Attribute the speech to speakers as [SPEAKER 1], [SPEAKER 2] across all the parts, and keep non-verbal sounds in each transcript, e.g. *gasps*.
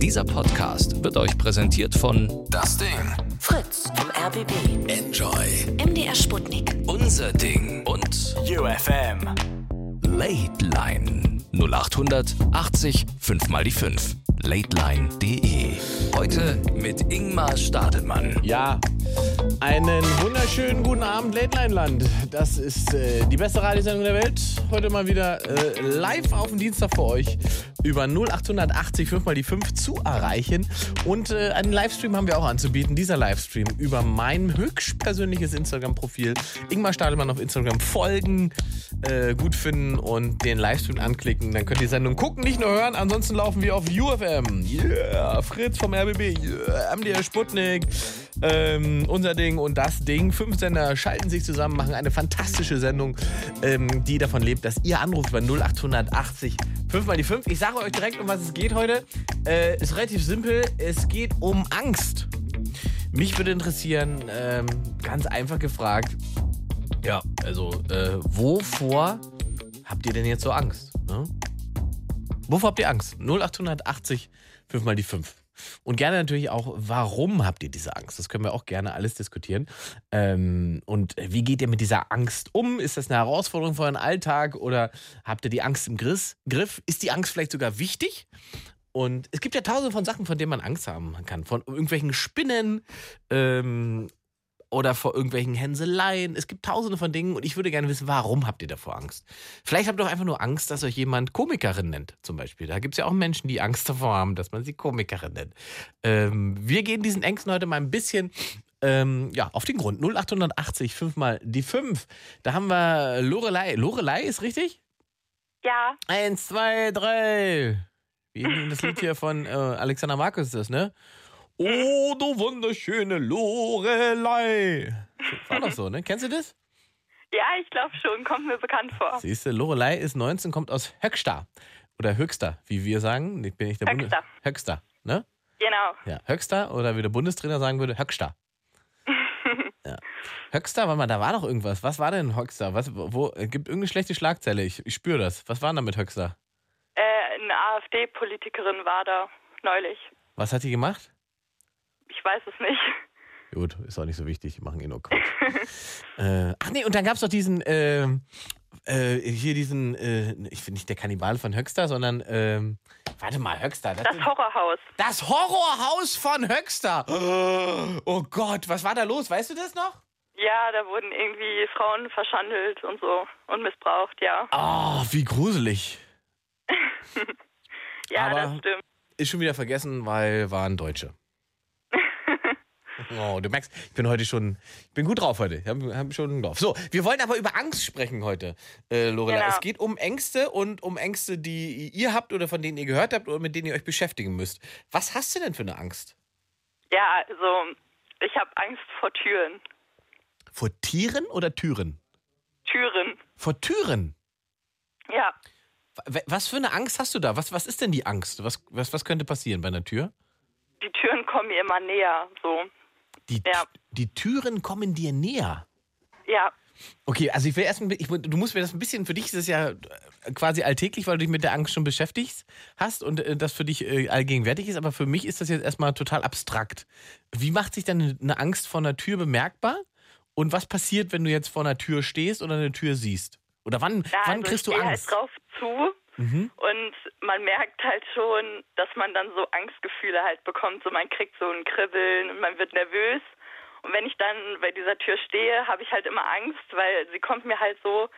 [SPEAKER 1] Dieser Podcast wird euch präsentiert von Das Ding.
[SPEAKER 2] Fritz vom RBB.
[SPEAKER 1] Enjoy.
[SPEAKER 2] MDR Sputnik.
[SPEAKER 1] Unser Ding. Und
[SPEAKER 3] UFM.
[SPEAKER 1] Late Line 0800 80 5 mal die 5. Lateline.de. Heute mit Ingmar Stadelmann.
[SPEAKER 3] Ja, einen wunderschönen guten Abend, Late Line Land. Das ist äh, die beste Radiosendung der Welt. Heute mal wieder äh, live auf dem Dienstag für euch über 0880 5 mal die 5 zu erreichen. Und äh, einen Livestream haben wir auch anzubieten. Dieser Livestream über mein höchstpersönliches Instagram-Profil. Ingmar Stadelmann auf Instagram folgen, äh, gut finden und den Livestream anklicken. Dann könnt ihr die Sendung gucken, nicht nur hören. Ansonsten laufen wir auf UFM. Yeah, Fritz vom RBB. Yeah, MDR Sputnik. Ähm, unser Ding und das Ding. Fünf Sender schalten sich zusammen, machen eine fantastische Sendung, ähm, die davon lebt, dass ihr anruft bei 0880 5 mal die 5. Ich sage euch direkt, um was es geht heute. Äh, ist relativ simpel. Es geht um Angst. Mich würde interessieren, ähm, ganz einfach gefragt, ja, also, äh, wovor habt ihr denn jetzt so Angst? Ne? Wovor habt ihr Angst? 0880 5 mal die 5. Und gerne natürlich auch, warum habt ihr diese Angst? Das können wir auch gerne alles diskutieren. Ähm, und wie geht ihr mit dieser Angst um? Ist das eine Herausforderung für euren Alltag oder habt ihr die Angst im Griff? Ist die Angst vielleicht sogar wichtig? Und es gibt ja tausende von Sachen, von denen man Angst haben kann. Von irgendwelchen Spinnen ähm, oder vor irgendwelchen Hänseleien. Es gibt tausende von Dingen und ich würde gerne wissen, warum habt ihr davor Angst? Vielleicht habt ihr doch einfach nur Angst, dass euch jemand Komikerin nennt, zum Beispiel. Da gibt es ja auch Menschen, die Angst davor haben, dass man sie Komikerin nennt. Ähm, wir gehen diesen Ängsten heute mal ein bisschen ähm, ja, auf den Grund. 0880, 5 mal die 5. Da haben wir Lorelei. Lorelei ist richtig?
[SPEAKER 4] Ja.
[SPEAKER 3] Eins, zwei, drei. Wie eben das Lied hier von äh, Alexander Markus ist das, ne? Oh, du wunderschöne Lorelei. War doch so, ne? Kennst du das?
[SPEAKER 4] Ja, ich glaube schon. Kommt mir bekannt vor.
[SPEAKER 3] Siehst du, Lorelei ist 19, kommt aus Höxter. Oder Höxter, wie wir sagen. Ich bin ich der
[SPEAKER 4] Höxter.
[SPEAKER 3] Bundes Höxter, ne?
[SPEAKER 4] Genau.
[SPEAKER 3] Ja, Höxter oder wie der Bundestrainer sagen würde, Höxter. *laughs* ja. Höxter, warte mal, da war doch irgendwas. Was war denn Höxter? Was, wo, gibt irgendeine schlechte Schlagzeile? Ich, ich spüre das. Was war denn da mit Höxter?
[SPEAKER 4] Äh, eine AfD-Politikerin war da neulich.
[SPEAKER 3] Was hat die gemacht?
[SPEAKER 4] Ich weiß es nicht.
[SPEAKER 3] Gut, ist auch nicht so wichtig, machen eh nur Quatsch. *laughs* äh, ach nee, und dann gab es doch diesen, äh, äh, hier diesen, äh, ich finde nicht der Kannibal von Höxter, sondern, ähm, warte mal, Höxter.
[SPEAKER 4] Das Horrorhaus.
[SPEAKER 3] Das Horrorhaus von Höxter. *gasps* Oh Gott, was war da los? Weißt du das noch?
[SPEAKER 4] Ja, da wurden irgendwie Frauen verschandelt und so und missbraucht, ja.
[SPEAKER 3] Ah, wie gruselig. *laughs*
[SPEAKER 4] ja,
[SPEAKER 3] Aber-
[SPEAKER 4] das stimmt.
[SPEAKER 3] Ist schon wieder vergessen, weil waren Deutsche. Oh, du merkst, ich bin heute schon, ich bin gut drauf heute. Ich habe hab schon drauf. So, wir wollen aber über Angst sprechen heute, äh, Lorela.
[SPEAKER 4] Genau.
[SPEAKER 3] Es geht um Ängste und um Ängste, die ihr habt oder von denen ihr gehört habt oder mit denen ihr euch beschäftigen müsst. Was hast du denn für eine Angst?
[SPEAKER 4] Ja, also ich habe Angst vor Türen.
[SPEAKER 3] Vor Tieren oder Türen?
[SPEAKER 4] Türen.
[SPEAKER 3] Vor Türen?
[SPEAKER 4] Ja.
[SPEAKER 3] Was für eine Angst hast du da? Was, was ist denn die Angst? Was, was, was könnte passieren bei einer Tür?
[SPEAKER 4] Die Türen kommen mir immer näher, so.
[SPEAKER 3] Die,
[SPEAKER 4] Ja.
[SPEAKER 3] die Türen kommen dir näher.
[SPEAKER 4] Ja.
[SPEAKER 3] Okay, also ich will erst, ich, du musst mir das ein bisschen, für dich ist das ja äh, quasi alltäglich, weil du dich mit der Angst schon beschäftigt hast und äh, das für dich äh, allgegenwärtig ist, aber für mich ist das jetzt erstmal total abstrakt. Wie macht sich dann eine Angst vor einer Tür bemerkbar? Und was passiert, wenn du jetzt vor einer Tür stehst oder eine Tür siehst? Oder wann,
[SPEAKER 4] ja
[SPEAKER 3] wann
[SPEAKER 4] also
[SPEAKER 3] kriegst du
[SPEAKER 4] ich gehe
[SPEAKER 3] Angst?
[SPEAKER 4] halt drauf zu
[SPEAKER 3] Mhm.
[SPEAKER 4] und man merkt halt schon, dass man dann so Angstgefühle halt bekommt. So man kriegt so ein Kribbeln und man wird nervös. Und wenn ich dann bei dieser Tür stehe, habe ich halt immer Angst, weil sie kommt mir halt so,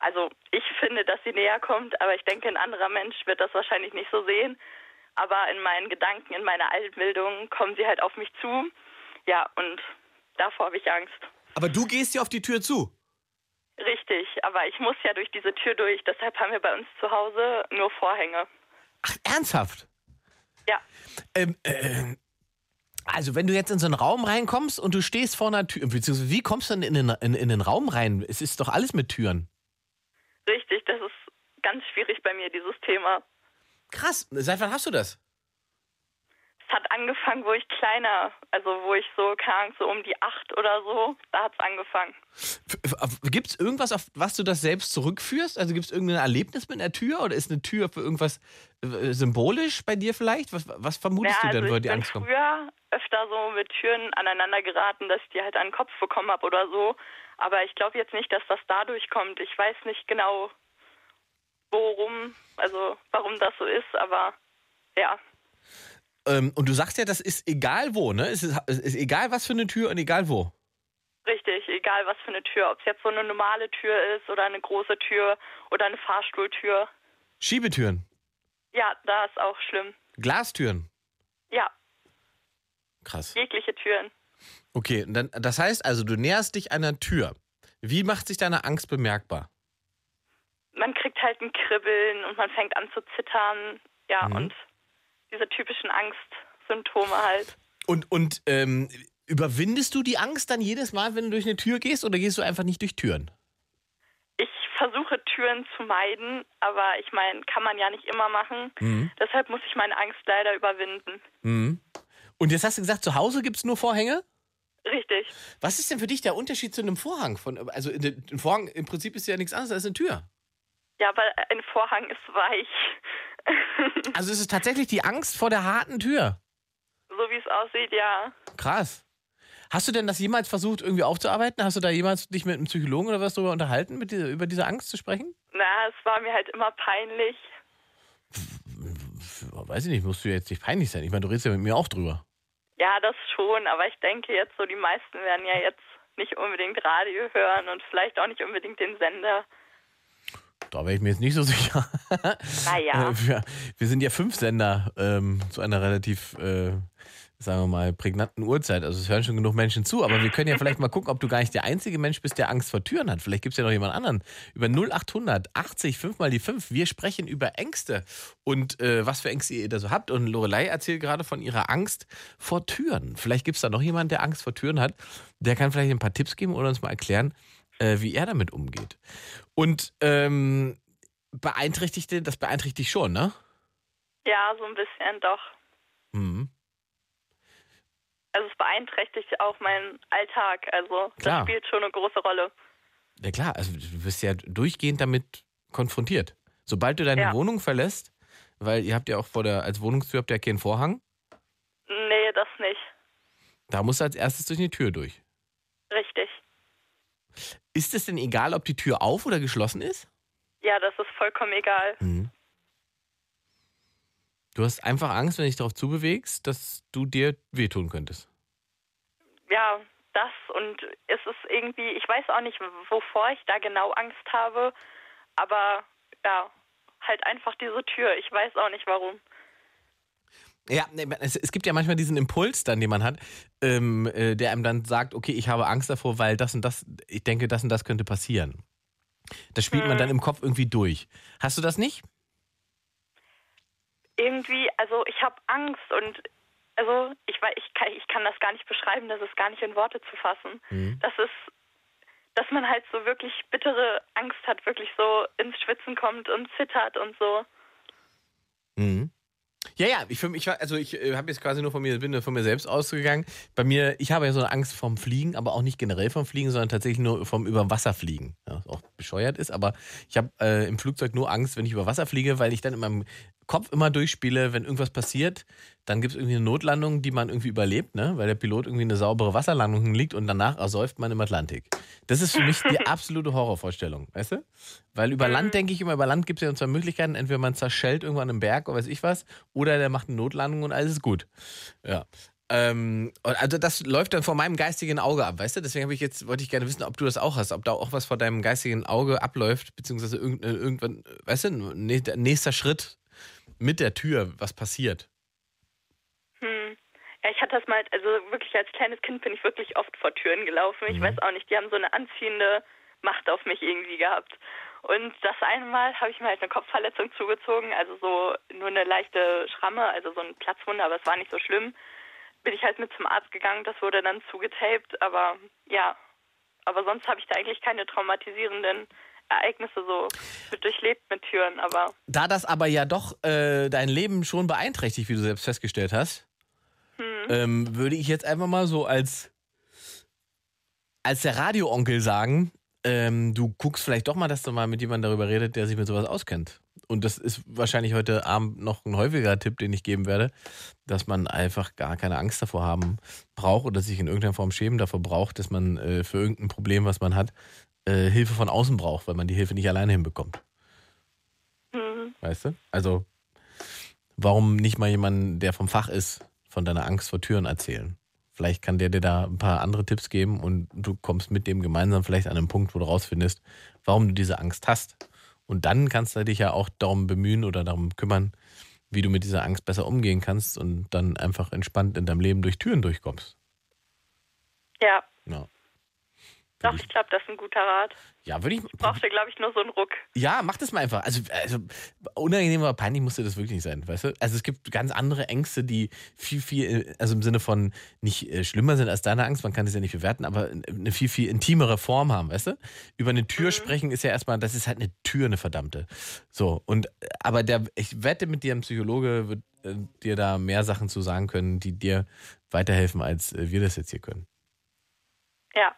[SPEAKER 4] also ich finde, dass sie näher kommt, aber ich denke, ein anderer Mensch wird das wahrscheinlich nicht so sehen. Aber in meinen Gedanken, in meiner Einbildung kommen sie halt auf mich zu. Ja, und davor habe ich Angst.
[SPEAKER 3] Aber du gehst ja auf die Tür zu.
[SPEAKER 4] Richtig, aber ich muss ja durch diese Tür durch. Deshalb haben wir bei uns zu Hause nur Vorhänge.
[SPEAKER 3] Ach, ernsthaft?
[SPEAKER 4] Ja,
[SPEAKER 3] Ähm, äh, also wenn du jetzt in so einen Raum reinkommst und du stehst vor einer Tür, beziehungsweise wie kommst du denn in den, in, in den Raum rein? Es ist doch alles mit Türen.
[SPEAKER 4] richtig. Das ist ganz schwierig bei mir, dieses Thema.
[SPEAKER 3] Krass. Seit wann hast du das?
[SPEAKER 4] Hat angefangen, wo ich kleiner, also wo ich so, keine Ahnung, so um die acht oder so, da hat es angefangen.
[SPEAKER 3] Gibt es irgendwas, auf was du das selbst zurückführst? Also gibt es irgendein Erlebnis mit einer Tür oder ist eine Tür für irgendwas äh, symbolisch bei dir vielleicht? Was, was vermutest
[SPEAKER 4] Ja,
[SPEAKER 3] du denn,
[SPEAKER 4] also
[SPEAKER 3] wo
[SPEAKER 4] ich
[SPEAKER 3] die
[SPEAKER 4] bin
[SPEAKER 3] Angst kommt?
[SPEAKER 4] früher öfter so mit Türen aneinander geraten, dass ich die halt an den Kopf bekommen habe oder so. Aber ich glaube jetzt nicht, dass das dadurch kommt. Ich weiß nicht genau, worum, also warum das so ist, aber ja.
[SPEAKER 3] Ähm, und du sagst ja, das ist egal wo, ne? Es ist, es ist egal was für eine Tür und egal wo.
[SPEAKER 4] Richtig, egal was für eine Tür. Ob es jetzt so eine normale Tür ist oder eine große Tür oder eine Fahrstuhltür.
[SPEAKER 3] Schiebetüren,
[SPEAKER 4] Ja, da ist auch schlimm.
[SPEAKER 3] Glastüren.
[SPEAKER 4] Ja,
[SPEAKER 3] Krass.
[SPEAKER 4] jegliche Türen.
[SPEAKER 3] Okay, dann, das heißt also, du näherst dich einer Tür. Wie macht sich deine Angst bemerkbar?
[SPEAKER 4] Man kriegt halt ein Kribbeln und man fängt an zu zittern. Ja,
[SPEAKER 3] Mhm.
[SPEAKER 4] und diese typischen Angstsymptome halt.
[SPEAKER 3] Und, und ähm, überwindest du die Angst dann jedes Mal, wenn du durch eine Tür gehst oder gehst du einfach nicht durch Türen?
[SPEAKER 4] Ich versuche Türen zu meiden, aber ich meine, kann man ja nicht immer machen.
[SPEAKER 3] Mhm.
[SPEAKER 4] Deshalb muss ich meine Angst leider überwinden.
[SPEAKER 3] Mhm. Und jetzt hast du gesagt, zu Hause gibt es nur Vorhänge?
[SPEAKER 4] Richtig.
[SPEAKER 3] Was ist denn für dich der Unterschied zu einem Vorhang? Von, also ein Vorhang im Prinzip ist ja nichts anderes als eine Tür.
[SPEAKER 4] Ja, aber ein Vorhang ist weich. *laughs*
[SPEAKER 3] Also es ist tatsächlich die Angst vor der harten Tür.
[SPEAKER 4] so wie es aussieht, ja.
[SPEAKER 3] Krass. Hast du denn das jemals versucht, irgendwie aufzuarbeiten? Hast du da jemals dich mit einem Psychologen oder was darüber unterhalten, mit dieser, über diese Angst zu sprechen?
[SPEAKER 4] Na, es war mir halt immer peinlich.
[SPEAKER 3] Weiß ich nicht, musst du jetzt nicht peinlich sein. Ich meine, du redest ja mit mir auch drüber.
[SPEAKER 4] Ja, das schon, aber ich denke jetzt so, die meisten werden ja jetzt nicht unbedingt Radio hören und vielleicht auch nicht unbedingt den Sender.
[SPEAKER 3] Da wäre ich mir jetzt nicht so *laughs* sicher.
[SPEAKER 4] Naja.
[SPEAKER 3] Äh, wir, wir sind ja fünf Sender ähm, zu einer relativ, äh, sagen wir mal, prägnanten Uhrzeit. Also es hören schon genug Menschen zu, aber wir können ja vielleicht mal gucken, ob du gar nicht der einzige Mensch bist, der Angst vor Türen hat. Vielleicht gibt es ja noch jemand anderen. Über 0800 80 5 mal die 5. Wir sprechen über Ängste und äh, was für Ängste ihr da so habt. Und Lorelei erzählt gerade von ihrer Angst vor Türen. Vielleicht gibt es da noch jemanden, der Angst vor Türen hat. Der kann vielleicht ein paar Tipps geben oder uns mal erklären, äh, wie er damit umgeht. Und ähm, beeinträchtigte, das beeinträchtigt schon, ne?
[SPEAKER 4] Ja, so ein bisschen doch.
[SPEAKER 3] Mhm.
[SPEAKER 4] Also es beeinträchtigt auch meinen Alltag. Also
[SPEAKER 3] Klar.
[SPEAKER 4] das spielt schon eine große Rolle.
[SPEAKER 3] Ja klar, also du wirst ja durchgehend damit konfrontiert. Sobald du deine
[SPEAKER 4] Ja.
[SPEAKER 3] Wohnung verlässt, weil ihr habt ja auch vor der, als Wohnungstür habt ihr ja keinen Vorhang,
[SPEAKER 4] Nee, das nicht.
[SPEAKER 3] da musst du als erstes durch die Tür durch.
[SPEAKER 4] Richtig.
[SPEAKER 3] Ist es denn egal, ob die Tür auf oder geschlossen ist?
[SPEAKER 4] Ja, das ist vollkommen egal.
[SPEAKER 3] Mhm. Du hast einfach Angst, wenn du dich darauf zubewegst, dass du dir wehtun könntest.
[SPEAKER 4] Ja, das und es ist irgendwie, ich weiß auch nicht, wovor ich da genau Angst habe, aber ja, halt einfach diese Tür. Ich weiß auch nicht warum.
[SPEAKER 3] Ja, es, es gibt ja manchmal diesen Impuls dann, den man hat, ähm, äh, der einem dann sagt, okay, ich habe Angst davor, weil das und das, ich denke, das und das könnte passieren. Das spielt man
[SPEAKER 4] Mhm.
[SPEAKER 3] dann im Kopf irgendwie durch. Hast du das nicht?
[SPEAKER 4] Irgendwie, also ich habe Angst und also ich weiß, ich kann, ich kann das gar nicht beschreiben, das ist gar nicht in Worte zu fassen.
[SPEAKER 3] Mhm.
[SPEAKER 4] Das ist, dass man halt so wirklich bittere Angst hat, wirklich so ins Schwitzen kommt und zittert und so.
[SPEAKER 3] Mhm. Ja, ja, ich, war- also ich äh, habe jetzt quasi nur von mir, bin von mir selbst ausgegangen. Bei mir, ich habe ja so eine Angst vom Fliegen, aber auch nicht generell vom Fliegen, sondern tatsächlich nur vom Überwasserfliegen. Ja, was auch bescheuert ist, aber ich habe äh, im Flugzeug nur Angst, wenn ich über Wasser fliege, weil ich dann in meinem Kopf immer durchspiele, wenn irgendwas passiert, dann gibt es irgendwie eine Notlandung, die man irgendwie überlebt, ne? weil der Pilot irgendwie eine saubere Wasserlandung hinlegt und danach ersäuft man im atlantik. Das ist für mich die *laughs* absolute Horrorvorstellung, weißt du? Weil über Land denke ich immer, über Land gibt es ja zwei Möglichkeiten. Entweder man zerschellt irgendwann im Berg oder weiß ich was, oder der macht eine Notlandung und alles ist gut. Ja. Ähm, also das läuft dann vor meinem geistigen Auge ab, weißt du? Deswegen habe ich jetzt, wollte ich gerne wissen, ob du das auch hast, ob da auch was vor deinem geistigen Auge abläuft, beziehungsweise äh, irgendwann, weißt du, nächster Schritt mit der Tür, was passiert.
[SPEAKER 4] Ja, ich hatte das mal, also wirklich als kleines Kind bin ich wirklich oft vor Türen gelaufen. Ich weiß auch nicht, die haben so eine anziehende Macht auf mich irgendwie gehabt. Und das eine Mal habe ich mir halt eine Kopfverletzung zugezogen, also so nur eine leichte Schramme, also so ein Platzwunde, aber es war nicht so schlimm. Bin ich halt mit zum Arzt gegangen, das wurde dann zugetaped, aber ja. Aber sonst habe ich da eigentlich keine traumatisierenden Ereignisse so durchlebt mit Türen, aber
[SPEAKER 3] Da das aber ja doch äh, dein Leben schon beeinträchtigt, wie du selbst festgestellt hast, ähm, würde ich jetzt einfach mal so als, als der Radio-Onkel sagen, ähm, du guckst vielleicht doch mal, dass du mal mit jemandem darüber redet, der sich mit sowas auskennt. Und das ist wahrscheinlich heute Abend noch ein häufiger Tipp, den ich geben werde, dass man einfach gar keine Angst davor haben braucht oder sich in irgendeiner Form schämen davor braucht, dass man äh, für irgendein Problem, was man hat, äh, Hilfe von außen braucht, weil man die Hilfe nicht alleine hinbekommt.
[SPEAKER 4] Mhm.
[SPEAKER 3] Weißt du? Also, warum nicht mal jemanden, der vom Fach ist, von deiner Angst vor Türen erzählen? Vielleicht kann der dir da ein paar andere Tipps geben und du kommst mit dem gemeinsam vielleicht an einen Punkt, wo du rausfindest, warum du diese Angst hast. Und dann kannst du dich ja auch darum bemühen oder darum kümmern, wie du mit dieser Angst besser umgehen kannst und dann einfach entspannt in deinem Leben durch Türen durchkommst.
[SPEAKER 4] Ja,
[SPEAKER 3] Ja.
[SPEAKER 4] Doch, ich glaube, das ist ein guter Rat.
[SPEAKER 3] Ja, würde ich.
[SPEAKER 4] Brauchte, glaube ich, nur so einen Ruck.
[SPEAKER 3] Ja, mach das mal einfach. Also, also unangenehm oder peinlich musste das wirklich nicht sein, weißt du? Also es gibt ganz andere Ängste, die viel, viel, also im Sinne von nicht äh, schlimmer sind als deine Angst, man kann das ja nicht bewerten, aber eine viel, viel intimere Form haben, weißt du? Über eine Tür sprechen ist ja erstmal, das ist halt eine Tür, eine verdammte. So, und äh, aber der, ich wette mit dir, ein Psychologe wird äh, dir da mehr Sachen zu sagen können, die dir weiterhelfen, als äh, wir das jetzt hier können.
[SPEAKER 4] Ja,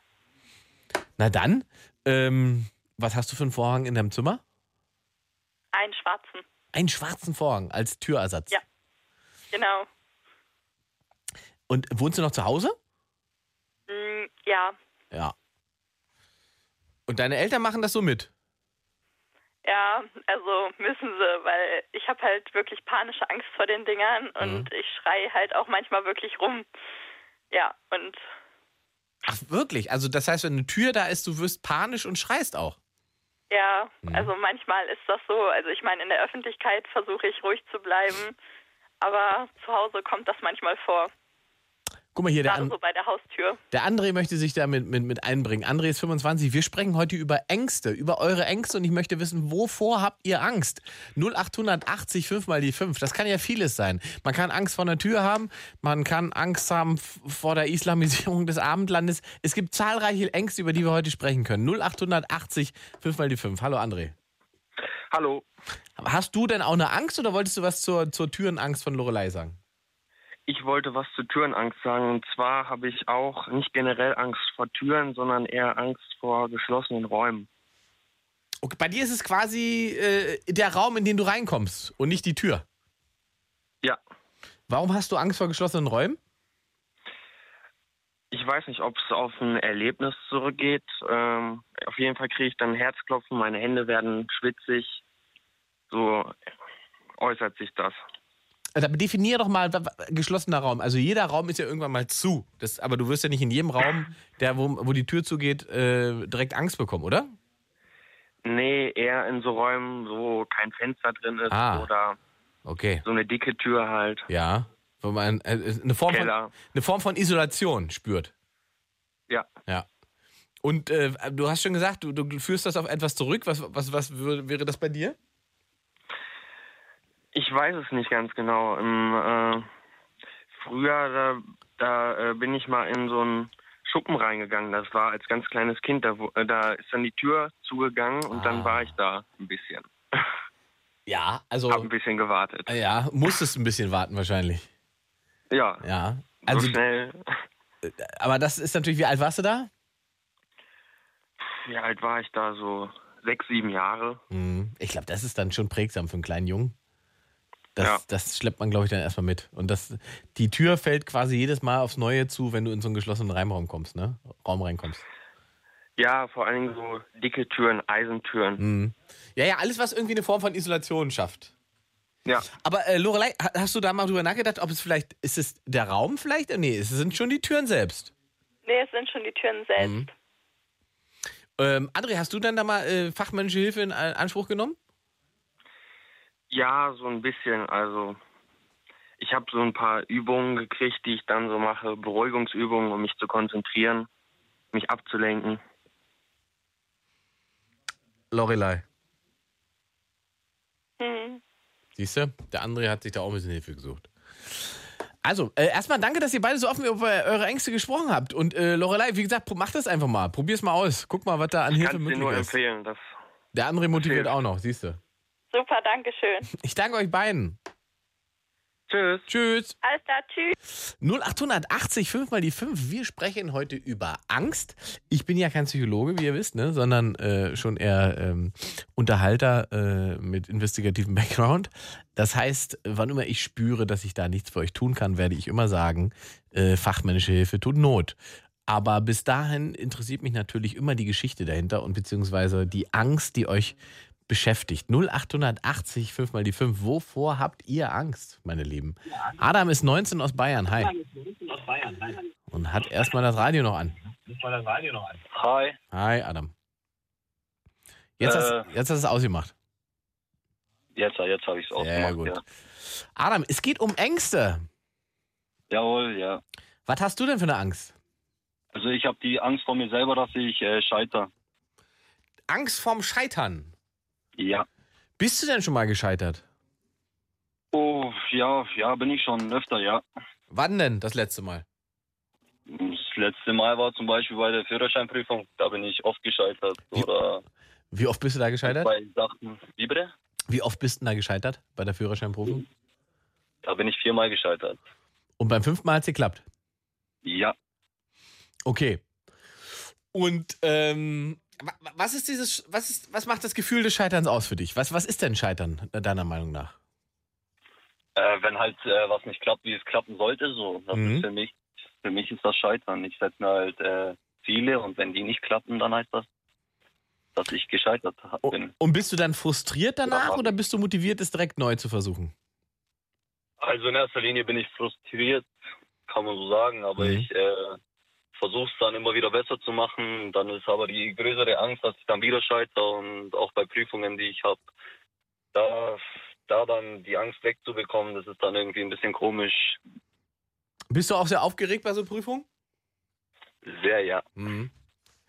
[SPEAKER 3] Na dann, ähm, was hast du für einen Vorhang in deinem Zimmer?
[SPEAKER 4] einen schwarzen.
[SPEAKER 3] Einen schwarzen Vorhang als Türersatz.
[SPEAKER 4] Ja. Genau.
[SPEAKER 3] Und wohnst du noch zu Hause?
[SPEAKER 4] Mm, ja,
[SPEAKER 3] Ja. Und deine Eltern machen das so mit?
[SPEAKER 4] ja, also müssen sie, weil ich habe halt wirklich panische Angst vor den Dingern und ich schreie halt auch manchmal wirklich rum. Ja, und
[SPEAKER 3] Ach, wirklich? Also, das heißt, wenn eine Tür da ist, du wirst panisch und schreist auch.
[SPEAKER 4] ja, also manchmal ist das so. Also ich meine, in der Öffentlichkeit versuche ich ruhig zu bleiben, aber zu Hause kommt das manchmal vor.
[SPEAKER 3] Guck mal hier, der, An
[SPEAKER 4] so bei der Haustür.
[SPEAKER 3] der André möchte sich da mit, mit, mit einbringen. André ist 25. Wir sprechen heute über Ängste, über eure Ängste und ich möchte wissen, wovor habt ihr Angst? 0880 5 mal die 5. Das kann ja vieles sein. Man kann Angst vor einer Tür haben, man kann Angst haben vor der Islamisierung des Abendlandes. Es gibt zahlreiche Ängste, über die wir heute sprechen können. 0880 5 mal die 5. Hallo André.
[SPEAKER 5] Hallo.
[SPEAKER 3] Hast du denn auch eine Angst oder wolltest du was zur, zur Türenangst von Lorelei sagen?
[SPEAKER 5] Ich wollte was zur Türenangst sagen. Und zwar habe ich auch nicht generell Angst vor Türen, sondern eher Angst vor geschlossenen Räumen.
[SPEAKER 3] Okay, bei dir ist es quasi äh, der Raum, in den du reinkommst und nicht die Tür.
[SPEAKER 5] Ja.
[SPEAKER 3] Warum hast du Angst vor geschlossenen Räumen?
[SPEAKER 5] Ich weiß nicht, ob es auf ein Erlebnis zurückgeht. Ähm, auf jeden Fall kriege ich dann Herzklopfen, meine Hände werden schwitzig. So äußert sich das.
[SPEAKER 3] Also, Aber definier doch mal geschlossener Raum. Also jeder Raum ist ja irgendwann mal zu. Das, aber du wirst ja nicht in jedem Raum, der, wo, wo die Tür zugeht, äh, direkt Angst bekommen, oder?
[SPEAKER 5] Nee, eher in so Räumen, wo kein Fenster drin ist
[SPEAKER 3] Ah.
[SPEAKER 5] oder
[SPEAKER 3] Okay.
[SPEAKER 5] so eine dicke Tür halt.
[SPEAKER 3] Ja. Wo man äh, eine, Form von, eine Form von Isolation spürt.
[SPEAKER 5] Ja.
[SPEAKER 3] Ja. Und äh, du hast schon gesagt, du, du führst das auf etwas zurück. Was, was, was wäre das bei dir?
[SPEAKER 5] Ich weiß es nicht ganz genau. Im, äh, früher, da, da äh, bin ich mal in so einen Schuppen reingegangen. Das war als ganz kleines Kind. Da, äh, da ist dann die Tür zugegangen und
[SPEAKER 3] Ah.
[SPEAKER 5] dann war ich da ein bisschen. *laughs*
[SPEAKER 3] Ja, also
[SPEAKER 5] Hab ein bisschen gewartet.
[SPEAKER 3] ja, musstest ein bisschen warten wahrscheinlich.
[SPEAKER 5] Ja,
[SPEAKER 3] Ja. Also,
[SPEAKER 5] so schnell.
[SPEAKER 3] aber das ist natürlich, wie alt warst du da?
[SPEAKER 5] Wie alt war ich da? So sechs, sieben Jahre.
[SPEAKER 3] Mhm. Ich glaube, das ist dann schon prägsam für einen kleinen Jungen. Das,
[SPEAKER 5] Ja.
[SPEAKER 3] das schleppt man, glaube ich, dann erstmal mit. Und das, die Tür fällt quasi jedes Mal aufs Neue zu, wenn du in so einen geschlossenen Reimraum kommst, ne? Raum reinkommst.
[SPEAKER 5] Ja, vor allen Dingen so dicke Türen, Eisentüren.
[SPEAKER 3] Mhm. Ja, ja, alles, was irgendwie eine Form von Isolation schafft.
[SPEAKER 5] Ja,
[SPEAKER 3] Aber äh, Lorelei, ha- hast du da mal drüber nachgedacht, ob es vielleicht, ist es der Raum vielleicht? Nee, es sind schon die Türen selbst.
[SPEAKER 4] Nee, es sind schon die Türen selbst.
[SPEAKER 3] Mhm. Ähm, André, hast du dann da mal äh, fachmännische Hilfe in äh, Anspruch genommen?
[SPEAKER 5] Ja, so ein bisschen. Also ich habe so ein paar Übungen gekriegt, die ich dann so mache, Beruhigungsübungen, um mich zu konzentrieren, mich abzulenken.
[SPEAKER 3] Lorelei.
[SPEAKER 4] Mhm.
[SPEAKER 3] Siehst du, der André hat sich da auch ein bisschen Hilfe gesucht. Also, äh, erstmal danke, dass ihr beide so offen über eure Ängste gesprochen habt. Und äh, Lorelei, wie gesagt, pro- mach das einfach mal. Probier's mal aus. Guck mal, was da an
[SPEAKER 5] Ich
[SPEAKER 3] Hilfe
[SPEAKER 5] kann es dir
[SPEAKER 3] möglich
[SPEAKER 5] nur
[SPEAKER 3] ist.
[SPEAKER 5] empfehlen. Das,
[SPEAKER 3] Der André motiviert auch noch, siehst du.
[SPEAKER 4] Super, danke schön.
[SPEAKER 3] Ich danke euch beiden.
[SPEAKER 5] Tschüss.
[SPEAKER 3] Tschüss.
[SPEAKER 4] Alles klar, tschüss.
[SPEAKER 3] 0880 5 mal die 5. Wir sprechen heute über Angst. Ich bin ja kein Psychologe, wie ihr wisst, ne? sondern äh, schon eher ähm, Unterhalter äh, mit investigativem Background. Das heißt, wann immer ich spüre, dass ich da nichts für euch tun kann, werde ich immer sagen, äh, fachmännische Hilfe tut Not. Aber bis dahin interessiert mich natürlich immer die Geschichte dahinter und beziehungsweise die Angst, die euch beschäftigt. 0880 5 mal die 5. Wovor habt ihr Angst, meine Lieben? Adam ist 19 aus Bayern. Hi. Und hat erstmal das Radio noch an.
[SPEAKER 6] Hi.
[SPEAKER 3] Hi, Adam. Jetzt,
[SPEAKER 6] Äh.
[SPEAKER 3] hast, jetzt hast du es ausgemacht.
[SPEAKER 6] Jetzt, jetzt habe ich es ausgemacht.
[SPEAKER 3] Ja, gut.
[SPEAKER 6] Ja.
[SPEAKER 3] Adam, es geht um Ängste.
[SPEAKER 6] Jawohl, ja.
[SPEAKER 3] Was hast du denn für eine Angst?
[SPEAKER 6] Also ich habe die Angst vor mir selber, dass ich äh, scheitere.
[SPEAKER 3] Angst vorm Scheitern.
[SPEAKER 6] Ja.
[SPEAKER 3] Bist du denn schon mal gescheitert?
[SPEAKER 6] Oh, ja, ja, bin ich schon öfter, ja.
[SPEAKER 3] Wann denn das letzte Mal?
[SPEAKER 6] Das letzte Mal war zum Beispiel bei der Führerscheinprüfung, da bin ich oft gescheitert.
[SPEAKER 3] Wie-
[SPEAKER 6] Oder
[SPEAKER 3] Wie oft bist du da gescheitert?
[SPEAKER 6] bei Sachen. Wie bitte?
[SPEAKER 3] Wie oft bist du da gescheitert bei der Führerscheinprüfung?
[SPEAKER 6] Da bin ich viermal gescheitert.
[SPEAKER 3] Und beim fünften Mal hat es geklappt.
[SPEAKER 6] Ja.
[SPEAKER 3] Okay. Und ähm, was ist dieses, was ist, was macht das Gefühl des Scheiterns aus für dich? Was, was ist denn Scheitern deiner Meinung nach?
[SPEAKER 6] Äh, wenn halt äh, was nicht klappt, wie es klappen sollte, so. Das
[SPEAKER 3] Mhm.
[SPEAKER 6] ist für mich, für mich ist das Scheitern. Ich setze mir halt äh, Ziele und wenn die nicht klappen, dann heißt das, dass ich gescheitert bin.
[SPEAKER 3] Und bist du dann frustriert danach
[SPEAKER 6] Ja.
[SPEAKER 3] oder bist du motiviert, es direkt neu zu versuchen?
[SPEAKER 6] Also in erster Linie bin ich frustriert, kann man so sagen, aber
[SPEAKER 3] Mhm.
[SPEAKER 6] ich äh, versuche es dann immer wieder besser zu machen. Dann ist aber die größere Angst, dass ich dann wieder scheitere und auch bei Prüfungen, die ich habe, da, da dann die Angst wegzubekommen, das ist dann irgendwie ein bisschen komisch.
[SPEAKER 3] Bist du auch sehr aufgeregt bei so Prüfungen?
[SPEAKER 6] Sehr, ja.
[SPEAKER 3] Mhm.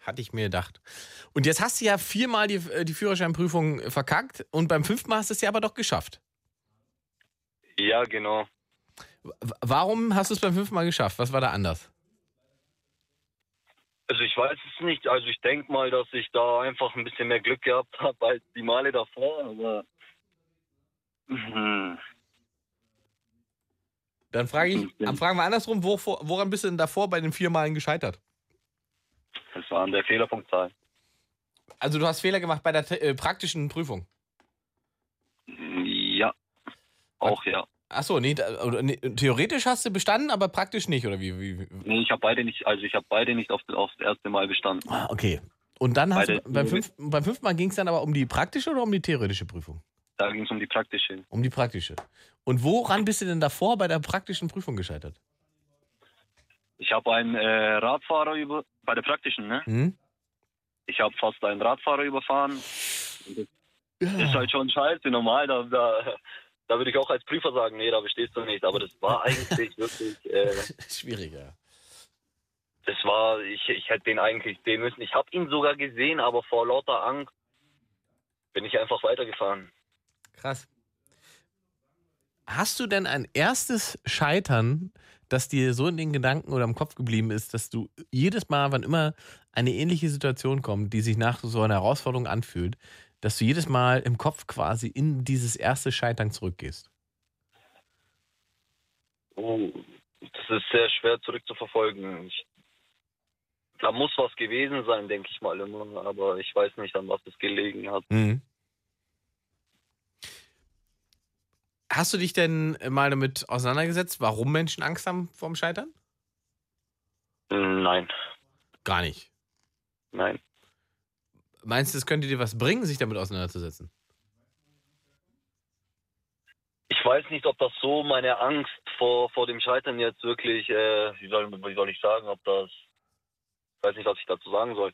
[SPEAKER 3] Hatte ich mir gedacht. Und jetzt hast du ja viermal die, äh, die Führerscheinprüfung verkackt und beim fünften Mal hast du es ja aber doch geschafft.
[SPEAKER 6] Ja, genau.
[SPEAKER 3] Warum hast du es beim fünften Mal geschafft? Was war da anders?
[SPEAKER 6] Also ich weiß es nicht. Also ich denke mal, dass ich da einfach ein bisschen mehr Glück gehabt *laughs* habe als die Male davor, aber Mhm.
[SPEAKER 3] Dann frage ich,
[SPEAKER 6] Mhm.
[SPEAKER 3] dann fragen wir andersrum, wo, woran bist du denn davor bei den vier Malen gescheitert?
[SPEAKER 6] das war an der Fehlerpunktzahl.
[SPEAKER 3] Also du hast Fehler gemacht bei der äh, praktischen Prüfung.
[SPEAKER 6] Ja. Auch ja.
[SPEAKER 3] Achso, nee, nee, theoretisch hast du bestanden, aber praktisch nicht, oder wie? wie?
[SPEAKER 6] Nee, ich habe beide nicht, also ich habe beide nicht auf, aufs erste Mal bestanden.
[SPEAKER 3] Ah, okay. Und dann hast
[SPEAKER 6] Beide-
[SPEAKER 3] du, beim, fünf, beim fünften Mal ging es dann aber um die praktische oder um die theoretische Prüfung?
[SPEAKER 6] Da ging es um die praktische.
[SPEAKER 3] Um die praktische. Und woran bist du denn davor bei der praktischen Prüfung gescheitert?
[SPEAKER 6] Ich habe einen äh, Radfahrer über, bei der praktischen, ne?
[SPEAKER 3] Hm?
[SPEAKER 6] Ich habe fast einen Radfahrer überfahren. Das ist halt schon scheiße, normal, da, da, da würde ich auch als Prüfer sagen, nee, da bestehst du nicht. Aber das war eigentlich *laughs* wirklich, äh,
[SPEAKER 3] Schwieriger.
[SPEAKER 6] das war, ich, ich hätte den eigentlich sehen müssen. Ich habe ihn sogar gesehen, aber vor lauter Angst bin ich einfach weitergefahren.
[SPEAKER 3] Krass. Hast du denn ein erstes Scheitern, das dir so in den Gedanken oder im Kopf geblieben ist, dass du jedes Mal, wann immer eine ähnliche Situation kommt, die sich nach so einer Herausforderung anfühlt, dass du jedes Mal im Kopf quasi in dieses erste Scheitern zurückgehst?
[SPEAKER 6] Oh, das ist sehr schwer zurückzuverfolgen. Ich, da muss was gewesen sein, denke ich mal immer, aber ich weiß nicht, an was es gelegen hat.
[SPEAKER 3] Mhm. Hast du dich denn mal damit auseinandergesetzt, warum Menschen Angst haben vorm Scheitern?
[SPEAKER 6] Nein,
[SPEAKER 3] Gar nicht.
[SPEAKER 6] nein.
[SPEAKER 3] Meinst du, es könnte dir was bringen, sich damit auseinanderzusetzen?
[SPEAKER 6] Ich weiß nicht, ob das so meine Angst vor, vor dem Scheitern jetzt wirklich, äh, wie, soll, wie soll ich sagen, ob das, ich weiß nicht, was ich dazu sagen soll.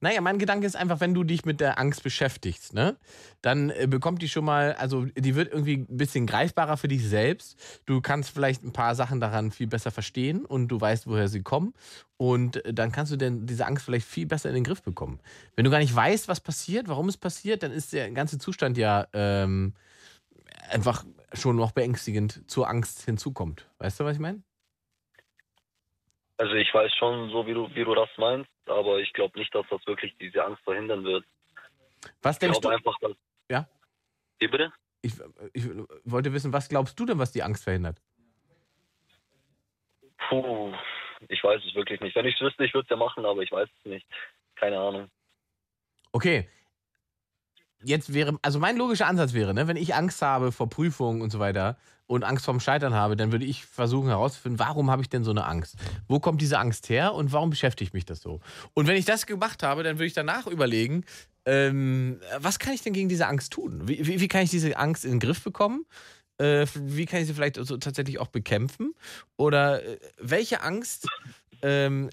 [SPEAKER 3] Naja, mein Gedanke ist einfach, wenn du dich mit der Angst beschäftigst, ne, dann äh, bekommt die schon mal, also die wird irgendwie ein bisschen greifbarer für dich selbst. Du kannst vielleicht ein paar Sachen daran viel besser verstehen und du weißt, woher sie kommen. Und äh, dann kannst du denn diese Angst vielleicht viel besser in den Griff bekommen. Wenn du gar nicht weißt, was passiert, warum es passiert, dann ist der ganze Zustand ja ähm, einfach schon noch beängstigend zur Angst hinzukommt. Weißt du, was ich meine?
[SPEAKER 6] Also ich weiß schon so, wie du, wie du das meinst, aber ich glaube nicht, dass das wirklich diese Angst verhindern wird.
[SPEAKER 3] Was
[SPEAKER 6] Ich
[SPEAKER 3] denkst
[SPEAKER 6] glaube
[SPEAKER 3] du?
[SPEAKER 6] einfach, dass...
[SPEAKER 3] Ja?
[SPEAKER 6] Wie bitte?
[SPEAKER 3] ich, ich wollte wissen, was glaubst du denn, was die Angst verhindert?
[SPEAKER 6] Puh, ich weiß es wirklich nicht. Wenn ich es wüsste, ich würde es ja machen, aber ich weiß es nicht. Keine Ahnung.
[SPEAKER 3] Okay. Jetzt wäre, also mein logischer Ansatz wäre, ne, wenn ich Angst habe vor Prüfungen und so weiter und Angst vorm Scheitern habe, dann würde ich versuchen herauszufinden, warum habe ich denn so eine Angst? Wo kommt diese Angst her und warum beschäftigt mich das so? Und wenn ich das gemacht habe, dann würde ich danach überlegen, ähm, was kann ich denn gegen diese Angst tun? Wie, wie, wie kann ich diese Angst in den Griff bekommen? Äh, wie kann ich sie vielleicht so tatsächlich auch bekämpfen? Oder äh, welche Angst ähm,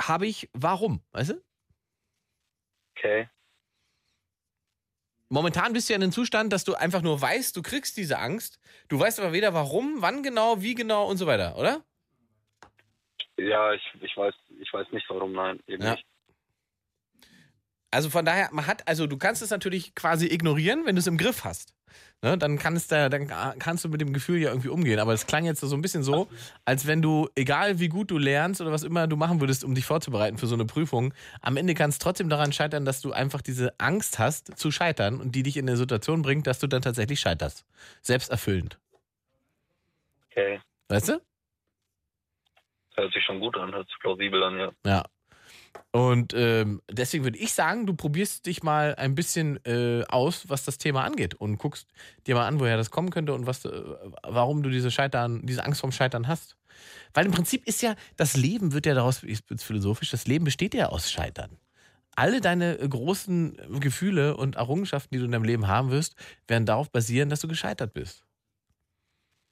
[SPEAKER 3] habe ich, warum? Weißt du?
[SPEAKER 6] Okay.
[SPEAKER 3] Momentan bist du ja in einem Zustand, dass du einfach nur weißt, du kriegst diese Angst. Du weißt aber weder warum, wann genau, wie genau und so weiter, oder?
[SPEAKER 6] Ja, ich, ich weiß, ich weiß nicht warum, nein, eben
[SPEAKER 3] Ja.
[SPEAKER 6] nicht.
[SPEAKER 3] Also von daher, man hat, also du kannst es natürlich quasi ignorieren, wenn du es im Griff hast. Ne, dann, kann es da, dann kannst du mit dem Gefühl ja irgendwie umgehen. Aber es klang jetzt so ein bisschen so, als wenn du, egal wie gut du lernst oder was immer du machen würdest, um dich vorzubereiten für so eine Prüfung, am Ende kann es trotzdem daran scheitern, dass du einfach diese Angst hast zu scheitern und die dich in eine Situation bringt, dass du dann tatsächlich scheiterst. Selbsterfüllend.
[SPEAKER 6] Okay.
[SPEAKER 3] Weißt du?
[SPEAKER 6] Hört sich schon gut an, hört sich plausibel an, ja.
[SPEAKER 3] Ja. Und ähm, deswegen würde ich sagen, du probierst dich mal ein bisschen äh, aus, was das Thema angeht und guckst dir mal an, woher das kommen könnte und was, äh, warum du diese Scheitern, diese Angst vorm Scheitern hast. Weil im Prinzip ist ja, das Leben wird ja daraus, ich bin philosophisch, das Leben besteht ja aus Scheitern. Alle deine äh, großen Gefühle und Errungenschaften, die du in deinem Leben haben wirst, werden darauf basieren, dass du gescheitert bist.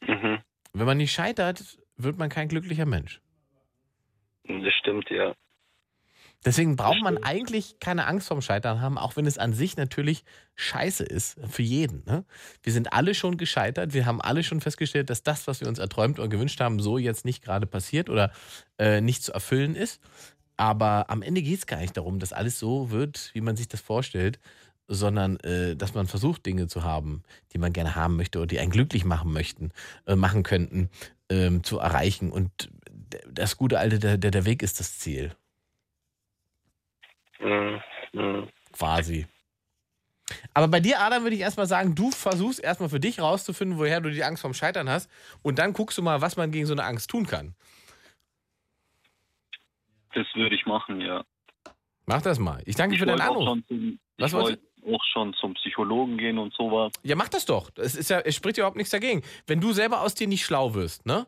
[SPEAKER 6] Mhm.
[SPEAKER 3] Wenn man nicht scheitert, wird man kein glücklicher Mensch.
[SPEAKER 6] Das stimmt, ja.
[SPEAKER 3] Deswegen braucht man eigentlich keine Angst vorm Scheitern haben, auch wenn es an sich natürlich scheiße ist für jeden. Ne? Wir sind alle schon gescheitert, wir haben alle schon festgestellt, dass das, was wir uns erträumt oder gewünscht haben, so jetzt nicht gerade passiert oder äh, nicht zu erfüllen ist. Aber am Ende geht es gar nicht darum, dass alles so wird, wie man sich das vorstellt, sondern äh, dass man versucht, Dinge zu haben, die man gerne haben möchte oder die einen glücklich machen möchten, äh, machen könnten, ähm, zu erreichen. Und das gute alte, der der Weg ist das Ziel
[SPEAKER 6] Mhm. Mhm.
[SPEAKER 3] quasi. Aber bei dir, Adam, würde ich erstmal sagen, du versuchst erstmal für dich rauszufinden, woher du die Angst vorm Scheitern hast. Und dann guckst du mal, was man gegen so eine Angst tun kann.
[SPEAKER 6] Das würde ich machen, ja.
[SPEAKER 3] Mach das mal. Ich danke
[SPEAKER 6] Ich
[SPEAKER 3] für deinen Anruf.
[SPEAKER 6] schon zum,
[SPEAKER 3] Was
[SPEAKER 6] ich wollte auch schon zum Psychologen gehen und sowas.
[SPEAKER 3] Ja, mach das doch. Es, ist ja, es spricht ja überhaupt nichts dagegen. Wenn du selber aus dir nicht schlau wirst, ne?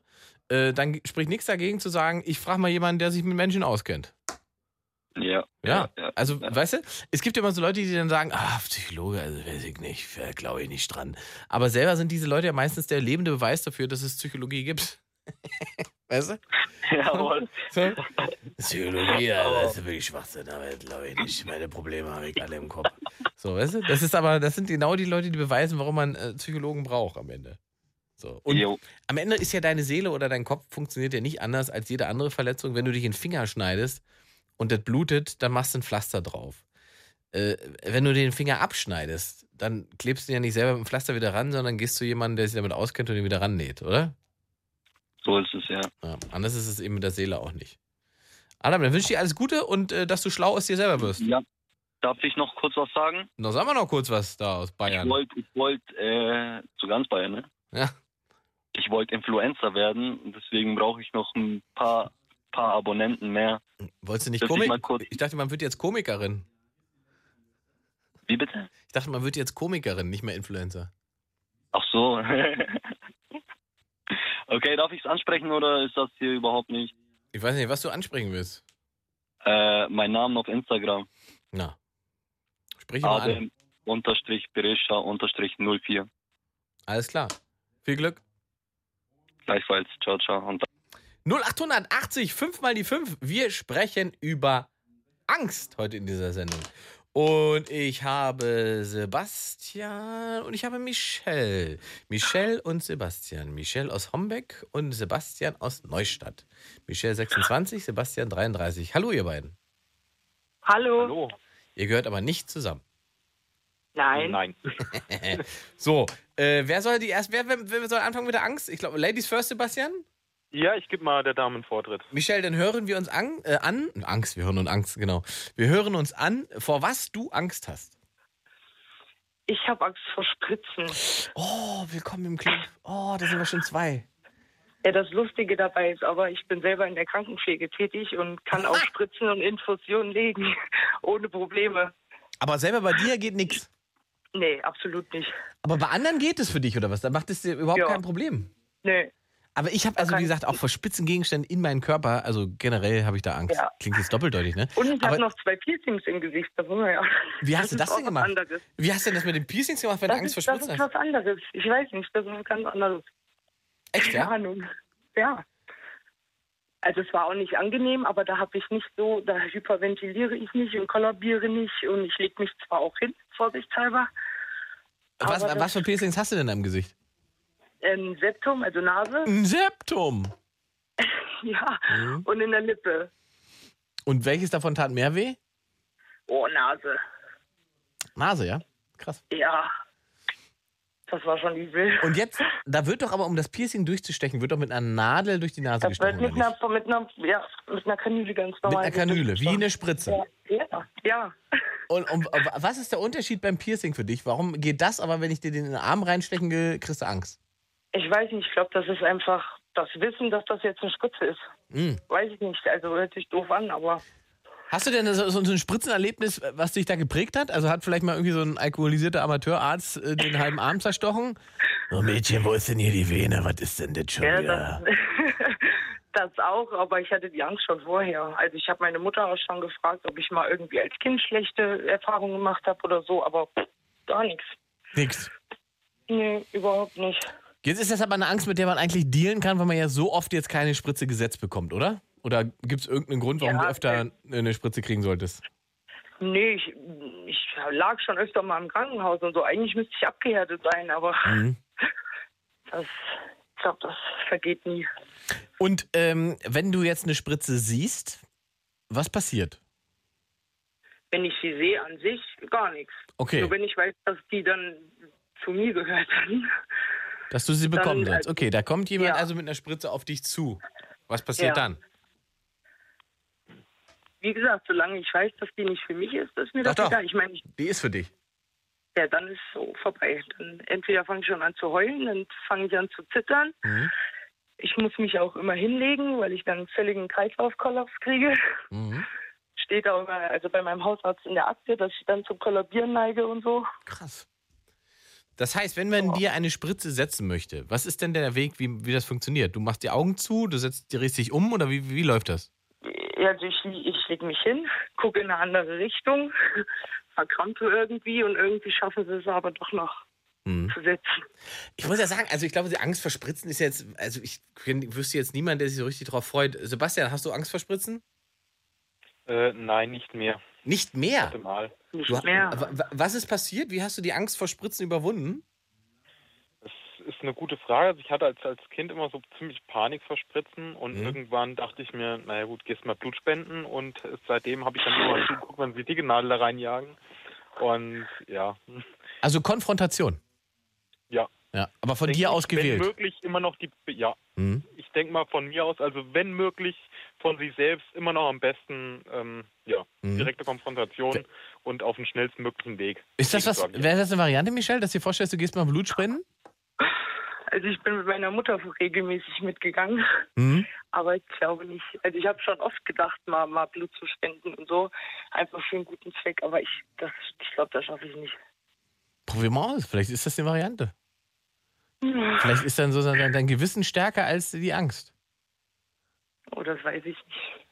[SPEAKER 3] Äh, dann spricht nichts dagegen zu sagen, ich frage mal jemanden, der sich mit Menschen auskennt.
[SPEAKER 6] Ja.
[SPEAKER 3] Ja,
[SPEAKER 6] ja.
[SPEAKER 3] also,
[SPEAKER 6] ja.
[SPEAKER 3] weißt du, es gibt ja immer so Leute, die dann sagen, ah, Psychologe, also weiß ich nicht, glaube ich nicht dran. Aber selber sind diese Leute ja meistens der lebende Beweis dafür, dass es Psychologie gibt. *laughs* weißt du?
[SPEAKER 6] Jawohl.
[SPEAKER 3] So? Psychologie, Alter, das ist wirklich Schwachsinn, aber glaube ich nicht. Meine Probleme habe ich alle im Kopf. So, weißt du? Das ist aber, das sind genau die Leute, die beweisen, warum man äh, Psychologen braucht am Ende. So. Und
[SPEAKER 6] Jo.
[SPEAKER 3] am Ende ist ja deine Seele oder dein Kopf funktioniert ja nicht anders als jede andere Verletzung. Wenn du dich in den Finger schneidest und das blutet, dann machst du ein Pflaster drauf. Äh, wenn du den Finger abschneidest, dann klebst du ihn ja nicht selber mit dem Pflaster wieder ran, sondern gehst zu jemandem, der sich damit auskennt und ihn wieder rannäht, oder?
[SPEAKER 6] So ist es, ja.
[SPEAKER 3] Ja, anders ist es eben mit der Seele auch nicht. Adam, dann wünsche ich dir alles Gute und äh, dass du schlau aus dir selber wirst.
[SPEAKER 6] Ja. Darf ich noch kurz was sagen?
[SPEAKER 3] Noch sagen wir noch kurz was da aus Bayern.
[SPEAKER 6] ich wollte, äh, zu ganz Bayern, ne?
[SPEAKER 3] Ja.
[SPEAKER 6] Ich wollte Influencer werden und deswegen brauche ich noch ein paar, paar Abonnenten mehr.
[SPEAKER 3] Wolltest du nicht
[SPEAKER 6] ich
[SPEAKER 3] Komik? Ich dachte, man wird jetzt Komikerin.
[SPEAKER 6] Wie bitte?
[SPEAKER 3] Ich dachte, man wird jetzt Komikerin, nicht mehr Influencer.
[SPEAKER 6] Ach so. *laughs* okay, darf ich es ansprechen oder ist das hier überhaupt nicht?
[SPEAKER 3] Ich weiß nicht, was du ansprechen willst.
[SPEAKER 6] Äh, mein Name auf Instagram.
[SPEAKER 3] Na. Sprich mal an.
[SPEAKER 6] Adem unterstrich Beresha unterstrich 04.
[SPEAKER 3] Alles klar. Viel Glück.
[SPEAKER 6] Gleichfalls. Ciao, ciao. Und
[SPEAKER 3] 0880, 5 mal die 5. Wir sprechen über Angst heute in dieser Sendung. Und ich habe Sebastian und ich habe Michelle. Michelle und Sebastian. Michelle aus Hombeck und Sebastian aus Neustadt. Michelle 26, Sebastian 33. Hallo, ihr beiden.
[SPEAKER 7] Hallo.
[SPEAKER 6] Hallo.
[SPEAKER 3] Ihr gehört aber nicht zusammen.
[SPEAKER 7] Nein.
[SPEAKER 6] Nein. *laughs*
[SPEAKER 3] So, äh, wer soll die erst, wer, wer, wer soll anfangen mit der Angst? Ich glaube, Ladies first, Sebastian?
[SPEAKER 8] Ja, ich gebe mal der Dame Vortritt.
[SPEAKER 3] Michelle, dann hören wir uns an, äh, an. Angst, wir hören uns Angst, genau. Wir hören uns an, vor was du Angst hast.
[SPEAKER 7] Ich habe Angst vor Spritzen.
[SPEAKER 3] Oh, willkommen im Club. Oh, da sind wir schon zwei.
[SPEAKER 7] Ja, das Lustige dabei ist aber, ich bin selber in der Krankenpflege tätig und kann auch Spritzen und Infusionen legen. *laughs* Ohne Probleme.
[SPEAKER 3] Aber selber bei dir geht nichts.
[SPEAKER 7] Nee, absolut nicht.
[SPEAKER 3] Aber bei anderen geht es für dich, oder was? Da macht es dir überhaupt
[SPEAKER 7] Ja.
[SPEAKER 3] kein Problem.
[SPEAKER 7] Nee.
[SPEAKER 3] Aber ich habe also, wie gesagt, auch vor Spitzengegenständen in meinen Körper, also generell habe ich da Angst.
[SPEAKER 7] Ja.
[SPEAKER 3] Klingt jetzt doppeldeutig, ne?
[SPEAKER 7] Und ich habe noch zwei Piercings im Gesicht. Das muss man ja. *laughs*
[SPEAKER 3] wie hast du
[SPEAKER 7] ist
[SPEAKER 3] das denn gemacht?
[SPEAKER 7] Anderes.
[SPEAKER 3] Wie hast du denn das mit den Piercings gemacht, wenn du
[SPEAKER 7] Das
[SPEAKER 3] Angst vor
[SPEAKER 7] ist, das
[SPEAKER 3] Spritzen
[SPEAKER 7] ist
[SPEAKER 3] hast?
[SPEAKER 7] was anderes. Ich weiß nicht, das ist ganz anderes.
[SPEAKER 3] Echt,
[SPEAKER 7] Keine
[SPEAKER 3] ja?
[SPEAKER 7] Ahnung. Ja. Also es war auch nicht angenehm, aber da habe ich nicht so, da hyperventiliere ich nicht und kollabiere nicht und ich lege mich zwar auch hin, vorsichtshalber.
[SPEAKER 3] Was,
[SPEAKER 7] das-
[SPEAKER 3] was für Piercings hast du denn am Gesicht?
[SPEAKER 7] Ein Septum, also Nase,
[SPEAKER 3] Ein Septum. *laughs*
[SPEAKER 7] ja,
[SPEAKER 3] Mhm.
[SPEAKER 7] und in der Lippe.
[SPEAKER 3] Und welches davon tat mehr weh?
[SPEAKER 7] Oh, Nase.
[SPEAKER 3] Nase, ja? Krass.
[SPEAKER 7] Ja. Das war schon übel.
[SPEAKER 3] Und jetzt, da wird doch aber, um das Piercing durchzustechen, wird doch mit einer Nadel durch die Nase
[SPEAKER 7] Das
[SPEAKER 3] gestochen.
[SPEAKER 7] wird mit einer, mit einer, ja, mit einer Kanüle ganz
[SPEAKER 3] Mit
[SPEAKER 7] normal.
[SPEAKER 3] einer Kanüle, wie eine Spritze.
[SPEAKER 7] Ja, ja, ja.
[SPEAKER 3] Und, und was ist der Unterschied beim Piercing für dich? Warum geht das, aber wenn ich dir den in den Arm reinstechen will, kriegst du Angst?
[SPEAKER 7] Ich weiß nicht, ich glaube, das ist einfach das Wissen, dass das jetzt eine Spritze ist.
[SPEAKER 3] Hm.
[SPEAKER 7] Weiß ich nicht, also hört sich doof an, aber
[SPEAKER 3] Hast du denn so, so ein Spritzenerlebnis, was dich da geprägt hat? Also hat vielleicht mal irgendwie so ein alkoholisierter Amateurarzt äh, den *laughs* halben Arm zerstochen? Oh Mädchen, wo ist denn hier die Vene? Was ist denn das schon
[SPEAKER 7] ja,
[SPEAKER 3] wieder?
[SPEAKER 7] das, *laughs* das auch, aber ich hatte die Angst schon vorher. Also ich habe meine Mutter auch schon gefragt, ob ich mal irgendwie als Kind schlechte Erfahrungen gemacht habe oder so, aber pff, gar nichts.
[SPEAKER 3] Nix.
[SPEAKER 7] Nee, überhaupt nicht.
[SPEAKER 3] Jetzt ist das aber eine Angst, mit der man eigentlich dealen kann, weil man ja so oft jetzt keine Spritze gesetzt bekommt, oder? Oder gibt es irgendeinen Grund, warum
[SPEAKER 7] Ja,
[SPEAKER 3] du öfter
[SPEAKER 7] äh,
[SPEAKER 3] eine Spritze kriegen solltest?
[SPEAKER 7] Nee, ich, ich lag schon öfter mal im Krankenhaus und so. Eigentlich müsste ich abgehärtet sein, aber
[SPEAKER 3] Mhm. *laughs*
[SPEAKER 7] das, ich glaube, das vergeht nie.
[SPEAKER 3] Und ähm, wenn du jetzt eine Spritze siehst, was passiert?
[SPEAKER 7] Wenn ich sie sehe an sich, gar nichts.
[SPEAKER 3] Okay.
[SPEAKER 7] Nur wenn ich weiß, dass die dann zu mir gehört dann.
[SPEAKER 3] Dass du sie
[SPEAKER 7] Dann,
[SPEAKER 3] bekommen
[SPEAKER 7] äh,
[SPEAKER 3] sollst. Okay, da kommt jemand
[SPEAKER 7] ja.
[SPEAKER 3] also mit einer Spritze auf dich zu. Was passiert
[SPEAKER 7] Ja.
[SPEAKER 3] dann?
[SPEAKER 7] Wie gesagt, solange ich weiß, dass die nicht für mich ist, ist mir
[SPEAKER 3] Doch,
[SPEAKER 7] das
[SPEAKER 3] doch.
[SPEAKER 7] egal. Ich meine,
[SPEAKER 3] Die ist für dich.
[SPEAKER 7] ja, dann ist so vorbei. Dann entweder fange ich schon an zu heulen, dann fange ich an zu zittern.
[SPEAKER 3] Mhm.
[SPEAKER 7] Ich muss mich auch immer hinlegen, weil ich dann einen völligen Kreislaufkollaps kriege.
[SPEAKER 3] Mhm.
[SPEAKER 7] Steht auch immer, also bei meinem Hausarzt in der Akte, dass ich dann zum Kollabieren neige und so.
[SPEAKER 3] Krass. Das heißt, wenn man dir eine Spritze setzen möchte, was ist denn der Weg, wie, wie das funktioniert? Du machst die Augen zu, du setzt, drehst dich um oder wie, wie läuft das?
[SPEAKER 7] Ja, Also ich, ich lege mich hin, gucke in eine andere Richtung, *laughs* verkrampfe irgendwie und irgendwie schaffen sie es aber doch noch
[SPEAKER 3] Mhm.
[SPEAKER 7] zu setzen.
[SPEAKER 3] Ich muss ja sagen, also ich glaube, die Angst vor Spritzen ist jetzt, also ich wüsste jetzt niemand, der sich so richtig drauf freut. Sebastian, hast du Angst vor Spritzen?
[SPEAKER 8] Äh, nein, nicht mehr.
[SPEAKER 3] Nicht mehr.
[SPEAKER 8] Warte mal.
[SPEAKER 7] Nicht
[SPEAKER 3] Du,
[SPEAKER 7] mehr.
[SPEAKER 3] wa- wa- was ist passiert? Wie hast du die Angst vor Spritzen überwunden?
[SPEAKER 8] Das ist eine gute Frage. Also ich hatte als, als Kind immer so ziemlich Panik vor Spritzen und
[SPEAKER 3] Mhm.
[SPEAKER 8] irgendwann dachte ich mir, naja gut, gehst mal Blut spenden und seitdem habe ich dann immer zugeguckt, wenn sie die Nadel da reinjagen. Und ja,
[SPEAKER 3] Also Konfrontation.
[SPEAKER 8] ja.
[SPEAKER 3] Ja, aber von
[SPEAKER 8] Denk
[SPEAKER 3] dir
[SPEAKER 8] ich,
[SPEAKER 3] aus gewählt.
[SPEAKER 8] Wenn möglich immer noch die, ja,
[SPEAKER 3] Mhm.
[SPEAKER 8] ich denke mal von mir aus, also wenn möglich von sich selbst immer noch am besten, ähm, ja,
[SPEAKER 3] Mhm.
[SPEAKER 8] direkte Konfrontation und auf den schnellstmöglichen Weg.
[SPEAKER 3] Ist das was, wäre das eine Variante, Michelle, dass du dir vorstellst, du gehst mal Blut spenden?
[SPEAKER 7] Also ich bin mit meiner Mutter regelmäßig mitgegangen,
[SPEAKER 3] Mhm.
[SPEAKER 7] aber ich glaube nicht. Also ich habe schon oft gedacht, mal, mal Blut zu spenden und so, einfach für einen guten Zweck, aber ich, das, ich glaube, das schaffe ich nicht.
[SPEAKER 3] Probier mal aus, vielleicht ist das eine Variante. Vielleicht ist dann so dein, dein Gewissen stärker als die Angst.
[SPEAKER 7] Oh, das weiß ich nicht.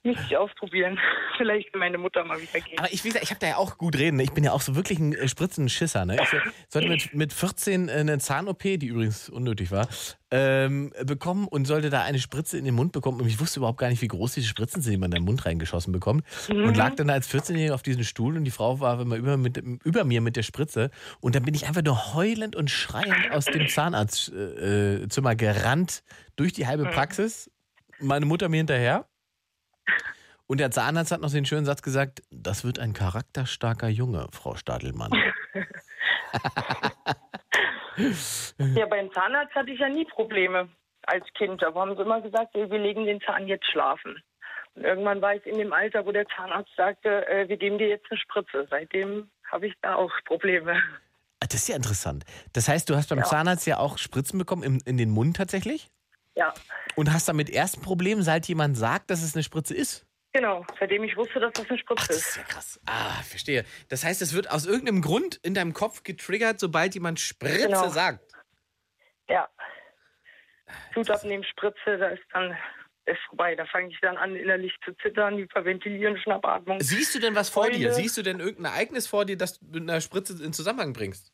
[SPEAKER 7] Müsste ich ausprobieren. *laughs* Vielleicht kann meine Mutter mal wieder gehen.
[SPEAKER 3] Aber ich, wie gesagt, ich habe da ja auch gut reden. ne? Ich bin ja auch so wirklich ein äh, Spritzenschisser. Ne? Ich sollte mit, mit 14 eine Zahn-OP, die übrigens unnötig war, ähm, bekommen und sollte da eine Spritze in den Mund bekommen. Und ich wusste überhaupt gar nicht, wie groß diese Spritzen sind, die man in den Mund reingeschossen bekommt. Und lag dann da als 14-Jähriger auf diesem Stuhl und die Frau war immer über, mit, über mir mit der Spritze. Und dann bin ich einfach nur heulend und schreiend aus dem Zahnarztzimmer gerannt durch die halbe Praxis. Meine Mutter mir hinterher. Und der Zahnarzt hat noch den schönen Satz gesagt, das wird ein charakterstarker Junge, Frau Stadelmann.
[SPEAKER 7] Ja, beim Zahnarzt hatte ich ja nie Probleme als Kind. Da haben sie immer gesagt, wir legen den Zahn jetzt schlafen. Und irgendwann war ich in dem Alter, wo der Zahnarzt sagte, äh, wir geben dir jetzt eine Spritze. Seitdem habe ich da auch Probleme.
[SPEAKER 3] Ah, Das ist ja interessant. Das heißt, du hast beim
[SPEAKER 7] Ja.
[SPEAKER 3] Zahnarzt ja auch Spritzen bekommen im, in den Mund tatsächlich?
[SPEAKER 7] Ja,
[SPEAKER 3] Und hast damit erst ein Problem, seit jemand sagt, dass es eine Spritze ist?
[SPEAKER 7] genau. Seitdem ich wusste, dass das eine
[SPEAKER 3] Ach,
[SPEAKER 7] Spritze
[SPEAKER 3] das ist ja krass. Ah, verstehe. Das heißt, es wird aus irgendeinem Grund in deinem Kopf getriggert, sobald jemand Spritze
[SPEAKER 7] Genau.
[SPEAKER 3] sagt.
[SPEAKER 7] Ja. Blut abnehmen, Spritze, da ist dann ist vorbei. Da fange ich dann an, innerlich zu zittern, hyperventilieren, Schnappatmung.
[SPEAKER 3] Siehst du denn was vor
[SPEAKER 7] Heule.
[SPEAKER 3] dir? Siehst du denn irgendein Ereignis vor dir, das du mit einer Spritze in Zusammenhang bringst?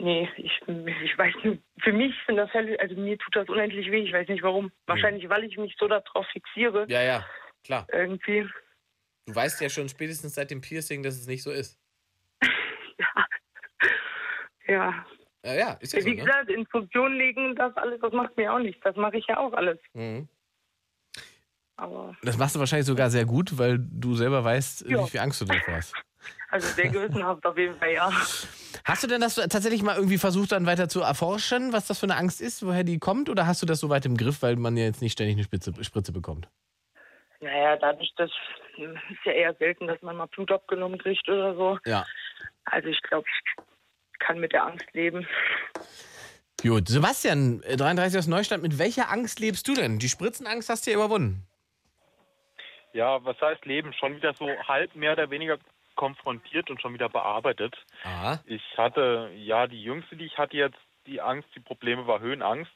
[SPEAKER 7] Nee, ich, ich weiß nicht. Für mich sind das Fälle, also mir tut das unendlich weh. Ich weiß nicht warum. Wahrscheinlich, weil ich mich so darauf fixiere.
[SPEAKER 3] Ja, ja, klar.
[SPEAKER 7] Irgendwie.
[SPEAKER 3] Du weißt ja schon spätestens seit dem Piercing, dass es nicht so ist. *laughs*
[SPEAKER 7] Ja.
[SPEAKER 3] Ja, ja, ist ja so,
[SPEAKER 7] Wie
[SPEAKER 3] ne?
[SPEAKER 7] gesagt, Instruktionen legen, das alles, das macht mir auch nichts. Das mache ich ja auch alles.
[SPEAKER 3] Mhm.
[SPEAKER 7] Aber,
[SPEAKER 3] Das machst du wahrscheinlich sogar sehr gut, weil du selber weißt,
[SPEAKER 7] Ja.
[SPEAKER 3] wie viel Angst du davor hast.
[SPEAKER 7] Also sehr *laughs* gewissenhaft auf jeden Fall, ja.
[SPEAKER 3] Hast du denn das tatsächlich mal irgendwie versucht, dann weiter zu erforschen, was das für eine Angst ist, woher die kommt? Oder hast du das so weit im Griff, weil man ja jetzt nicht ständig eine Spitze, Spritze bekommt?
[SPEAKER 7] Naja, dadurch, das ist ja eher selten, dass man mal Blut abgenommen kriegt oder so.
[SPEAKER 3] Ja.
[SPEAKER 7] Also ich glaube, ich kann mit der Angst leben.
[SPEAKER 3] Gut, Sebastian, äh, 33 aus Neustadt, mit welcher Angst lebst du denn? Die Spritzenangst hast du ja überwunden.
[SPEAKER 8] Ja, was heißt Leben? Schon wieder so halb mehr oder weniger konfrontiert und schon wieder bearbeitet.
[SPEAKER 3] Ah.
[SPEAKER 8] Ich hatte, ja, die jüngste, die ich hatte jetzt, die Angst, die Probleme war Höhenangst.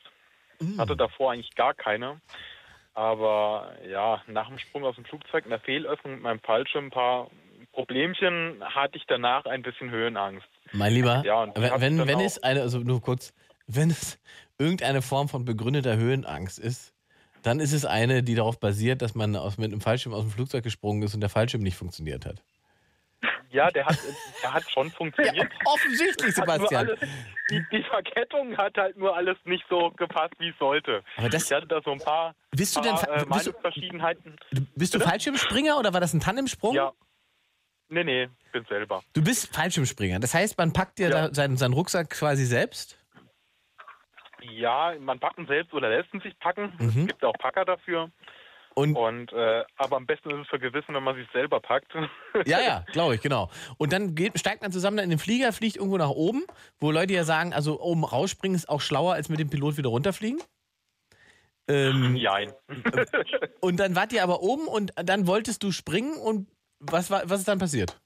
[SPEAKER 8] Hatte davor eigentlich gar keine. Aber ja, nach dem Sprung aus dem Flugzeug in der Fehlöffnung mit meinem Fallschirm ein paar Problemchen hatte ich danach ein bisschen Höhenangst.
[SPEAKER 3] Mein Lieber,
[SPEAKER 8] Ja,
[SPEAKER 3] wenn, wenn, wenn es eine, also nur kurz, wenn es *laughs* irgendeine Form von begründeter Höhenangst ist, dann ist es eine, die darauf basiert, dass man aus, mit einem Fallschirm aus dem Flugzeug gesprungen ist und der Fallschirm nicht funktioniert hat.
[SPEAKER 8] Ja, der hat, der hat schon funktioniert.
[SPEAKER 3] Offensichtlich,
[SPEAKER 8] Hat nur
[SPEAKER 3] Sebastian.
[SPEAKER 8] alles, die, die Verkettung hat halt nur alles nicht so gepasst, wie es sollte.
[SPEAKER 3] Aber das-
[SPEAKER 8] ich hatte da so ein paar,
[SPEAKER 3] Bist du denn
[SPEAKER 8] äh,
[SPEAKER 3] bist du-
[SPEAKER 8] Meinungsverschiedenheiten.
[SPEAKER 3] Bist du Fallschirmspringer oder war das ein Tandemsprung?
[SPEAKER 8] Ja. Nee, nee, bin selber.
[SPEAKER 3] Du bist Fallschirmspringer. Das heißt, man packt dir
[SPEAKER 8] Ja.
[SPEAKER 3] seinen, seinen Rucksack quasi selbst?
[SPEAKER 8] Ja, man packt ihn selbst oder lässt ihn sich packen.
[SPEAKER 3] Mhm.
[SPEAKER 8] Es gibt auch Packer dafür.
[SPEAKER 3] Und
[SPEAKER 8] Und äh, aber am besten ist es für Gewissen, wenn man sich selber packt. *laughs*
[SPEAKER 3] ja, ja, glaube ich, genau. Und dann geht, steigt man zusammen in den Flieger, fliegt irgendwo nach oben, wo Leute ja sagen, also oben rausspringen ist auch schlauer, als mit dem Pilot wieder runterfliegen. Ähm,
[SPEAKER 8] Jein. *laughs*
[SPEAKER 3] Und dann wart ihr aber oben und dann wolltest du springen und was, war, was ist dann passiert?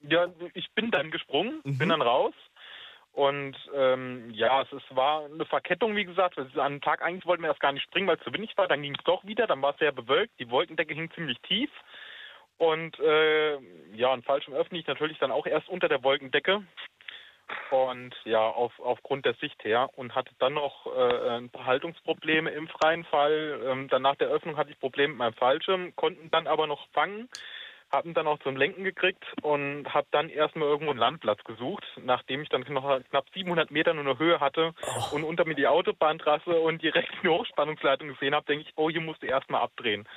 [SPEAKER 8] Ja, ich bin dann gesprungen,
[SPEAKER 3] Mhm.
[SPEAKER 8] bin dann raus. Und ähm, ja, es, es war eine Verkettung, wie gesagt. An einem Tag eigentlich wollten wir erst gar nicht springen, weil es zu windig war. Dann ging es doch wieder, dann war es sehr bewölkt. Die Wolkendecke hing ziemlich tief. Und äh, ja, ein Fallschirm öffne ich natürlich dann auch erst unter der Wolkendecke. Und ja, auf, aufgrund der Sicht her. Und hatte dann noch äh, ein paar Haltungsprobleme im freien Fall. Ähm, dann nach der Öffnung hatte ich Probleme mit meinem Fallschirm, konnten dann aber noch fangen haben dann auch zum Lenken gekriegt und habe dann erstmal irgendwo einen Landplatz gesucht, nachdem ich dann noch knapp 700 Meter nur eine Höhe hatte und unter mir die Autobahntrasse und direkt eine Hochspannungsleitung gesehen habe, denke ich, oh, hier musst du erstmal abdrehen.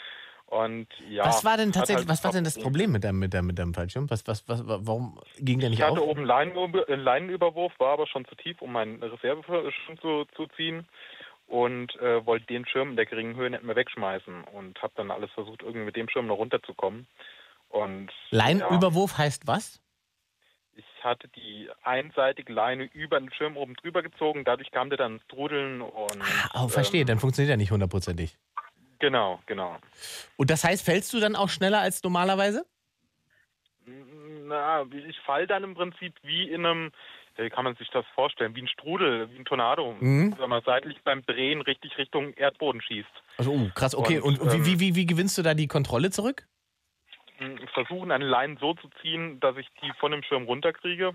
[SPEAKER 8] Und ja.
[SPEAKER 3] was war denn tatsächlich,
[SPEAKER 8] halt
[SPEAKER 3] was war denn das Problem mit deinem, mit deinem, mit deinem Fallschirm? Was, was, was, warum ging der nicht
[SPEAKER 8] Ich hatte
[SPEAKER 3] auf?
[SPEAKER 8] oben Leinenüber- Leinenüberwurf, war aber schon zu tief, um meinen Reserveschirm zu, zu ziehen und äh, wollte den Schirm in der geringen Höhe nicht mehr wegschmeißen und habe dann alles versucht, irgendwie mit dem Schirm noch runterzukommen. Und ja,
[SPEAKER 3] Leinenüberwurf heißt was?
[SPEAKER 8] Ich hatte die einseitige Leine über den Schirm oben drüber gezogen, dadurch kam der dann ins Trudeln und.
[SPEAKER 3] Oh, verstehe,
[SPEAKER 8] ähm,
[SPEAKER 3] dann funktioniert er nicht hundertprozentig.
[SPEAKER 8] Genau, genau.
[SPEAKER 3] Und das heißt, fällst du dann auch schneller als normalerweise?
[SPEAKER 8] Na, ich fall dann im Prinzip wie in einem, wie kann man sich das vorstellen, wie ein Strudel, wie ein Tornado,
[SPEAKER 3] Mhm.
[SPEAKER 8] wenn man seitlich beim Drehen richtig Richtung Erdboden schießt.
[SPEAKER 3] Also, oh, krass, okay. Und,
[SPEAKER 8] Und,
[SPEAKER 3] wie,
[SPEAKER 8] ähm,
[SPEAKER 3] wie, wie, wie gewinnst du da die Kontrolle zurück?
[SPEAKER 8] Versuchen, eine Leine so zu ziehen, dass ich die von dem Schirm runterkriege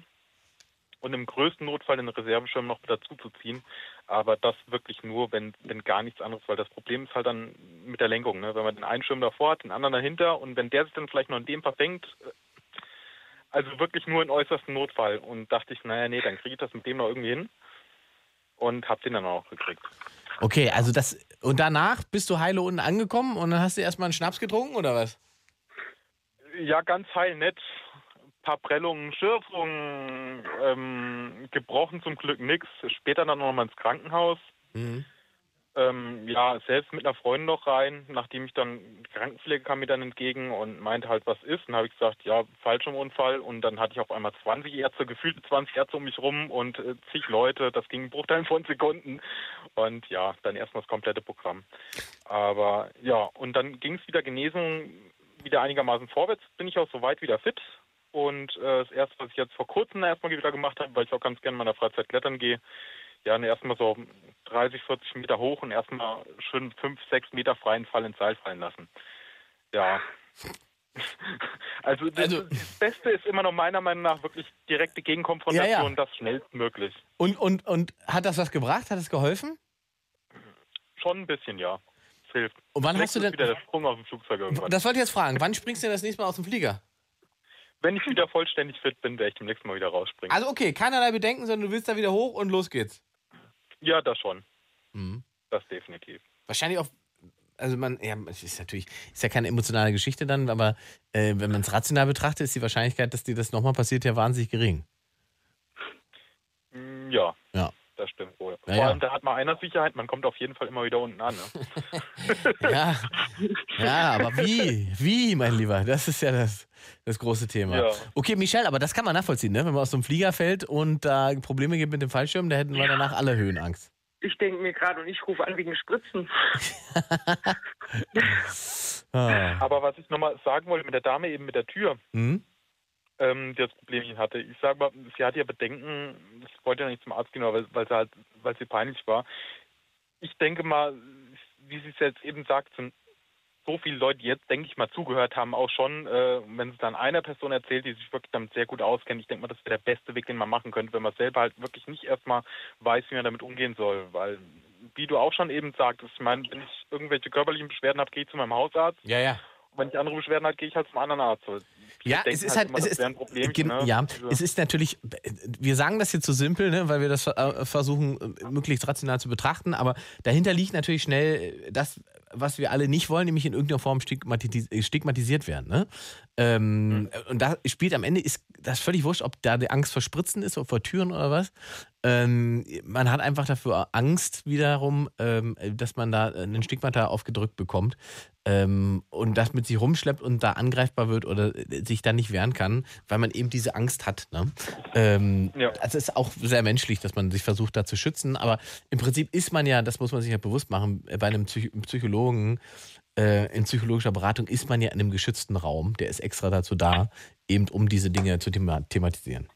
[SPEAKER 8] und im größten Notfall den Reserveschirm noch dazu zu ziehen. Aber das wirklich nur, wenn, wenn gar nichts anderes, weil das Problem ist halt dann mit der Lenkung. Ne? Wenn man den einen Schirm davor hat, den anderen dahinter und wenn der sich dann vielleicht noch in dem verfängt, äh, also wirklich nur in äußersten Notfall. Und dachte ich, naja, nee, dann kriege ich das mit dem noch irgendwie hin. Und hab den dann auch gekriegt.
[SPEAKER 3] Okay, also das. Und danach bist du heile unten angekommen und dann hast du erstmal einen Schnaps getrunken oder was?
[SPEAKER 8] Ja, ganz heil nett. Paar Prellungen, Schürfungen, ähm, gebrochen zum Glück nix. Später dann noch mal ins Krankenhaus.
[SPEAKER 3] Mhm.
[SPEAKER 8] Äh, ähm, ja, selbst mit einer Freundin noch rein, nachdem ich dann, die Krankenpflege kam mir dann entgegen und meinte halt, was ist. Und habe ich gesagt, ja, Fallschirmunfall. Und dann hatte ich auf einmal 20 Ärzte, gefühlte 20 Ärzte um mich rum und äh, zig Leute. Das ging in Bruchteilen von Sekunden. Und ja, dann erstmal das komplette Programm. Aber ja, und dann ging es wieder Genesung wieder einigermaßen vorwärts. Bin ich auch soweit wieder fit. Und äh, das erste, was ich jetzt vor kurzem erstmal wieder gemacht habe, weil ich auch ganz gerne in meiner Freizeit klettern gehe, ja, ne, erstmal so 30, 40 Meter hoch und erstmal schön 5, 6 Meter freien Fall ins Seil fallen lassen. Ja. *laughs* Also das,
[SPEAKER 3] Also-
[SPEAKER 8] das Beste ist immer noch meiner Meinung nach wirklich direkte Gegenkonfrontation,
[SPEAKER 3] Ja, ja.
[SPEAKER 8] das schnellstmöglich.
[SPEAKER 3] Und, und, und hat das was gebracht? Hat es geholfen?
[SPEAKER 8] Schon ein bisschen, ja. Es hilft.
[SPEAKER 3] Und wann
[SPEAKER 8] Vielleicht
[SPEAKER 3] hast du denn.
[SPEAKER 8] wieder der Sprung aus dem Flugzeug irgendwann.
[SPEAKER 3] Das wollte ich jetzt fragen. Wann springst du denn das nächste Mal aus dem Flieger?
[SPEAKER 8] Wenn ich wieder vollständig fit bin, werde ich demnächst mal wieder rausspringen.
[SPEAKER 3] Also okay, keinerlei Bedenken, sondern du willst da wieder hoch und los geht's.
[SPEAKER 8] ja, das schon.
[SPEAKER 3] Mhm.
[SPEAKER 8] Das definitiv.
[SPEAKER 3] Wahrscheinlich auch, also man, ja, es ist natürlich, ist ja keine emotionale Geschichte dann, aber äh, wenn man es rational betrachtet, ist die Wahrscheinlichkeit, dass dir das nochmal passiert, ja wahnsinnig gering.
[SPEAKER 8] Ja.
[SPEAKER 3] Ja.
[SPEAKER 8] Das stimmt wohl.
[SPEAKER 3] Ja,
[SPEAKER 8] Vor
[SPEAKER 3] ja.
[SPEAKER 8] allem, da hat man einer Sicherheit, man kommt auf jeden Fall immer wieder unten an. Ne? *laughs*
[SPEAKER 3] Ja, ja, aber wie? Wie, mein Lieber? Das ist ja das, das große Thema.
[SPEAKER 8] Ja.
[SPEAKER 3] Okay, Michelle, aber das kann man nachvollziehen, ne? Wenn man aus so einem Flieger fällt und da Probleme gibt mit dem Fallschirm, da hätten wir danach alle Höhenangst.
[SPEAKER 7] Ich denke mir gerade und ich rufe an wegen Spritzen. *laughs*
[SPEAKER 3] Ah.
[SPEAKER 8] Aber was ich nochmal sagen wollte mit der Dame eben mit der Tür,
[SPEAKER 3] Hm?
[SPEAKER 8] Ähm, die das Problem hatte. Ich sage mal, sie hatte ja Bedenken, ich wollte ja nicht zum Arzt gehen, weil, weil sie halt, weil sie peinlich war. Ich denke mal, wie sie es jetzt eben sagt, sind so viele Leute, jetzt, denke ich mal, zugehört haben, auch schon, äh, wenn es dann einer Person erzählt, die sich wirklich damit sehr gut auskennt, ich denke mal, das wäre der beste Weg, den man machen könnte, wenn man selber halt wirklich nicht erstmal weiß, wie man damit umgehen soll. Weil, wie du auch schon eben sagtest, ich meine, wenn ich irgendwelche körperlichen Beschwerden habe, gehe ich zu meinem Hausarzt.
[SPEAKER 3] Ja, ja.
[SPEAKER 8] Wenn ich andere Beschwerden habe, gehe ich halt zum anderen Arzt. Viele
[SPEAKER 3] Ja, es ist halt,
[SPEAKER 8] immer,
[SPEAKER 3] es ist,
[SPEAKER 8] ein Problem. ne?
[SPEAKER 3] ja,
[SPEAKER 8] Also-
[SPEAKER 3] es ist natürlich, wir sagen das jetzt so simpel, ne, weil wir das äh, versuchen, äh, möglichst rational zu betrachten, aber dahinter liegt natürlich schnell äh, das, was wir alle nicht wollen, nämlich in irgendeiner Form stigmatis stigmatisiert werden. Ne? Ähm, Und da spielt am Ende ist das völlig wurscht, ob da die Angst vor Spritzen ist oder vor Türen oder was. Ähm, man hat einfach dafür Angst wiederum, ähm, dass man da einen Stigmata aufgedrückt bekommt ähm, und das mit sich rumschleppt und da angreifbar wird oder äh, sich dann nicht wehren kann, weil man eben diese Angst hat. Ne? Ähm,
[SPEAKER 8] Ja.
[SPEAKER 3] Also es ist auch sehr menschlich, dass man sich versucht, da zu schützen, aber im Prinzip ist man ja, das muss man sich ja bewusst machen, bei einem Psych Psychologen äh, in psychologischer Beratung ist man ja in einem geschützten Raum, der ist extra dazu da, eben um diese Dinge zu thema thematisieren.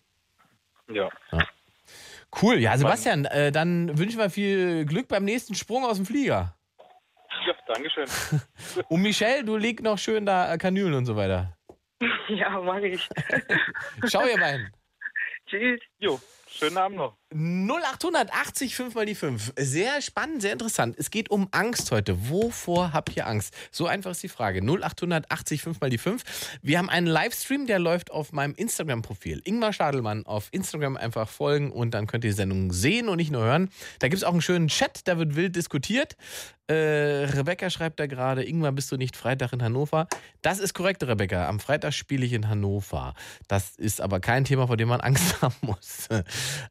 [SPEAKER 8] ja.
[SPEAKER 3] Cool, ja, Sebastian, äh, dann wünschen wir viel Glück beim nächsten Sprung aus dem Flieger.
[SPEAKER 8] ja, Dankeschön. *laughs*
[SPEAKER 3] Und Michelle, du leg noch schön da äh, Kanülen und so weiter. *laughs*
[SPEAKER 7] Ja, mag ich.
[SPEAKER 3] Schau ihr beiden.
[SPEAKER 7] Tschüss.
[SPEAKER 8] Jo, schönen Abend noch.
[SPEAKER 3] 0880 5 mal die 5. Sehr spannend, sehr interessant. Es geht um Angst heute. Wovor habt ihr Angst? So einfach ist die Frage. 0880 5 mal die 5. Wir haben einen Livestream, der läuft auf meinem Instagram-Profil. Ingmar Stadelmann auf Instagram einfach folgen und dann könnt ihr die Sendung sehen und nicht nur hören. Da gibt es auch einen schönen Chat, da wird wild diskutiert. Äh, Rebecca schreibt da gerade, Ingmar, bist du nicht Freitag in Hannover? Das ist korrekt, Rebecca. Am Freitag spiele ich in Hannover. Das ist aber kein Thema, vor dem man Angst *laughs* haben muss.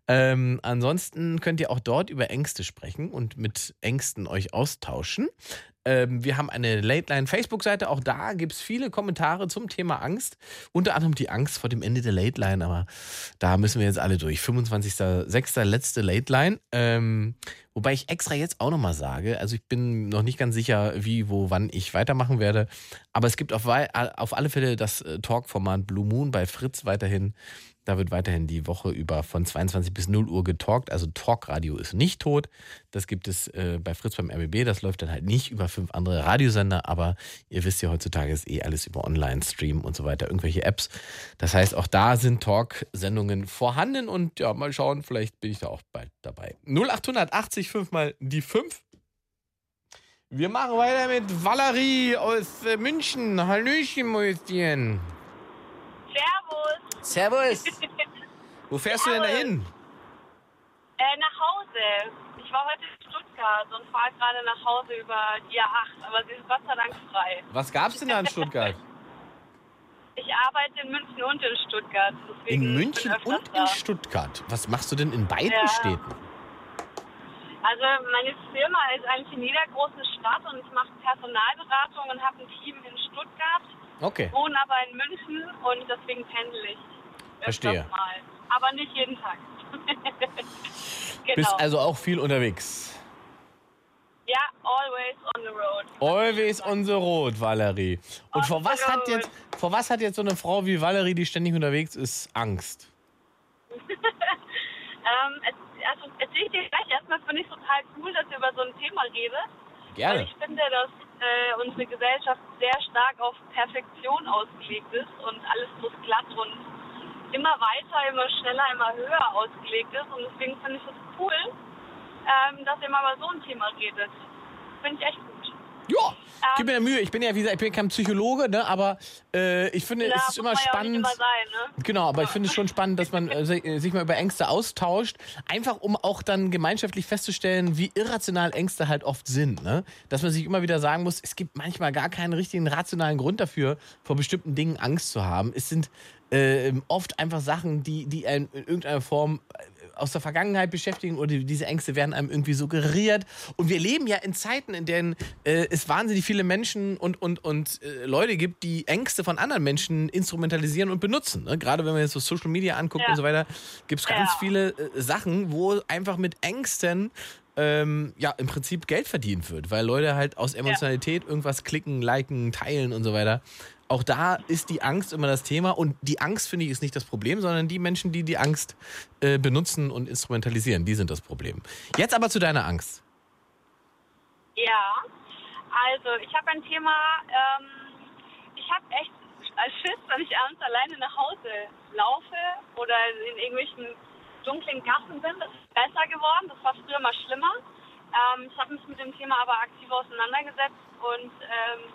[SPEAKER 3] ähm, ansonsten könnt ihr auch dort über Ängste sprechen und mit Ängsten euch austauschen. Ähm, wir haben eine Late Line Facebook-Seite. Auch da gibt es viele Kommentare zum Thema Angst. Unter anderem die Angst vor dem Ende der Late Line. Aber da müssen wir jetzt alle durch. 25.06. letzte Late Line. Ähm, wobei ich extra jetzt auch nochmal sage, also ich bin noch nicht ganz sicher, wie, wo, wann ich weitermachen werde. Aber es gibt auf, auf alle Fälle das äh, Talk-Format Blue Moon bei Fritz weiterhin. Da wird weiterhin die Woche über von 22 bis 0 Uhr getalkt. Also Talkradio ist nicht tot. Das gibt es äh, bei Fritz beim RBB. Das läuft dann halt nicht über fünf andere Radiosender. Aber ihr wisst ja, heutzutage ist eh alles über Online-Stream und so weiter, irgendwelche Apps. Das heißt, auch da sind Talk-Sendungen vorhanden. Und ja, mal schauen, vielleicht bin ich da auch bald dabei. 0880 5 mal die 5. Wir machen weiter mit Valerie aus äh, München. Hallöchen, Mäuschen.
[SPEAKER 9] Servus.
[SPEAKER 3] Servus. *laughs* Wo fährst du denn dahin?
[SPEAKER 9] Äh, nach Hause. Ich war heute in Stuttgart und fahre gerade nach Hause über die A8, aber sie ist Gott sei Dank frei.
[SPEAKER 3] Was gab's denn da in Stuttgart? *laughs*
[SPEAKER 9] Ich arbeite in München und in Stuttgart.
[SPEAKER 3] In München und
[SPEAKER 9] da.
[SPEAKER 3] in Stuttgart. Was machst du denn in beiden
[SPEAKER 9] Ja.
[SPEAKER 3] Städten?
[SPEAKER 9] Also meine Firma ist eigentlich in jeder großen Stadt und ich mache Personalberatung und habe ein Team in Stuttgart,
[SPEAKER 3] Okay,
[SPEAKER 9] wohne aber in München und deswegen pendel ich.
[SPEAKER 3] Verstehe.
[SPEAKER 9] Mal. Aber nicht jeden Tag. *laughs* genau.
[SPEAKER 3] bist also auch viel unterwegs.
[SPEAKER 9] ja, always on the road.
[SPEAKER 3] Always on the road, Valerie. Und
[SPEAKER 9] On
[SPEAKER 3] vor was, hat jetzt, vor was hat jetzt so eine Frau wie Valerie, die ständig unterwegs ist, Angst? *laughs*
[SPEAKER 9] Ähm, also erzähle ich dir gleich. Erstmal finde ich es total cool, dass ihr über so ein Thema redet. Weil
[SPEAKER 3] Gerne.
[SPEAKER 9] ich finde, dass äh, unsere Gesellschaft sehr stark auf Perfektion ausgelegt ist und alles muss glatt und immer weiter, immer schneller, immer höher ausgelegt ist. Und deswegen finde ich es cool, ähm, dass ihr mal über so ein Thema redet. Finde ich echt gut.
[SPEAKER 3] Ja, gib mir Mühe. Ich bin ja, wie gesagt, ich bin kein Psychologe, ne, aber äh, ich finde,
[SPEAKER 9] Na,
[SPEAKER 3] es ist immer
[SPEAKER 9] man ja
[SPEAKER 3] spannend.
[SPEAKER 9] immer sein, ne?
[SPEAKER 3] Genau, aber ich finde es *laughs* schon spannend, dass man äh, sich- sich mal über Ängste austauscht, einfach um auch dann gemeinschaftlich festzustellen, wie irrational Ängste halt oft sind. Ne? Dass man sich immer wieder sagen muss, es gibt manchmal gar keinen richtigen rationalen Grund dafür, vor bestimmten Dingen Angst zu haben. Es sind äh, oft einfach Sachen, die, die einen in irgendeiner Form äh, aus der Vergangenheit beschäftigen oder diese Ängste werden einem irgendwie suggeriert. Und wir leben ja in Zeiten, in denen äh, es wahnsinnig viele Menschen und, und, und äh, Leute gibt, die Ängste von anderen Menschen instrumentalisieren und benutzen. Ne? Gerade wenn man jetzt so Social Media anguckt
[SPEAKER 9] Ja.
[SPEAKER 3] und so weiter, gibt es ganz
[SPEAKER 9] Ja.
[SPEAKER 3] viele äh, Sachen, wo einfach mit Ängsten ähm, ja im Prinzip Geld verdient wird, weil Leute halt aus Emotionalität irgendwas klicken, liken, teilen und so weiter. Auch da ist die Angst immer das Thema und die Angst, finde ich, ist nicht das Problem, sondern die Menschen, die die Angst äh, benutzen und instrumentalisieren, die sind das Problem. Jetzt aber zu deiner Angst.
[SPEAKER 9] Ja, also ich habe ein Thema, ähm, ich habe echt Schiss, wenn ich abends alleine nach Hause laufe oder in irgendwelchen dunklen Gassen bin. Das ist besser geworden, das war früher mal schlimmer. Ähm, ich habe mich mit dem Thema aber aktiv auseinandergesetzt und ähm,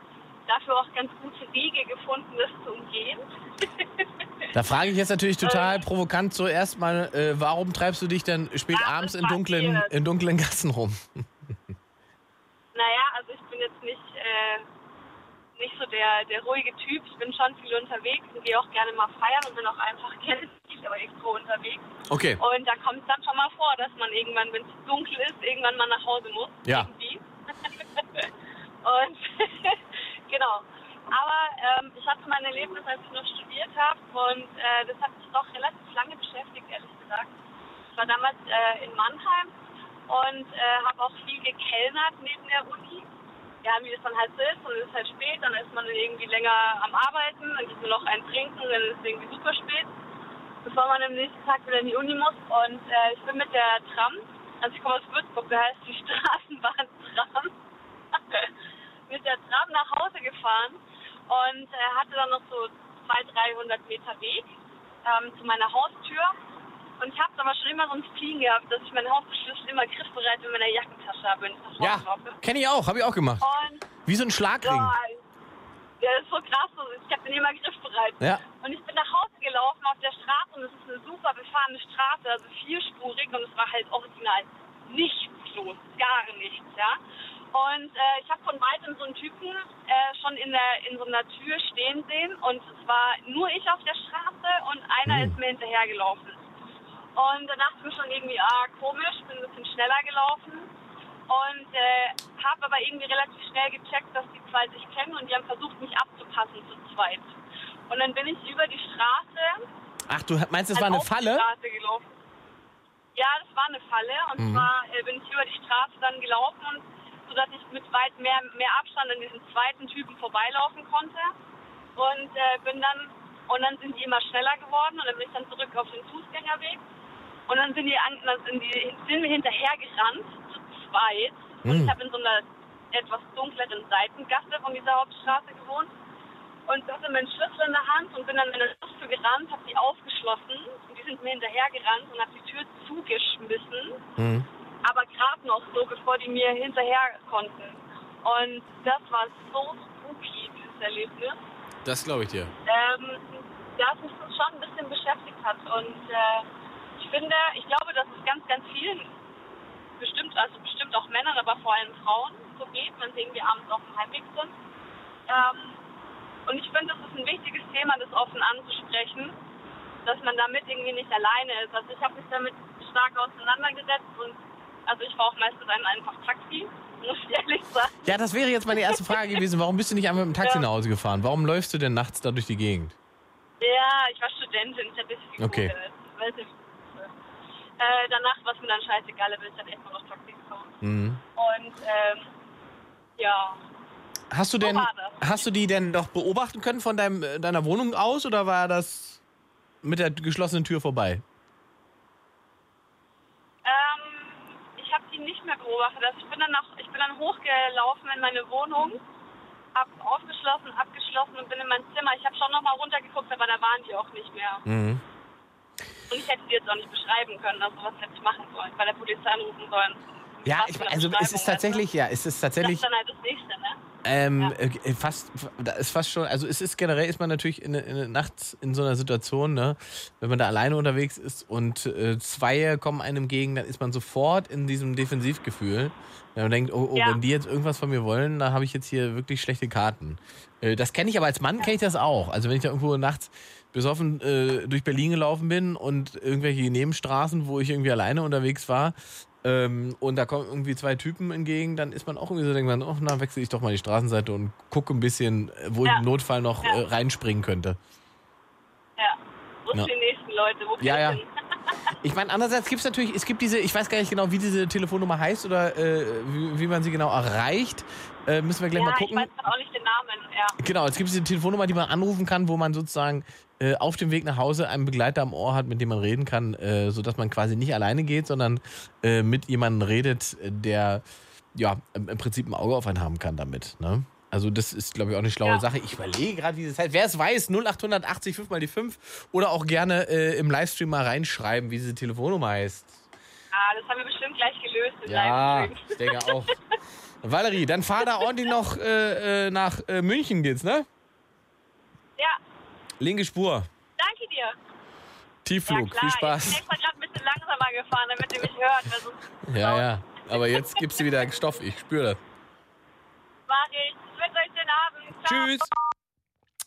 [SPEAKER 9] dafür auch ganz gute Wege gefunden, das zu umgehen. *laughs*
[SPEAKER 3] Da frage ich jetzt natürlich total provokant zuerst mal, äh, warum treibst du dich denn spät abends in dunklen,
[SPEAKER 9] passiert?
[SPEAKER 3] in dunklen Gassen rum? *laughs* *laughs*
[SPEAKER 9] Naja, also ich bin jetzt nicht, äh, nicht so der, der ruhige Typ. Ich bin schon viel unterwegs und gehe auch gerne mal feiern und bin auch einfach gerne aber irgendwo unterwegs.
[SPEAKER 3] Okay.
[SPEAKER 9] Und da kommt es dann schon mal vor, dass man irgendwann, wenn es dunkel ist, irgendwann mal nach Hause muss.
[SPEAKER 3] Ja.
[SPEAKER 9] Irgendwie. und genau. Aber ähm, ich hatte mein Erlebnis, als ich noch studiert habe und äh, das hat mich doch relativ lange beschäftigt, ehrlich gesagt. Ich war damals äh, in Mannheim und äh, habe auch viel gekellnert neben der Uni. Ja, wie das dann halt so ist, und es ist halt spät, dann ist man irgendwie länger am Arbeiten, dann gibt man noch ein Trinken, dann ist es irgendwie super spät, bevor man am nächsten Tag wieder in die Uni muss. Und äh, ich bin mit der Tram, also ich komme aus Würzburg, da heißt die *laughs* Straßenbahn Tram, mit der Tram nach Hause gefahren und äh, hatte dann noch so 200, 300 Meter Weg ähm, zu meiner Haustür. Und ich habe aber schon immer so ein Spleen gehabt, dass ich meine Hausschlüssel immer griffbereit in meiner Jackentasche habe, wenn ich nach
[SPEAKER 3] Ja,
[SPEAKER 9] Hause laufe.
[SPEAKER 3] kenne ich auch, habe ich auch gemacht.
[SPEAKER 9] Und
[SPEAKER 3] Wie so ein Schlagring.
[SPEAKER 9] ja, ja, das ist so krass. Ich habe den immer griffbereit.
[SPEAKER 3] Ja.
[SPEAKER 9] Und ich bin nach Hause gelaufen auf der Straße und es ist eine super befahrene Straße, also vierspurig und es war halt original nichts los, gar nichts, ja. Und äh, ich habe von weitem so einen Typen äh, schon in, der, in so einer Tür stehen sehen und es war nur ich auf der Straße und einer
[SPEAKER 3] Hm.
[SPEAKER 9] ist mir hinterhergelaufen. Und da dachte ich mir schon irgendwie, ah, komisch, bin ein bisschen schneller gelaufen und äh, habe aber irgendwie relativ schnell gecheckt, dass die zwei sich kennen und die haben versucht, mich abzupassen zu zweit. Und dann bin ich über die Straße
[SPEAKER 3] Ach, du meinst, das
[SPEAKER 9] halt
[SPEAKER 3] war eine Falle?
[SPEAKER 9] Ja, das war eine Falle. Und
[SPEAKER 3] Mhm.
[SPEAKER 9] zwar äh, bin ich über die Straße dann gelaufen, und, sodass ich mit weit mehr, mehr Abstand an diesen zweiten Typen vorbeilaufen konnte. Und äh, bin dann, und dann sind die immer schneller geworden und dann bin ich dann zurück auf den Fußgängerweg. Und dann sind, die, an- dann sind, die, sind wir hinterhergerannt, zu zweit. Und
[SPEAKER 3] Mhm.
[SPEAKER 9] ich habe in so einer etwas dunkleren Seitengasse von dieser Hauptstraße gewohnt und hatte meinen Schlüssel in der Hand und bin dann in eine Tür gerannt, habe die aufgeschlossen und die sind mir hinterhergerannt und habe die Tür zugeschmissen,
[SPEAKER 3] Mhm.
[SPEAKER 9] Aber gerade noch so, bevor die mir hinterher konnten. Und das war so spooky, dieses Erlebnis,
[SPEAKER 3] Das glaube ich dir.
[SPEAKER 9] ähm, dass mich das schon ein bisschen beschäftigt hat. Und äh, ich finde, ich glaube, dass es ganz, ganz vielen, bestimmt, also bestimmt auch Männern, aber vor allem Frauen so geht, wenn sie irgendwie abends auf dem Heimweg sind. Ähm, und ich finde, es ist ein wichtiges Thema, das offen anzusprechen, dass man damit irgendwie nicht alleine ist. Also ich habe mich damit stark auseinandergesetzt und Also ich fahre auch meistens ein, einfach Taxi, *laughs* muss ich ehrlich sagen.
[SPEAKER 3] Ja, das wäre jetzt meine erste Frage gewesen. Warum bist du nicht einmal mit dem Taxi
[SPEAKER 9] Ja.
[SPEAKER 3] nach Hause gefahren? Warum läufst du denn nachts da durch die Gegend?
[SPEAKER 9] Ja, ich war Studentin, ich habe bisschen
[SPEAKER 3] Okay.
[SPEAKER 9] nicht. Äh, danach war es mir dann scheißegal, bin ich dann echt nur noch Taxi gefahren.
[SPEAKER 3] Mhm.
[SPEAKER 9] Und ähm, ja,
[SPEAKER 3] Hast du denn, hast du die denn doch beobachten können von deinem, äh, deiner Wohnung aus oder war das mit der geschlossenen Tür vorbei?
[SPEAKER 9] ähm, ich habe die nicht mehr beobachtet. Also ich bin dann noch, ich bin dann hochgelaufen in meine Wohnung, habe aufgeschlossen, abgeschlossen und bin in mein Zimmer. Ich habe schon noch mal runtergeguckt, aber da waren die auch nicht mehr.
[SPEAKER 3] Mhm.
[SPEAKER 9] Und ich hätte die jetzt auch nicht beschreiben können. Also was hätte ich machen sollen? Bei der Polizei anrufen sollen.
[SPEAKER 3] Ja, ich, also es ist tatsächlich, ja, es ist
[SPEAKER 9] du? Das
[SPEAKER 3] tatsächlich
[SPEAKER 9] ist dann halt das Nächste, ne?
[SPEAKER 3] Ähm, äh, fast, da ist fast schon, also es ist generell ist man natürlich in, in, nachts in so einer Situation, ne, wenn man da alleine unterwegs ist und äh, zwei kommen einem entgegen, dann ist man sofort in diesem Defensivgefühl. Wenn man denkt, oh, oh
[SPEAKER 9] Ja.
[SPEAKER 3] wenn die jetzt irgendwas von mir wollen, dann habe ich jetzt hier wirklich schlechte Karten. Äh, das kenne ich aber als Mann kenne ich das auch. Also wenn ich da irgendwo nachts besoffen äh, durch Berlin gelaufen bin und irgendwelche Nebenstraßen, wo ich irgendwie alleine unterwegs war, ähm, und da kommen irgendwie zwei Typen entgegen, dann ist man auch irgendwie so, denkt man, oh, na, wechsle ich doch mal die Straßenseite und gucke ein bisschen, äh, wo ich
[SPEAKER 9] Ja.
[SPEAKER 3] im Notfall noch
[SPEAKER 9] Ja.
[SPEAKER 3] äh, reinspringen könnte.
[SPEAKER 9] Ja. Wo
[SPEAKER 3] Ja.
[SPEAKER 9] sind die nächsten Leute? Wo
[SPEAKER 3] Ja, ja.
[SPEAKER 9] hin? *laughs* *laughs*
[SPEAKER 3] Ich meine, andererseits gibt es natürlich, es gibt diese, ich weiß gar nicht genau, wie diese Telefonnummer heißt oder äh, wie, wie man sie genau erreicht. Äh, müssen wir gleich
[SPEAKER 9] ja,
[SPEAKER 3] mal
[SPEAKER 9] ich
[SPEAKER 3] gucken.
[SPEAKER 9] weiß gerade auch nicht den Namen. Ja.
[SPEAKER 3] Genau, es gibt diese Telefonnummer, die man anrufen kann, wo man sozusagen äh, auf dem Weg nach Hause einen Begleiter am Ohr hat, mit dem man reden kann, äh, sodass man quasi nicht alleine geht, sondern äh, mit jemandem redet, der ja im, im Prinzip ein Auge auf einen haben kann damit. Ne? Also das ist, glaube ich, auch eine schlaue
[SPEAKER 9] Ja.
[SPEAKER 3] Sache. Ich überlege gerade, wie das heißt. Wer es weiß, 0880 5 mal die 5 oder auch gerne äh, im Livestream mal reinschreiben, wie diese Telefonnummer heißt.
[SPEAKER 9] Ah, das haben wir bestimmt gleich gelöst
[SPEAKER 3] Ja, ich denke auch. *laughs* Valerie, dann fahr da ordentlich noch äh, äh, nach äh, München geht's, ne?
[SPEAKER 9] Ja,
[SPEAKER 3] Linke Spur.
[SPEAKER 9] danke dir.
[SPEAKER 3] Tiefflug,
[SPEAKER 9] ja,
[SPEAKER 3] viel
[SPEAKER 9] Ich
[SPEAKER 3] Spaß.
[SPEAKER 9] bin extra gerade ein bisschen langsamer gefahren, damit ihr mich hört.
[SPEAKER 3] Ja, ja. Aber jetzt gibst du wieder Stoff, ich spüre das.
[SPEAKER 9] mach ich. Ich wünsche euch den Abend. Ciao.
[SPEAKER 3] Tschüss.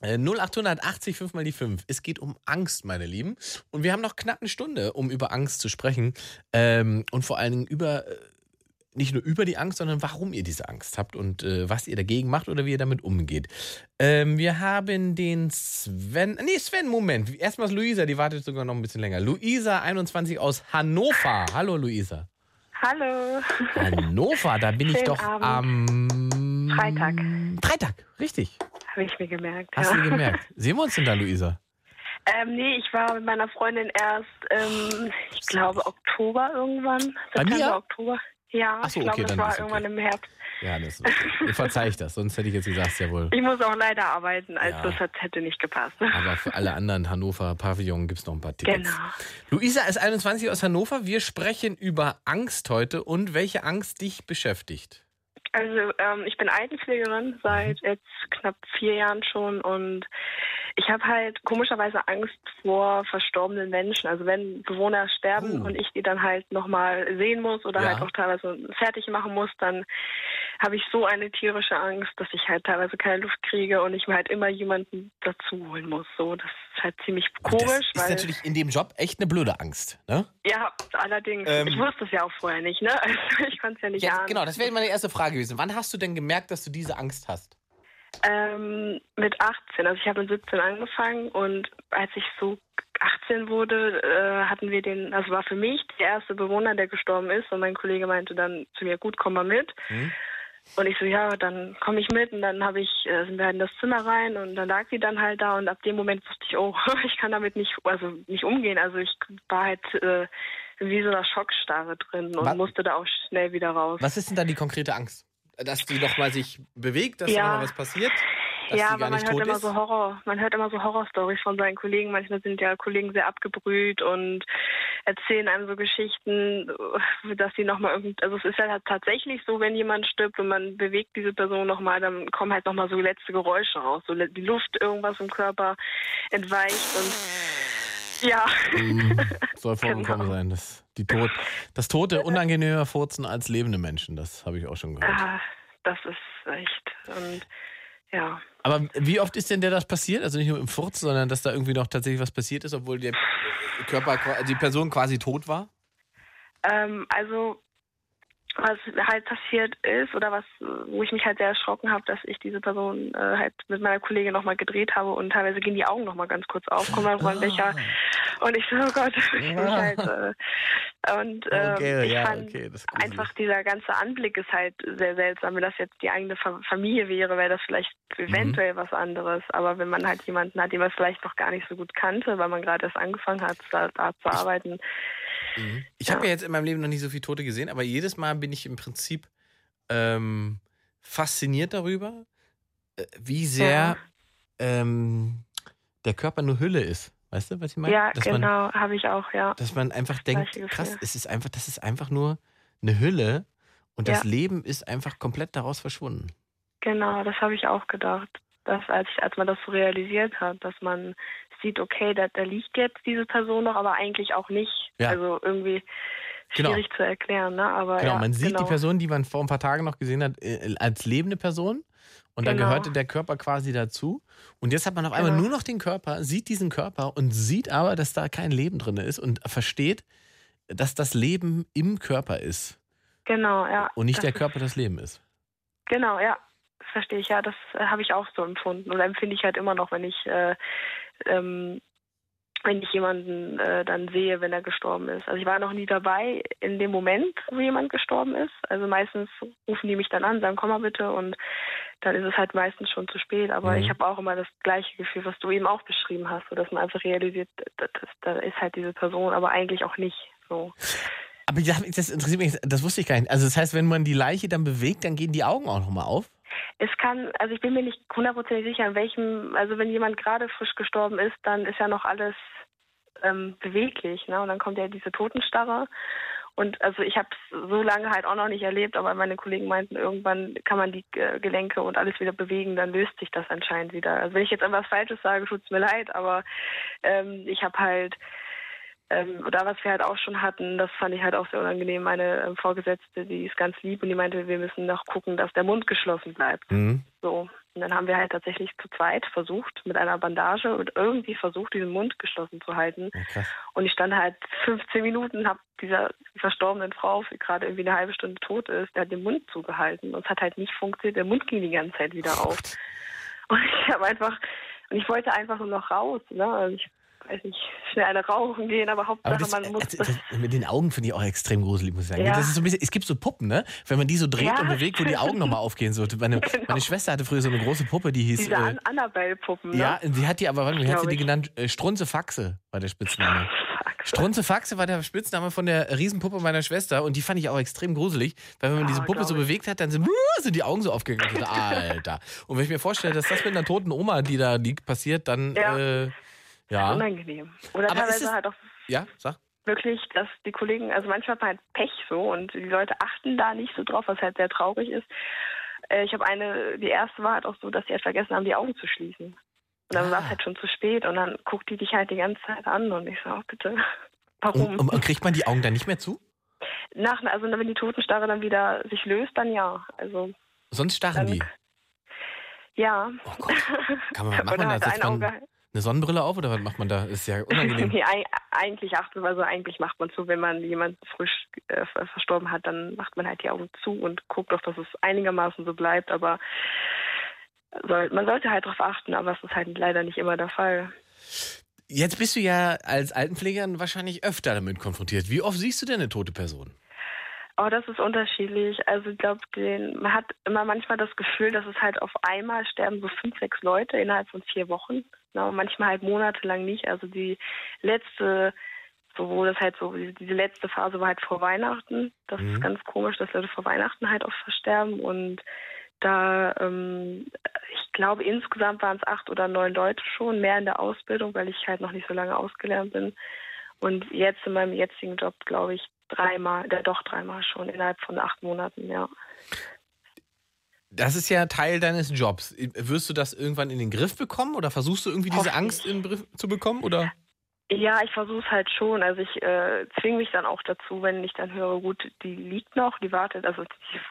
[SPEAKER 3] Äh, 0880 5 mal die 5. Es geht um Angst, meine Lieben. Und wir haben noch knapp eine Stunde, um über Angst zu sprechen. Ähm, und vor allen Dingen über, äh, nicht nur über die Angst, sondern warum ihr diese Angst habt und äh, was ihr dagegen macht oder wie ihr damit umgeht. Ähm, wir haben den Sven. Nee, Sven, Moment. Erstmal ist Luisa, die wartet sogar noch ein bisschen länger. Luisa, 21 aus Hannover. Hallo, Luisa.
[SPEAKER 10] Hallo.
[SPEAKER 3] Hannover, da bin ich doch
[SPEAKER 10] Abend.
[SPEAKER 3] am
[SPEAKER 10] Freitag.
[SPEAKER 3] Freitag, richtig.
[SPEAKER 10] Habe ich mir gemerkt.
[SPEAKER 3] Hast
[SPEAKER 10] ja.
[SPEAKER 3] du gemerkt? *laughs* Sehen wir uns denn da, Luisa?
[SPEAKER 10] Ähm, nee, ich war mit meiner Freundin erst, ähm, ich glaube, Oktober irgendwann.
[SPEAKER 3] Bei
[SPEAKER 10] September,
[SPEAKER 3] mir?
[SPEAKER 10] Oktober. Ja,
[SPEAKER 3] so,
[SPEAKER 10] ich glaube,
[SPEAKER 3] okay,
[SPEAKER 10] das war
[SPEAKER 3] okay.
[SPEAKER 10] irgendwann im Herbst.
[SPEAKER 3] Ja, das ist, ich verzeih ich das, sonst hätte ich jetzt gesagt, jawohl.
[SPEAKER 10] Ich muss auch leider arbeiten, also
[SPEAKER 3] Ja.
[SPEAKER 10] das hätte nicht gepasst.
[SPEAKER 3] Aber für alle anderen Hannover Pavillon gibt es noch ein paar Tickets.
[SPEAKER 10] Genau.
[SPEAKER 3] Luisa ist 21 aus Hannover. Wir sprechen über Angst heute und welche Angst dich beschäftigt.
[SPEAKER 10] Also ähm, ich bin Altenpflegerin seit
[SPEAKER 3] Mhm.
[SPEAKER 10] jetzt knapp vier Jahren schon und ich habe halt komischerweise Angst vor verstorbenen Menschen. Also wenn Bewohner sterben
[SPEAKER 3] Uh.
[SPEAKER 10] und ich die dann halt nochmal sehen muss oder
[SPEAKER 3] Ja.
[SPEAKER 10] halt auch teilweise fertig machen muss, dann habe ich so eine tierische Angst, dass ich halt teilweise keine Luft kriege und ich mir halt immer jemanden dazu holen muss. So, das ist halt ziemlich
[SPEAKER 3] Und das
[SPEAKER 10] komisch,
[SPEAKER 3] ist natürlich in dem Job echt eine blöde Angst. Ne?
[SPEAKER 10] ja, allerdings.
[SPEAKER 3] Ähm.
[SPEAKER 10] ich wusste es ja auch vorher nicht, ne? *laughs* Also ich konnte es ja nicht
[SPEAKER 3] Jetzt,
[SPEAKER 10] ahnen.
[SPEAKER 3] genau, das wäre meine erste Frage gewesen. Wann hast du denn gemerkt, dass du diese Angst hast?
[SPEAKER 10] Ähm, mit 18. Also ich habe mit 17 angefangen und als ich so 18 wurde, äh, hatten wir den, also war für mich der erste Bewohner, der gestorben ist und mein Kollege meinte dann zu mir, gut, komm mal mit.
[SPEAKER 3] Hm?
[SPEAKER 10] Und ich so, ja, dann komme ich mit und dann habe ich, äh, sind wir in das Zimmer rein und dann lag sie dann halt da und ab dem Moment wusste ich, oh, *laughs* ich kann damit nicht, also nicht umgehen. Also ich war halt äh, wie so einer Schockstarre drin und
[SPEAKER 3] Wa-
[SPEAKER 10] musste da auch schnell wieder raus.
[SPEAKER 3] Was ist denn da die konkrete Angst? Dass die noch mal sich bewegt, dass
[SPEAKER 10] Ja.
[SPEAKER 3] da noch mal was passiert? Dass
[SPEAKER 10] ja, aber man hört immer
[SPEAKER 3] ist?
[SPEAKER 10] so Horror, man hört immer so Horrorstories von seinen Kollegen. Manchmal sind ja Kollegen sehr abgebrüht und erzählen einem so Geschichten, äh, dass sie nochmal irgend, also es ist ja tatsächlich so, wenn jemand stirbt und man bewegt diese Person nochmal, dann kommen halt nochmal so letzte Geräusche raus, so die Luft, irgendwas im Körper entweicht und ja.
[SPEAKER 3] Mhm. *laughs* Soll vorgekommen
[SPEAKER 10] Genau.
[SPEAKER 3] sein. Das, die Tod, das Tote unangenehmer furzen als lebende Menschen. Das habe ich auch schon gehört.
[SPEAKER 10] Ah, das ist echt und ja.
[SPEAKER 3] Aber wie oft ist denn der das passiert? Also nicht nur im Furz, sondern dass da irgendwie noch tatsächlich was passiert ist, obwohl der Körper, die Person quasi tot war?
[SPEAKER 10] Ähm, also was halt passiert ist oder was, wo ich mich halt sehr erschrocken habe, dass ich diese Person äh, halt mit meiner Kollegin nochmal gedreht habe und teilweise gehen die Augen nochmal ganz kurz auf, kommen dann
[SPEAKER 3] Ah.
[SPEAKER 10] welcher und ich so, oh Gott, *laughs* ich mich halt, äh, und ähm,
[SPEAKER 3] Okay,
[SPEAKER 10] ich
[SPEAKER 3] ja,
[SPEAKER 10] fand
[SPEAKER 3] okay,
[SPEAKER 10] einfach dieser ganze Anblick ist halt sehr seltsam. Wenn das jetzt die eigene Fa Familie wäre, wäre das vielleicht
[SPEAKER 3] Mhm.
[SPEAKER 10] eventuell was anderes. Aber wenn man halt jemanden hat, den man vielleicht noch gar nicht so gut kannte, weil man gerade erst angefangen hat, da, da zu arbeiten,
[SPEAKER 3] Ich habe ja jetzt in meinem Leben noch nicht so viele Tote gesehen, aber jedes Mal bin ich im Prinzip ähm, fasziniert darüber, äh, wie sehr ähm, der Körper nur Hülle ist. Weißt du, was ich meine?
[SPEAKER 10] ja,
[SPEAKER 3] dass
[SPEAKER 10] genau, habe ich auch, ja.
[SPEAKER 3] dass man einfach denkt, krass, es ist einfach, das ist einfach nur eine Hülle und das
[SPEAKER 10] Ja.
[SPEAKER 3] Leben ist einfach komplett daraus verschwunden.
[SPEAKER 10] Genau, das habe ich auch gedacht. Dass als, ich, als man das so realisiert hat, dass man sieht, okay, da, da liegt jetzt diese Person noch, aber eigentlich auch nicht.
[SPEAKER 3] Ja.
[SPEAKER 10] Also irgendwie
[SPEAKER 3] Genau.
[SPEAKER 10] schwierig zu erklären, ne? Aber
[SPEAKER 3] Genau,
[SPEAKER 10] ja,
[SPEAKER 3] man sieht
[SPEAKER 10] genau.
[SPEAKER 3] die Person, die man vor ein paar Tagen noch gesehen hat, äh, als lebende Person. Und dann
[SPEAKER 10] Genau.
[SPEAKER 3] gehörte der Körper quasi dazu. Und jetzt hat man auf einmal
[SPEAKER 10] Genau.
[SPEAKER 3] nur noch den Körper, sieht diesen Körper und sieht aber, dass da kein Leben drin ist und versteht, dass das Leben im Körper ist
[SPEAKER 10] Genau, ja.
[SPEAKER 3] und nicht
[SPEAKER 10] das
[SPEAKER 3] der Körper das Leben ist.
[SPEAKER 10] Genau, ja. Das verstehe ich, ja. Das äh, habe ich auch so empfunden. Oder empfinde ich halt immer noch, wenn ich, äh, ähm, wenn ich jemanden äh, dann sehe, wenn er gestorben ist. Also ich war noch nie dabei in dem Moment, wo jemand gestorben ist. Also meistens rufen die mich dann an, sagen, komm mal bitte und dann ist es halt meistens schon zu spät. Aber
[SPEAKER 3] Mhm.
[SPEAKER 10] ich habe auch immer das gleiche Gefühl, was du eben auch beschrieben hast, so dass man einfach realisiert, da, ist halt diese Person, aber eigentlich auch nicht so.
[SPEAKER 3] Aber das das interessiert mich, das wusste ich gar nicht. Also das heißt, wenn man die Leiche dann bewegt, dann gehen die Augen auch nochmal auf?
[SPEAKER 10] Es kann, also ich bin mir nicht hundertprozentig sicher, in welchem, also wenn jemand gerade frisch gestorben ist, dann ist ja noch alles ähm, beweglich, ne? Und dann kommt ja diese Totenstarre. Und also ich habe es so lange halt auch noch nicht erlebt, aber meine Kollegen meinten, irgendwann kann man die äh, Gelenke und alles wieder bewegen, dann löst sich das anscheinend wieder. Also wenn ich jetzt etwas Falsches sage, tut's mir leid, aber ähm, ich habe halt ähm, oder was wir halt auch schon hatten, das fand ich halt auch sehr unangenehm. Meine ähm, Vorgesetzte, die ist ganz lieb und die meinte, wir müssen noch gucken, dass der Mund geschlossen bleibt.
[SPEAKER 3] Mhm.
[SPEAKER 10] So. Und dann haben wir halt tatsächlich zu zweit versucht, mit einer Bandage und irgendwie versucht, diesen Mund geschlossen zu halten.
[SPEAKER 3] Krass.
[SPEAKER 10] Und ich stand halt 15 Minuten, habe dieser verstorbenen Frau, die gerade irgendwie eine halbe Stunde tot ist, der hat den Mund zugehalten. Und es hat halt nicht funktioniert. Der Mund ging die ganze Zeit wieder auf. Und ich habe einfach, und ich wollte einfach nur noch raus. Ne? Also ich weiß nicht, schnell eine rauchen gehen, aber Hauptsache
[SPEAKER 3] Aber das,
[SPEAKER 10] man muss
[SPEAKER 3] das,
[SPEAKER 10] das,
[SPEAKER 3] mit den Augen finde ich auch extrem gruselig, muss ich sagen.
[SPEAKER 10] Ja.
[SPEAKER 3] Das ist so ein bisschen, es gibt so Puppen, ne? Wenn man die so dreht
[SPEAKER 10] Ja,
[SPEAKER 3] und bewegt, wo die Augen nochmal *laughs* aufgehen. So. Meine,
[SPEAKER 10] Genau.
[SPEAKER 3] meine Schwester hatte früher so eine große Puppe, die hieß.
[SPEAKER 10] diese
[SPEAKER 3] Äh,
[SPEAKER 10] An Annabelle-Puppen. Ne?
[SPEAKER 3] ja, sie hat die aber, warte mal, wie hat sie die
[SPEAKER 10] ich.
[SPEAKER 3] genannt? Äh, Strunze Faxe war der Spitzname. Strunze Faxe war der Spitzname von der Riesenpuppe meiner Schwester und die fand ich auch extrem gruselig, weil wenn man
[SPEAKER 10] Ja,
[SPEAKER 3] diese Puppe so bewegt hat, dann sind, sind die Augen so aufgegangen. Alter. Und wenn ich mir vorstelle, dass das mit einer toten Oma, die da liegt, passiert, dann
[SPEAKER 10] Ja.
[SPEAKER 3] äh, ja.
[SPEAKER 10] Unangenehm. Oder
[SPEAKER 3] Aber
[SPEAKER 10] teilweise
[SPEAKER 3] es-
[SPEAKER 10] halt auch
[SPEAKER 3] Ja, sag.
[SPEAKER 10] wirklich, dass die Kollegen, also manchmal hat man halt Pech so und die Leute achten da nicht so drauf, was halt sehr traurig ist. Äh, Ich habe eine, die erste war halt auch so, dass sie halt vergessen haben, die Augen zu schließen. Und dann
[SPEAKER 3] Ah.
[SPEAKER 10] war es halt schon zu spät und dann guckt die dich halt die ganze Zeit an und ich so, oh, bitte, *laughs* warum?
[SPEAKER 3] Und, und, kriegt man die Augen dann nicht mehr zu?
[SPEAKER 10] Nach, also wenn die Totenstarre dann wieder sich löst, dann ja. Also
[SPEAKER 3] Sonst starren
[SPEAKER 10] Dann-
[SPEAKER 3] die.
[SPEAKER 10] ja.
[SPEAKER 3] Oh Gott. Kann man, macht man da?
[SPEAKER 10] halt
[SPEAKER 3] Setzt
[SPEAKER 10] ein
[SPEAKER 3] man. Eine Sonnenbrille auf oder was macht man da? Ist ja unangenehm.
[SPEAKER 10] Nee, eig- eigentlich achtet also eigentlich macht man so, wenn man jemanden frisch äh, ver- verstorben hat, dann macht man halt die Augen zu und guckt auch, dass es einigermaßen so bleibt. Aber soll, man sollte halt darauf achten, aber es ist halt leider nicht immer der Fall.
[SPEAKER 3] Jetzt bist du ja als Altenpflegerin wahrscheinlich öfter damit konfrontiert. Wie oft siehst du denn eine tote Person?
[SPEAKER 10] Aber das ist unterschiedlich. Also ich glaube, man hat immer manchmal das Gefühl, dass es halt auf einmal sterben so fünf, sechs Leute innerhalb von vier Wochen. Na, und manchmal halt monatelang nicht. Also die letzte, so wo das halt so, diese letzte Phase war halt vor Weihnachten. Das
[SPEAKER 3] Mhm.
[SPEAKER 10] ist ganz komisch, dass Leute vor Weihnachten halt auch versterben. Und da, ähm, ich glaube, insgesamt waren es acht oder neun Leute schon, mehr in der Ausbildung, weil ich halt noch nicht so lange ausgelernt bin. Und jetzt in meinem jetzigen Job, glaube ich, dreimal, ja, doch dreimal schon innerhalb von acht Monaten, ja.
[SPEAKER 3] Das ist ja Teil deines Jobs. Wirst du das irgendwann in den Griff bekommen oder versuchst du irgendwie diese. Angst in den Griff zu bekommen? Oder?
[SPEAKER 10] Ja, ich versuche es halt schon. Also ich äh, zwinge mich dann auch dazu, wenn ich dann höre, gut, die liegt noch, die wartet, also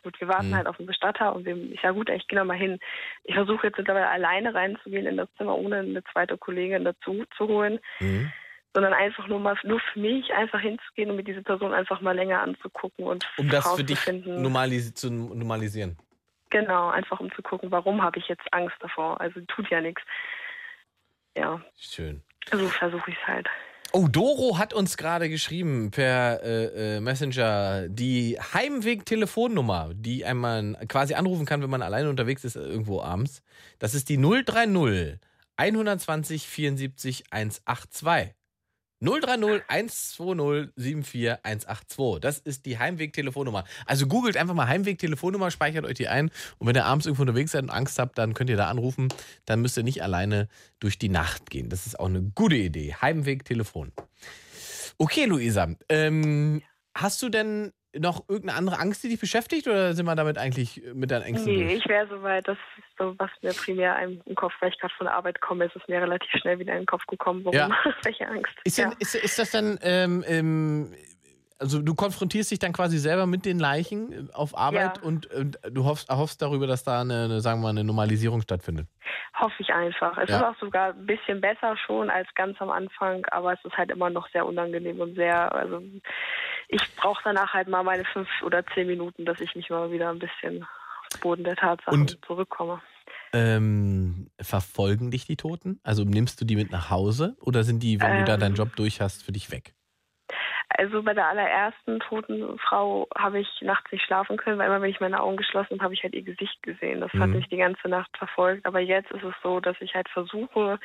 [SPEAKER 10] gut, wir warten
[SPEAKER 3] Mhm.
[SPEAKER 10] halt auf den Bestatter und wir, ich sage, gut, ich gehe noch mal hin. Ich versuche jetzt mittlerweile alleine reinzugehen in das Zimmer, ohne eine zweite Kollegin dazu zu holen.
[SPEAKER 3] Mhm.
[SPEAKER 10] sondern einfach nur mal nur für mich einfach hinzugehen und mir diese Person einfach mal länger anzugucken und
[SPEAKER 3] Um das für dich normalis zu normalisieren.
[SPEAKER 10] Genau, einfach um zu gucken, warum habe ich jetzt Angst davor. Also tut ja nichts. Ja,
[SPEAKER 3] Schön.
[SPEAKER 10] so versuche ich es halt.
[SPEAKER 3] Oh, Doro hat uns gerade geschrieben per äh, äh, Messenger die Heimweg-Telefonnummer, die einmal quasi anrufen kann, wenn man alleine unterwegs ist, irgendwo abends. Das ist die 030 120 74 182. 030 120 74 182. Das ist die Heimweg-Telefonnummer. Also googelt einfach mal Heimweg-Telefonnummer, speichert euch die ein. Und wenn ihr abends irgendwo unterwegs seid und Angst habt, dann könnt ihr da anrufen. Dann müsst ihr nicht alleine durch die Nacht gehen. Das ist auch eine gute Idee. Heimweg-Telefon. Okay, Luisa. Ähm, hast du denn noch irgendeine andere Angst, die dich beschäftigt? Oder sind wir damit eigentlich mit deinen Ängsten
[SPEAKER 10] Nee,
[SPEAKER 3] durch?
[SPEAKER 10] ich wäre soweit, das ist so, was mir primär im Kopf, weil ich gerade von der Arbeit komme, ist es mir relativ schnell wieder in den Kopf gekommen, warum,
[SPEAKER 3] Ja. *laughs*
[SPEAKER 10] welche Angst.
[SPEAKER 3] Ist,
[SPEAKER 10] ja.
[SPEAKER 3] denn, ist, ist das dann, ähm, ähm, also du konfrontierst dich dann quasi selber mit den Leichen äh, auf Arbeit
[SPEAKER 10] Ja.
[SPEAKER 3] und, und du hoffst, erhoffst darüber, dass da eine, eine, sagen wir mal, eine Normalisierung stattfindet.
[SPEAKER 10] Hoffe ich einfach. Es ist auch sogar ein bisschen besser schon als ganz am Anfang, aber es ist halt immer noch sehr unangenehm und sehr, also ich brauche danach halt mal meine fünf oder zehn Minuten, dass ich mich mal wieder ein bisschen auf den Boden der Tatsachen
[SPEAKER 3] Und-
[SPEAKER 10] zurückkomme.
[SPEAKER 3] Ähm, verfolgen dich die Toten? Also nimmst du die mit nach Hause oder sind die, wenn du da
[SPEAKER 10] Ähm.
[SPEAKER 3] deinen Job durch hast, für dich weg?
[SPEAKER 10] Also bei der allerersten toten Frau habe ich nachts nicht schlafen können, weil immer wenn ich meine Augen geschlossen habe, habe ich halt ihr Gesicht gesehen. Das hat
[SPEAKER 3] Mhm.
[SPEAKER 10] mich die ganze Nacht verfolgt. Aber jetzt ist es so, dass ich halt versuche,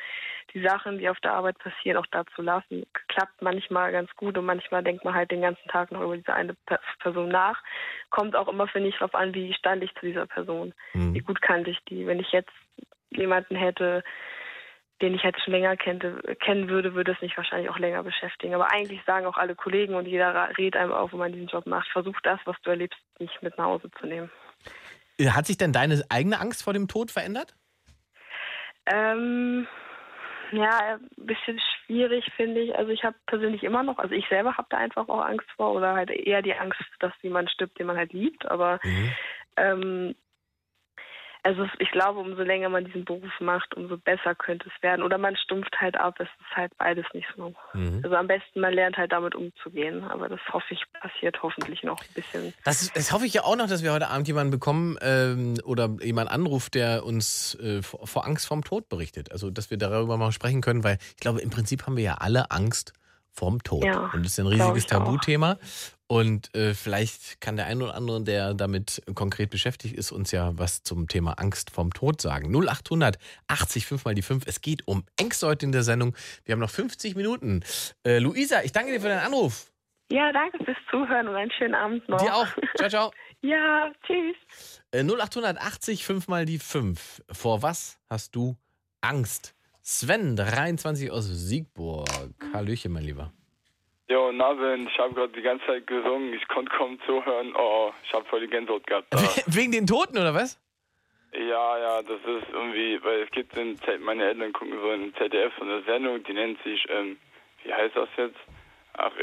[SPEAKER 10] die Sachen, die auf der Arbeit passieren, auch da zu lassen. Klappt manchmal ganz gut und manchmal denkt man halt den ganzen Tag noch über diese eine Pe- Person nach. Kommt auch immer, finde ich, darauf an, wie stand ich zu dieser Person.
[SPEAKER 3] Mhm.
[SPEAKER 10] Wie gut kannte ich die. Wenn ich jetzt jemanden hätte, den ich jetzt schon länger kennte, kennen würde, würde es mich wahrscheinlich auch länger beschäftigen. Aber eigentlich sagen auch alle Kollegen und jeder rät einem auf, wenn man diesen Job macht, versuch das, was du erlebst, nicht mit nach Hause zu nehmen.
[SPEAKER 3] Äh, Hat sich denn deine eigene Angst vor dem Tod verändert?
[SPEAKER 10] Ähm, ja, ein bisschen schwierig finde ich. Also ich habe persönlich immer noch, also ich selber habe da einfach auch Angst vor oder halt eher die Angst, dass jemand stirbt, den man halt liebt. Aber ähm, also ich glaube, umso länger man diesen Beruf macht, umso besser könnte es werden. Oder man stumpft halt ab. Es ist halt beides nicht so.
[SPEAKER 3] Mhm.
[SPEAKER 10] Also am besten, man lernt halt damit umzugehen. Aber das hoffe ich passiert hoffentlich noch ein bisschen.
[SPEAKER 3] Das, ist- das hoffe ich ja auch noch, dass wir heute Abend jemanden bekommen ähm, oder jemand anruft, der uns äh, vor, vor Angst vorm Tod berichtet. Also, dass wir darüber mal sprechen können, weil ich glaube, im Prinzip haben wir ja alle Angst vorm Tod.
[SPEAKER 10] Ja,
[SPEAKER 3] Und das ist ein riesiges
[SPEAKER 10] auch.
[SPEAKER 3] Tabuthema. Und äh, vielleicht kann der ein oder andere, der damit konkret beschäftigt ist, uns ja was zum Thema Angst vorm Tod sagen. 0800 80 5 mal die 5. Es geht um Ängste heute in der Sendung. Wir haben noch 50 Minuten. Äh, Luisa, ich danke dir für deinen Anruf.
[SPEAKER 10] Ja, danke fürs Zuhören und einen schönen Abend noch.
[SPEAKER 3] Dir auch. Ciao, ciao. *laughs*
[SPEAKER 10] ja, tschüss.
[SPEAKER 3] Äh, 0880 5 mal die 5. Vor was hast du Angst? Sven, 23 aus Siegburg. Hallöchen, mein Lieber.
[SPEAKER 11] Jo, Navin, ich habe gerade die ganze Zeit gesungen, ich konnte kaum zuhören. Oh, ich habe voll die Gänsehaut gehabt. Da. *laughs*
[SPEAKER 3] Wegen den Toten, oder was?
[SPEAKER 11] ja, ja, das ist irgendwie, weil es gibt in Z meine Eltern gucken so in ZDF so eine Sendung, die nennt sich, ähm, wie heißt das jetzt? Ach, äh,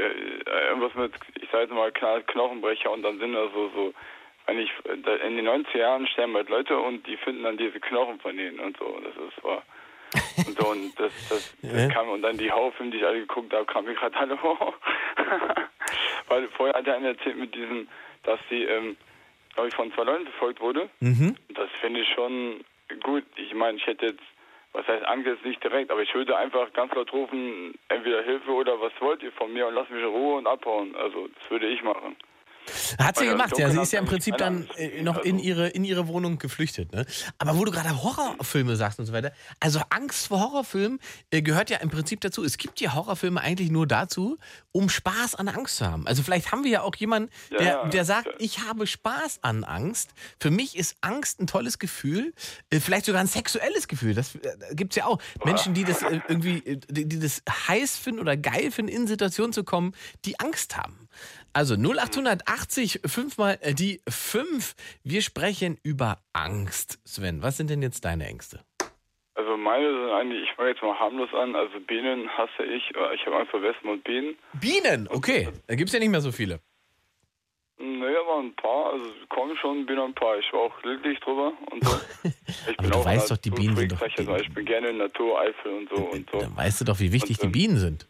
[SPEAKER 11] äh, irgendwas mit, ich sag jetzt mal Kno- Knochenbrecher und dann sind da so, so, wenn ich, da- in den 90er Jahren sterben halt Leute und die finden dann diese Knochen von denen und so, das ist wahr. Und *laughs* so, und das, das, das
[SPEAKER 3] Ja.
[SPEAKER 11] kam, und dann die Haufilme, die ich alle geguckt habe, kam mir gerade alle hoch. *laughs* Weil vorher hat er einer erzählt mit diesem, dass sie, ähm, glaube ich, von zwei Leuten verfolgt wurde.
[SPEAKER 3] Mhm.
[SPEAKER 11] Das finde ich schon gut. Ich meine, ich hätte jetzt, was heißt Angst jetzt nicht direkt, aber ich würde einfach ganz laut rufen, entweder Hilfe oder was wollt ihr von mir und lasst mich in Ruhe und abhauen. Also, das würde ich machen.
[SPEAKER 3] Hat sie gemacht, ja. Sie ist ja im Prinzip dann äh, noch in ihre, in ihre Wohnung geflüchtet. Ne? Aber wo du gerade Horrorfilme sagst und so weiter. Also Angst vor Horrorfilmen äh, gehört ja im Prinzip dazu. Es gibt ja Horrorfilme eigentlich nur dazu, um Spaß an Angst zu haben. Also vielleicht haben wir ja auch jemanden,
[SPEAKER 11] Ja,
[SPEAKER 3] der,
[SPEAKER 11] ja.
[SPEAKER 3] der sagt, ich habe Spaß an Angst. Für mich ist Angst ein tolles Gefühl. Äh, vielleicht sogar ein sexuelles Gefühl. Das äh, gibt's ja auch. Menschen, die das irgendwie, die das heiß finden oder geil finden, in Situationen zu kommen, die Angst haben. Also 0880 fünfmal äh, die 5. Wir sprechen über Angst. Sven, was sind denn jetzt deine Ängste?
[SPEAKER 11] Also meine sind eigentlich, ich fange jetzt mal harmlos an, also Bienen hasse ich, äh, ich habe Angst vor Wespen und Bienen.
[SPEAKER 3] Bienen, okay. Da gibt's ja nicht mehr so viele.
[SPEAKER 11] Naja, waren ein paar, also kommen schon, bin ein paar. Ich war auch glücklich drüber und so. *laughs* Ich
[SPEAKER 3] Aber du weißt doch, die Bienen sind doch-
[SPEAKER 11] Also ich bin gerne in Natur, Eifel und so und so.
[SPEAKER 3] Dann weißt du doch, wie wichtig die
[SPEAKER 11] Und, ähm,
[SPEAKER 3] Bienen sind.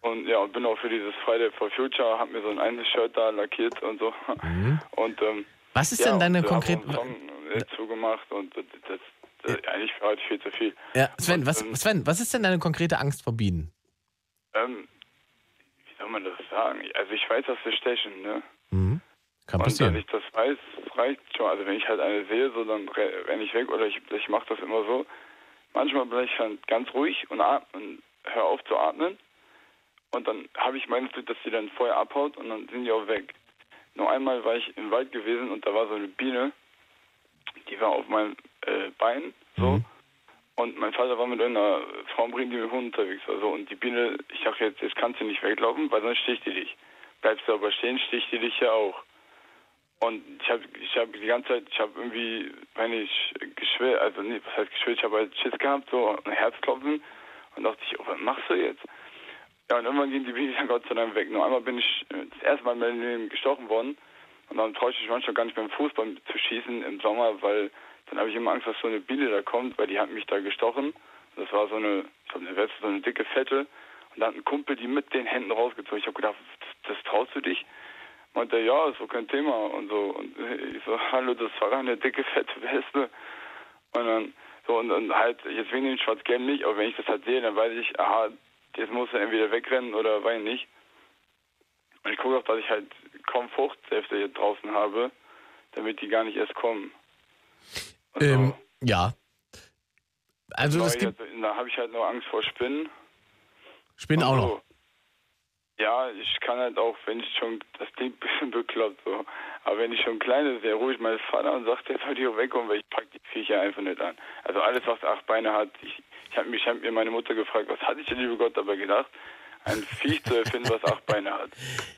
[SPEAKER 11] Und ja, bin auch für dieses Friday for Future, hab mir so ein eines Shirt da lackiert und so. *laughs* Und ähm,
[SPEAKER 3] Was ist
[SPEAKER 11] ja,
[SPEAKER 3] denn deine
[SPEAKER 11] und,
[SPEAKER 3] konkrete-
[SPEAKER 11] Song äh, zugemacht und das, das, das eigentlich verrate ich viel zu viel.
[SPEAKER 3] Ja, Sven,
[SPEAKER 11] Und,
[SPEAKER 3] was,
[SPEAKER 11] ähm,
[SPEAKER 3] Sven, was ist denn deine konkrete Angst vor Bienen?
[SPEAKER 11] Ähm, wie soll man das sagen? Also ich weiß, dass wir stechen, ne?
[SPEAKER 3] Mhm. Kann
[SPEAKER 11] und dass
[SPEAKER 3] passieren.
[SPEAKER 11] ich das weiß, reicht schon. Also wenn ich halt eine sehe, so dann re- renne ich weg oder ich, ich mache das immer so. Manchmal bin ich dann ganz ruhig und, atm- und höre auf zu atmen. Und dann habe ich meines Glück, dass die dann vorher abhaut und dann sind die auch weg. Nur einmal war ich im Wald gewesen und da war so eine Biene, die war auf meinem äh, Bein so. Und mein Vater war mit einer Frau Regen, die mit Hund unterwegs war. So. Und die Biene, ich dachte jetzt, jetzt kannst du nicht weglaufen, weil sonst sticht die dich. Bleibst du aber stehen, sticht die dich ja auch. Und ich habe ich hab die ganze Zeit, ich habe irgendwie, wenn ich geschwillt, also nee, was heißt geschwillt, ich habe halt Schiss gehabt, so ein Herzklopfen. Und dachte ich, oh, was machst du jetzt? Ja, und irgendwann gehen die Bienen dann Gott sei Dank weg. Nur einmal bin ich äh, das erste Mal in meinem Leben gestochen worden. Und dann traue ich manchmal gar nicht beim Fußball zu schießen im Sommer, weil dann habe ich immer Angst, dass so eine Biene da kommt, weil die hat mich da gestochen. Das war so eine, ich glaube, eine Weste, so eine dicke Fette. Und da hat ein Kumpel die mit den Händen rausgezogen. Ich habe gedacht, das, das traust du dich? Meinte er, ja, ist so kein Thema und so. Und ich so, *laughs* hallo, das war eine dicke, fette Weste. Und dann, so, und, und halt, jetzt wegen dem Schwarz-Gelb nicht, aber wenn ich das halt sehe, dann weiß ich, aha, jetzt muss er entweder wegrennen oder weiß ich nicht. Und ich gucke auch, dass ich halt kaum Fruchtsäfte hier draußen habe, damit die gar nicht erst kommen.
[SPEAKER 3] Ähm, ja. Also
[SPEAKER 11] Da
[SPEAKER 3] es
[SPEAKER 11] ich
[SPEAKER 3] gibt
[SPEAKER 11] halt, da habe ich halt nur Angst vor Spinnen.
[SPEAKER 3] Spinnen auch
[SPEAKER 11] Und
[SPEAKER 3] noch.
[SPEAKER 11] so. Ja, ich kann halt auch, wenn ich schon, das klingt *laughs* ein bisschen bekloppt so, aber wenn ich schon kleine sehe, rufe ich meinen Vater und sage, der soll hier wegkommen, weil ich pack die Viecher einfach nicht an. Also alles, was acht Beine hat, ich, ich habe mich hab mir meine Mutter gefragt, was hatte ich denn, liebe Gott, dabei gedacht, ein Viech zu erfinden, was acht Beine hat.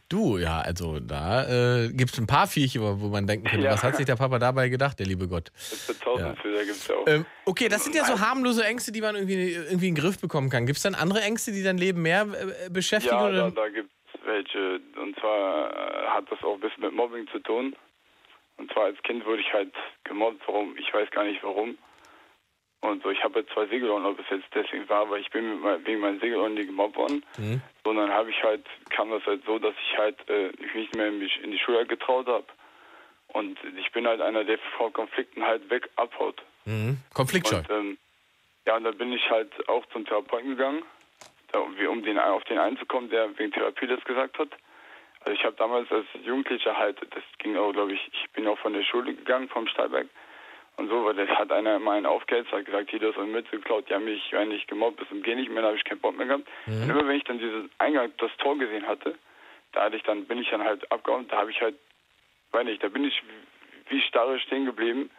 [SPEAKER 3] Du, ja, also da äh, gibt es ein paar Viecher, wo man denken könnte,
[SPEAKER 11] Ja.
[SPEAKER 3] was hat sich der Papa dabei gedacht, der liebe Gott.
[SPEAKER 11] Tausendfüßer gibt's ja auch.
[SPEAKER 3] Ähm, okay, das sind ja so harmlose Ängste, die man irgendwie, irgendwie in den Griff bekommen kann. Gibt es dann andere Ängste, die dein Leben mehr äh, beschäftigen?
[SPEAKER 11] Ja, da, da gibt es welche. Und zwar äh, hat das auch ein bisschen mit Mobbing zu tun. Und zwar als Kind wurde ich halt gemobbt, warum, ich weiß gar nicht warum. Und so, ich habe zwei Segelohren, ob es jetzt deswegen war, aber ich bin mit, mein- wegen meinen Segelohren nie gemobbt worden.
[SPEAKER 3] Mhm.
[SPEAKER 11] Sondern habe ich halt, kam das halt so, dass ich halt äh, mich nicht mehr in die, in die Schule getraut habe. Und ich bin halt einer, der vor Konflikten halt weg abhaut.
[SPEAKER 3] Mhm. Konfliktscheu.
[SPEAKER 11] Und, ähm, ja, und da bin ich halt auch zum Therapeuten gegangen, da, um, um den, auf den einzukommen, der wegen Therapie das gesagt hat. Also ich habe damals als Jugendlicher halt, das ging auch, glaube ich, ich bin auch von der Schule gegangen, vom Stahlberg. Und so, weil das hat einer immer einen aufgehetzt, hat gesagt, hier, du hast eine Mütze geklaut, die haben mich eigentlich gemobbt, bis zum Geh nicht mehr, da habe ich keinen Bock mehr gehabt.
[SPEAKER 3] Mhm.
[SPEAKER 11] Und immer wenn ich dann dieses Eingang, das Tor gesehen hatte, da hatte ich dann, bin ich dann halt abgehauen, da habe ich halt, weiß nicht, da bin ich wie starre stehen geblieben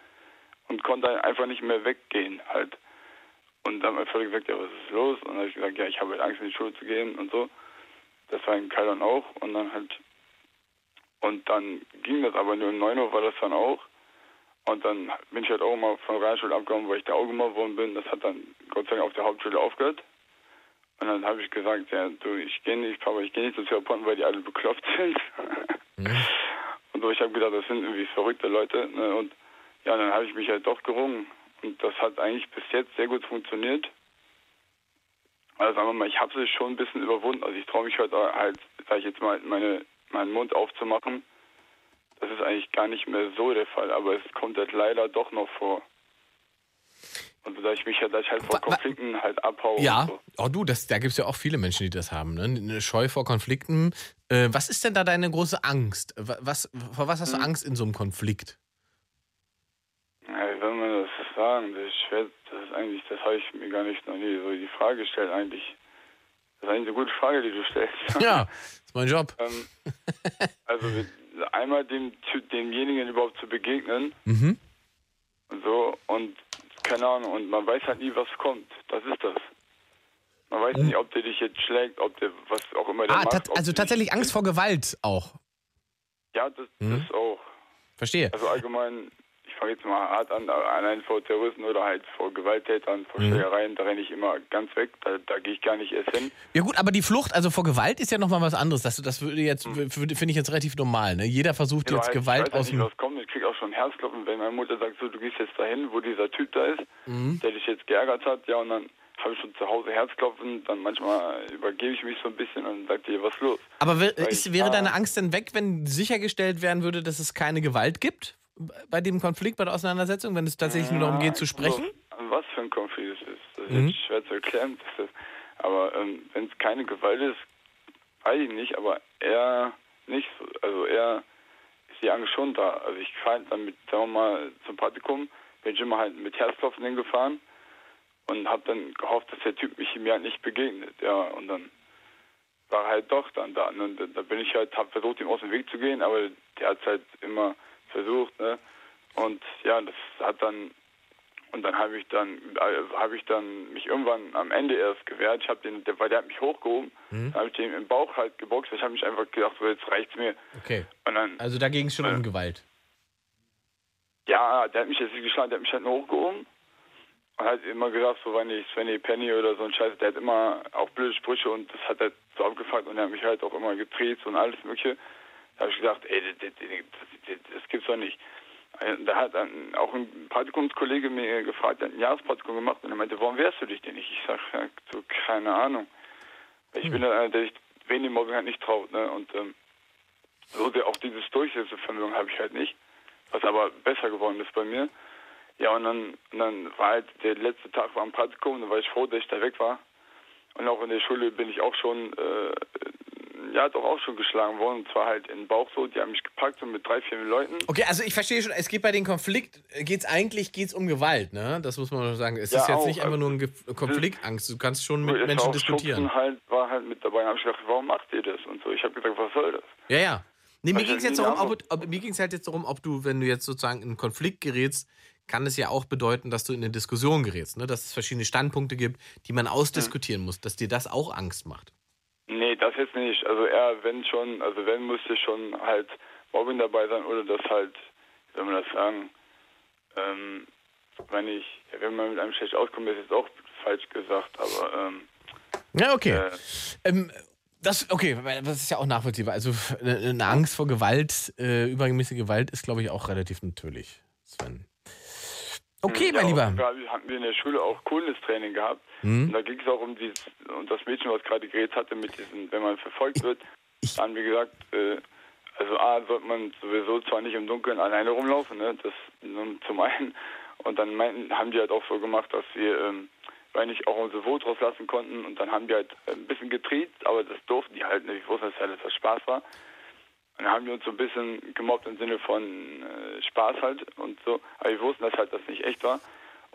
[SPEAKER 11] und konnte einfach nicht mehr weggehen halt. Und dann hat mein Vater gesagt, ja, was ist los? Und dann habe ich gesagt, ja, ich habe halt Angst, in die Schule zu gehen und so. Das war in Kaldern auch. Und dann halt, und dann ging das aber nur um 9 Uhr war das dann auch. Und dann bin ich halt auch mal von der Realschule abgehauen, weil ich da auch gemobbt worden bin. Das hat dann Gott sei Dank auf der Hauptschule aufgehört. Und dann habe ich gesagt, ja, du, ich gehe nicht, Papa, ich gehe nicht zum Therapeuten, weil die alle bekloppt sind. *laughs* Und so, ich habe gedacht, das sind irgendwie verrückte Leute. Ne? Und ja, dann habe ich mich halt doch gerungen. Und das hat eigentlich bis jetzt sehr gut funktioniert. Also sagen wir mal, ich habe es schon ein bisschen überwunden. Also ich traue mich heute halt, sag ich jetzt mal, meine, meinen Mund aufzumachen. Das ist eigentlich gar nicht mehr so der Fall, aber es kommt halt leider doch noch vor. Und dass ich mich halt, dass ich halt vor Konflikten halt abhaue.
[SPEAKER 3] Ja,
[SPEAKER 11] so.
[SPEAKER 3] oh du, das, da gibt es ja auch viele Menschen, die das haben. Ne? Eine Scheu vor Konflikten. Äh, was ist denn da deine große Angst? Wa- Was, vor was hast du
[SPEAKER 11] Hm.
[SPEAKER 3] Angst in so einem Konflikt?
[SPEAKER 11] Ja, wie soll man das sagen? Das ist schwer, das ist eigentlich, das habe ich mir gar nicht noch nie so die Frage gestellt eigentlich. Das ist eigentlich eine gute Frage, die du stellst.
[SPEAKER 3] Ja, *laughs* ist mein Job.
[SPEAKER 11] ähm, also *laughs* einmal dem Typ, demjenigen überhaupt zu begegnen
[SPEAKER 3] Mhm.
[SPEAKER 11] und so und keine Ahnung und man weiß halt nie, was kommt. Das ist das. Man weiß nie, ob der dich jetzt schlägt, ob der was auch immer der
[SPEAKER 3] Ah,
[SPEAKER 11] macht.
[SPEAKER 3] also tatsächlich Angst vor Gewalt auch.
[SPEAKER 11] Ja, das,
[SPEAKER 3] Mhm.
[SPEAKER 11] das auch.
[SPEAKER 3] Verstehe.
[SPEAKER 11] Also allgemein, fange jetzt mal hart an, allein vor Terroristen oder halt vor Gewalttätern, vor
[SPEAKER 3] Mhm.
[SPEAKER 11] Schlägereien, da renne ich immer ganz weg, da, da gehe ich gar nicht erst hin.
[SPEAKER 3] Ja gut, aber die Flucht, also vor Gewalt ist ja nochmal was anderes. Das, das würde jetzt,
[SPEAKER 11] Hm.
[SPEAKER 3] würde- finde ich jetzt relativ normal. Ne? Jeder versucht
[SPEAKER 11] Ja,
[SPEAKER 3] jetzt
[SPEAKER 11] halt,
[SPEAKER 3] Gewalt
[SPEAKER 11] ich weiß
[SPEAKER 3] aus dem...
[SPEAKER 11] was kommt. Ich krieg auch schon Herzklopfen, wenn meine Mutter sagt, so, du gehst jetzt dahin, wo dieser Typ da ist,
[SPEAKER 3] Mhm.
[SPEAKER 11] der dich jetzt geärgert hat, ja, und dann habe ich schon zu Hause Herzklopfen, dann manchmal übergebe ich mich so ein bisschen und sage dir, was los?
[SPEAKER 3] Aber ist, wäre deine Angst denn weg, wenn sichergestellt werden würde, dass es keine Gewalt gibt bei dem Konflikt, bei der Auseinandersetzung, wenn es tatsächlich nur darum geht zu sprechen?
[SPEAKER 11] So, was für ein Konflikt es ist. Das ist
[SPEAKER 3] Mhm.
[SPEAKER 11] schwer zu erklären. Das aber ähm, wenn es keine Gewalt ist, weiß ich nicht, aber eher nicht so. Also eher ist die Angst schon da. Also ich fahre dann mit, sagen wir mal, zum Praktikum, bin ich immer halt mit Herzklopfen hingefahren und habe dann gehofft, dass der Typ mich mir halt nicht begegnet. Ja, und dann war er halt doch dann da. Und da- da bin ich halt, habe versucht, ihm aus dem Weg zu gehen, aber der hat halt immer versucht, ne? Und ja, das hat dann und dann habe ich dann äh, habe ich dann mich irgendwann am Ende erst gewehrt. Ich habe den, der, weil der hat mich hochgehoben,
[SPEAKER 3] Mhm.
[SPEAKER 11] habe ich den im Bauch halt geboxt. Ich habe mich einfach gedacht, so jetzt reicht's mir.
[SPEAKER 3] Okay.
[SPEAKER 11] Und dann
[SPEAKER 3] Also da ging es schon um Gewalt.
[SPEAKER 11] ja, der hat mich jetzt geschlagen, der hat mich halt nur hochgehoben und hat immer gesagt, so wenn ich Svenny Penny oder so ein Scheiß, der hat immer auch blöde Sprüche und das hat er so abgefuckt und er hat mich halt auch immer getreten und alles mögliche. Da habe ich gedacht, ey, das, das, das, gibt's doch nicht. Da hat dann auch ein Praktikumskollege mir gefragt, der hat ein Jahrespraktikum gemacht und er meinte, warum wehrst du dich denn nicht? Ich sag, ja, so, keine Ahnung. Ich bin dann einer, der sich wen dem Mobbing halt nicht traut, ne? Und ähm, so der, auch dieses Durchsetzungsvermögen habe ich halt nicht, was aber besser geworden ist bei mir. Ja, und dann, und dann war halt der letzte Tag war am Praktikum, und dann war ich froh, dass ich da weg war. Und auch in der Schule bin ich auch schon, äh, ja, doch auch schon geschlagen worden. Und zwar halt in den Bauch so, die haben mich gepackt so mit drei, vier Leuten.
[SPEAKER 3] Okay, also ich verstehe schon, es geht bei dem Konflikt, geht es eigentlich geht's um Gewalt, ne? Das muss man doch sagen. Es
[SPEAKER 11] Ja,
[SPEAKER 3] ist jetzt
[SPEAKER 11] auch,
[SPEAKER 3] nicht einfach
[SPEAKER 11] also
[SPEAKER 3] nur ein Ge- Konfliktangst. Du kannst schon mit Menschen
[SPEAKER 11] auch
[SPEAKER 3] diskutieren.
[SPEAKER 11] Schubsen halt, war halt mit dabei. Da habe ich gedacht, warum macht ihr das? Und so. Ich habe gesagt, was soll das?
[SPEAKER 3] Ja, ja. Nee, mir
[SPEAKER 11] Also
[SPEAKER 3] ging es jetzt
[SPEAKER 11] nie
[SPEAKER 3] darum,
[SPEAKER 11] eine
[SPEAKER 3] ob, ob, mir ging's halt jetzt darum, ob du, wenn du jetzt sozusagen in einen Konflikt gerätst, kann es ja auch bedeuten, dass du in eine Diskussion gerätst, ne? dass es verschiedene Standpunkte gibt, die man ausdiskutieren muss, dass dir das auch Angst macht.
[SPEAKER 11] Nee, das jetzt nicht. Also eher, wenn schon, also wenn müsste schon halt Mobbing dabei sein oder das halt, wie soll man das sagen, ähm, wenn ich, wenn man mit einem schlecht auskommt, ist jetzt auch falsch gesagt, aber ähm,
[SPEAKER 3] Ja, okay.
[SPEAKER 11] äh,
[SPEAKER 3] Ähm, das, okay, weil das ist ja auch nachvollziehbar. Also eine, eine Angst vor Gewalt, äh, übermäßige Gewalt ist, glaube ich, auch relativ natürlich, Sven. Okay,
[SPEAKER 11] ja,
[SPEAKER 3] mein Lieber.
[SPEAKER 11] auch gerade hatten wir in der Schule auch Coolness-Training gehabt.
[SPEAKER 3] Mhm.
[SPEAKER 11] Und da ging es auch um dieses, um das Mädchen, was gerade geredet hatte, mit diesen, wenn man verfolgt wird, da haben wir gesagt, äh, also A, sollte man sowieso zwar nicht im Dunkeln alleine rumlaufen, ne, das nun zum einen. Und dann meinten, haben die halt auch so gemacht, dass wir, ähm, weil nicht auch unsere Wut rauslassen konnten und dann haben die halt ein bisschen getreten, aber das durften die halt nicht. Wir wussten, dass halt das Spaß war. Dann haben wir uns so ein bisschen gemobbt im Sinne von äh, Spaß halt und so. Aber wir wussten, dass halt das nicht echt war.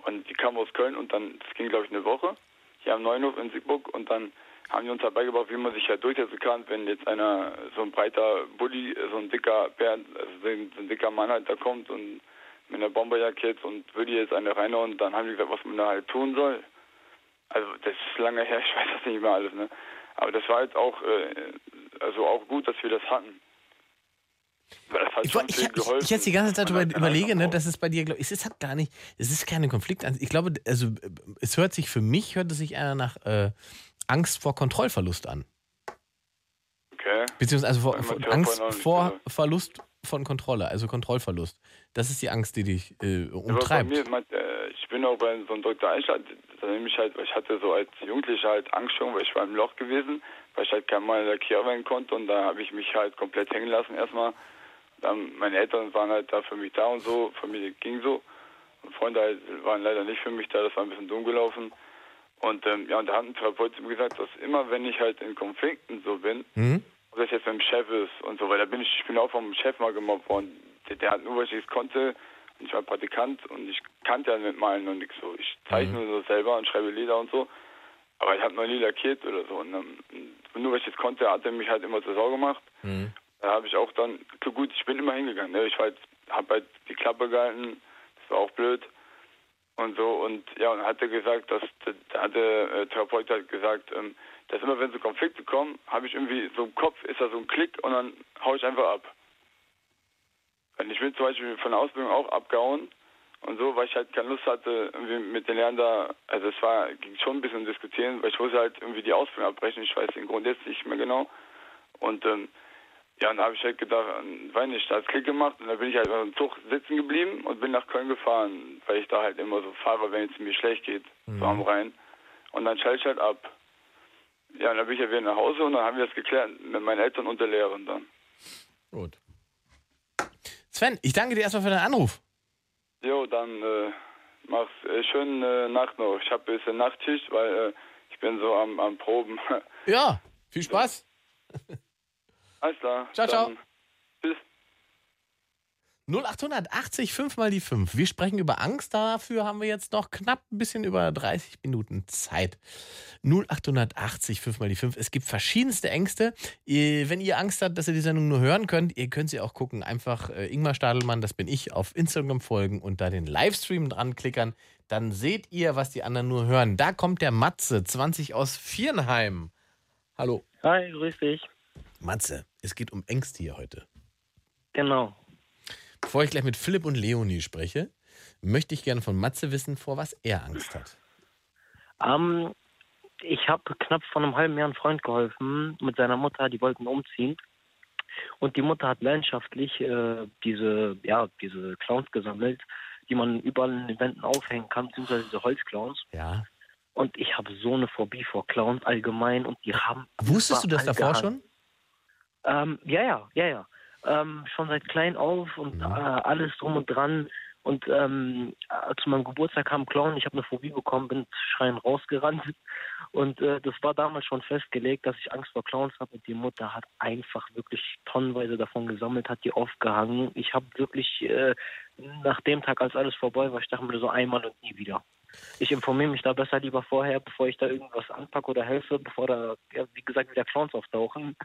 [SPEAKER 11] Und die kamen aus Köln und dann, das ging glaube ich eine Woche, hier am Neuenhof in Siegburg und dann haben die uns dabei gebracht, wie man sich halt durchsetzen kann, wenn jetzt einer, so ein breiter Bulli, so ein dicker Bär, also so ein, dicker Mann halt da kommt und mit einer Bomberjacke jetzt und würde jetzt eine reinhauen, dann haben die gesagt, was man da halt tun soll. Also das ist lange her, *laughs* ich weiß das nicht mehr alles, ne? Aber das war halt auch, äh, also auch gut, dass wir das hatten.
[SPEAKER 3] Ich, ich,
[SPEAKER 11] geholfen.
[SPEAKER 3] ich jetzt die ganze Zeit über, überlege, ne, dass es bei dir, glaub, ich, es hat gar nicht, es ist keine Konfliktangst. Ich glaube, also es hört sich für mich, hört es sich eher nach äh, Angst vor Kontrollverlust an.
[SPEAKER 11] Okay.
[SPEAKER 3] Beziehungsweise vor,
[SPEAKER 11] man
[SPEAKER 3] vor,
[SPEAKER 11] Therapeut
[SPEAKER 3] Angst vor
[SPEAKER 11] gesagt.
[SPEAKER 3] Verlust von Kontrolle, also Kontrollverlust. Das ist die Angst, die dich äh,
[SPEAKER 11] Ja,
[SPEAKER 3] umtreibt.
[SPEAKER 11] Bei mir, äh, ich bin auch bei so einem Dr. Einstein, da nehme ich halt, ich hatte so als Jugendlicher halt Angst schon, weil ich war im Loch gewesen, weil ich halt kein Mal in der Kirche rein konnte und da habe ich mich halt komplett hängen lassen erstmal. Dann, meine Eltern waren halt da für mich da und so, Familie ging so. Und Freunde halt waren leider nicht für mich da, das war ein bisschen dumm gelaufen. Und ähm, ja, und da hat ein Therapeut zu mir gesagt, dass immer wenn ich halt in Konflikten so bin,
[SPEAKER 3] Mhm.
[SPEAKER 11] ob das jetzt mit dem Chef ist und so, weil da bin ich, ich bin auch vom Chef mal gemobbt worden. Der, der hat nur, weil ich es konnte, und ich war Praktikant und ich kannte ja mit Malen und nichts so. Ich zeichne
[SPEAKER 3] Mhm.
[SPEAKER 11] so selber und schreibe Lieder und so, aber ich habe noch nie lackiert oder so. Und, dann, und nur weil ich es konnte, hat er mich halt immer zur Sau gemacht.
[SPEAKER 3] Mhm.
[SPEAKER 11] Da habe ich auch dann, so gut, ich bin immer hingegangen. Ne? Ich halt, habe halt die Klappe gehalten, das war auch blöd. Und so, und ja, und hat er gesagt, dass, da hat der äh, Therapeut halt gesagt, ähm, dass immer wenn so Konflikte kommen, habe ich irgendwie so im Kopf, ist da so ein Klick und dann hau ich einfach ab. Und ich bin zum Beispiel von der Ausbildung auch abgehauen und so, weil ich halt keine Lust hatte, irgendwie mit den Lehrern da, also es war, ging schon ein bisschen diskutieren, weil ich wollte halt irgendwie die Ausbildung abbrechen, ich weiß den Grund jetzt nicht mehr genau. Und ähm, ja, und da habe ich halt gedacht, ähm, weiß nicht, da hat Klick gemacht und dann bin ich halt im Zug sitzen geblieben und bin nach Köln gefahren, weil ich da halt immer so fahre, wenn es mir schlecht geht, so am Rhein. Und dann schalte ich halt ab. Ja, und dann bin ich ja wieder nach Hause und dann haben wir das geklärt mit meinen Eltern und der Lehrerin dann.
[SPEAKER 3] Gut. Sven, ich danke dir erstmal für deinen Anruf.
[SPEAKER 11] Jo, dann äh, mach's äh, schönen äh, Nacht noch. Ich habe ein bisschen Nachtschicht, weil äh, ich bin so am, am Proben. *laughs*
[SPEAKER 3] Ja, viel Spaß.
[SPEAKER 11] Alles klar.
[SPEAKER 3] Ciao, ciao.
[SPEAKER 11] Bis.
[SPEAKER 3] 0880 5 mal die 5. Wir sprechen über Angst. Dafür haben wir jetzt noch knapp ein bisschen über 30 Minuten Zeit. 0880 5 mal die 5. Es gibt verschiedenste Ängste. Wenn ihr Angst habt, dass ihr die Sendung nur hören könnt, ihr könnt sie auch gucken. Einfach äh, Ingmar Stadelmann, das bin ich, auf Instagram folgen und da den Livestream dran klickern. Dann seht ihr, was die anderen nur hören. Da kommt der Matze, 20 aus Viernheim. Hallo.
[SPEAKER 12] Hi, grüß dich.
[SPEAKER 3] Matze, es geht um Ängste hier heute.
[SPEAKER 12] Genau.
[SPEAKER 3] Bevor ich gleich mit Philipp und Leonie spreche, möchte ich gerne von Matze wissen, vor was er Angst hat.
[SPEAKER 12] Ähm, ich habe knapp vor einem halben Jahr einem Freund geholfen mit seiner Mutter, die wollten umziehen. Und die Mutter hat leidenschaftlich äh, diese, ja, diese Clowns gesammelt, die man überall in den Wänden aufhängen kann, beziehungsweise diese Holzclowns.
[SPEAKER 3] Ja.
[SPEAKER 12] Und ich habe so eine Phobie vor Clowns allgemein und die haben.
[SPEAKER 3] Wusstest du das davor schon?
[SPEAKER 12] Ähm, ja, ja, ja, ja. Ähm, schon seit klein auf und äh, alles drum und dran. Und ähm, äh, zu meinem Geburtstag kam Clown, ich habe eine Phobie bekommen, bin schreien rausgerannt. Und äh, das war damals schon festgelegt, dass ich Angst vor Clowns habe. Und die Mutter hat einfach wirklich tonnenweise davon gesammelt, hat die aufgehangen. Ich habe wirklich äh, nach dem Tag, als alles vorbei war, ich dachte mir so einmal und nie wieder. Ich informiere mich da besser lieber vorher, bevor ich da irgendwas anpacke oder helfe, bevor da, ja, wie gesagt, wieder Clowns auftauchen.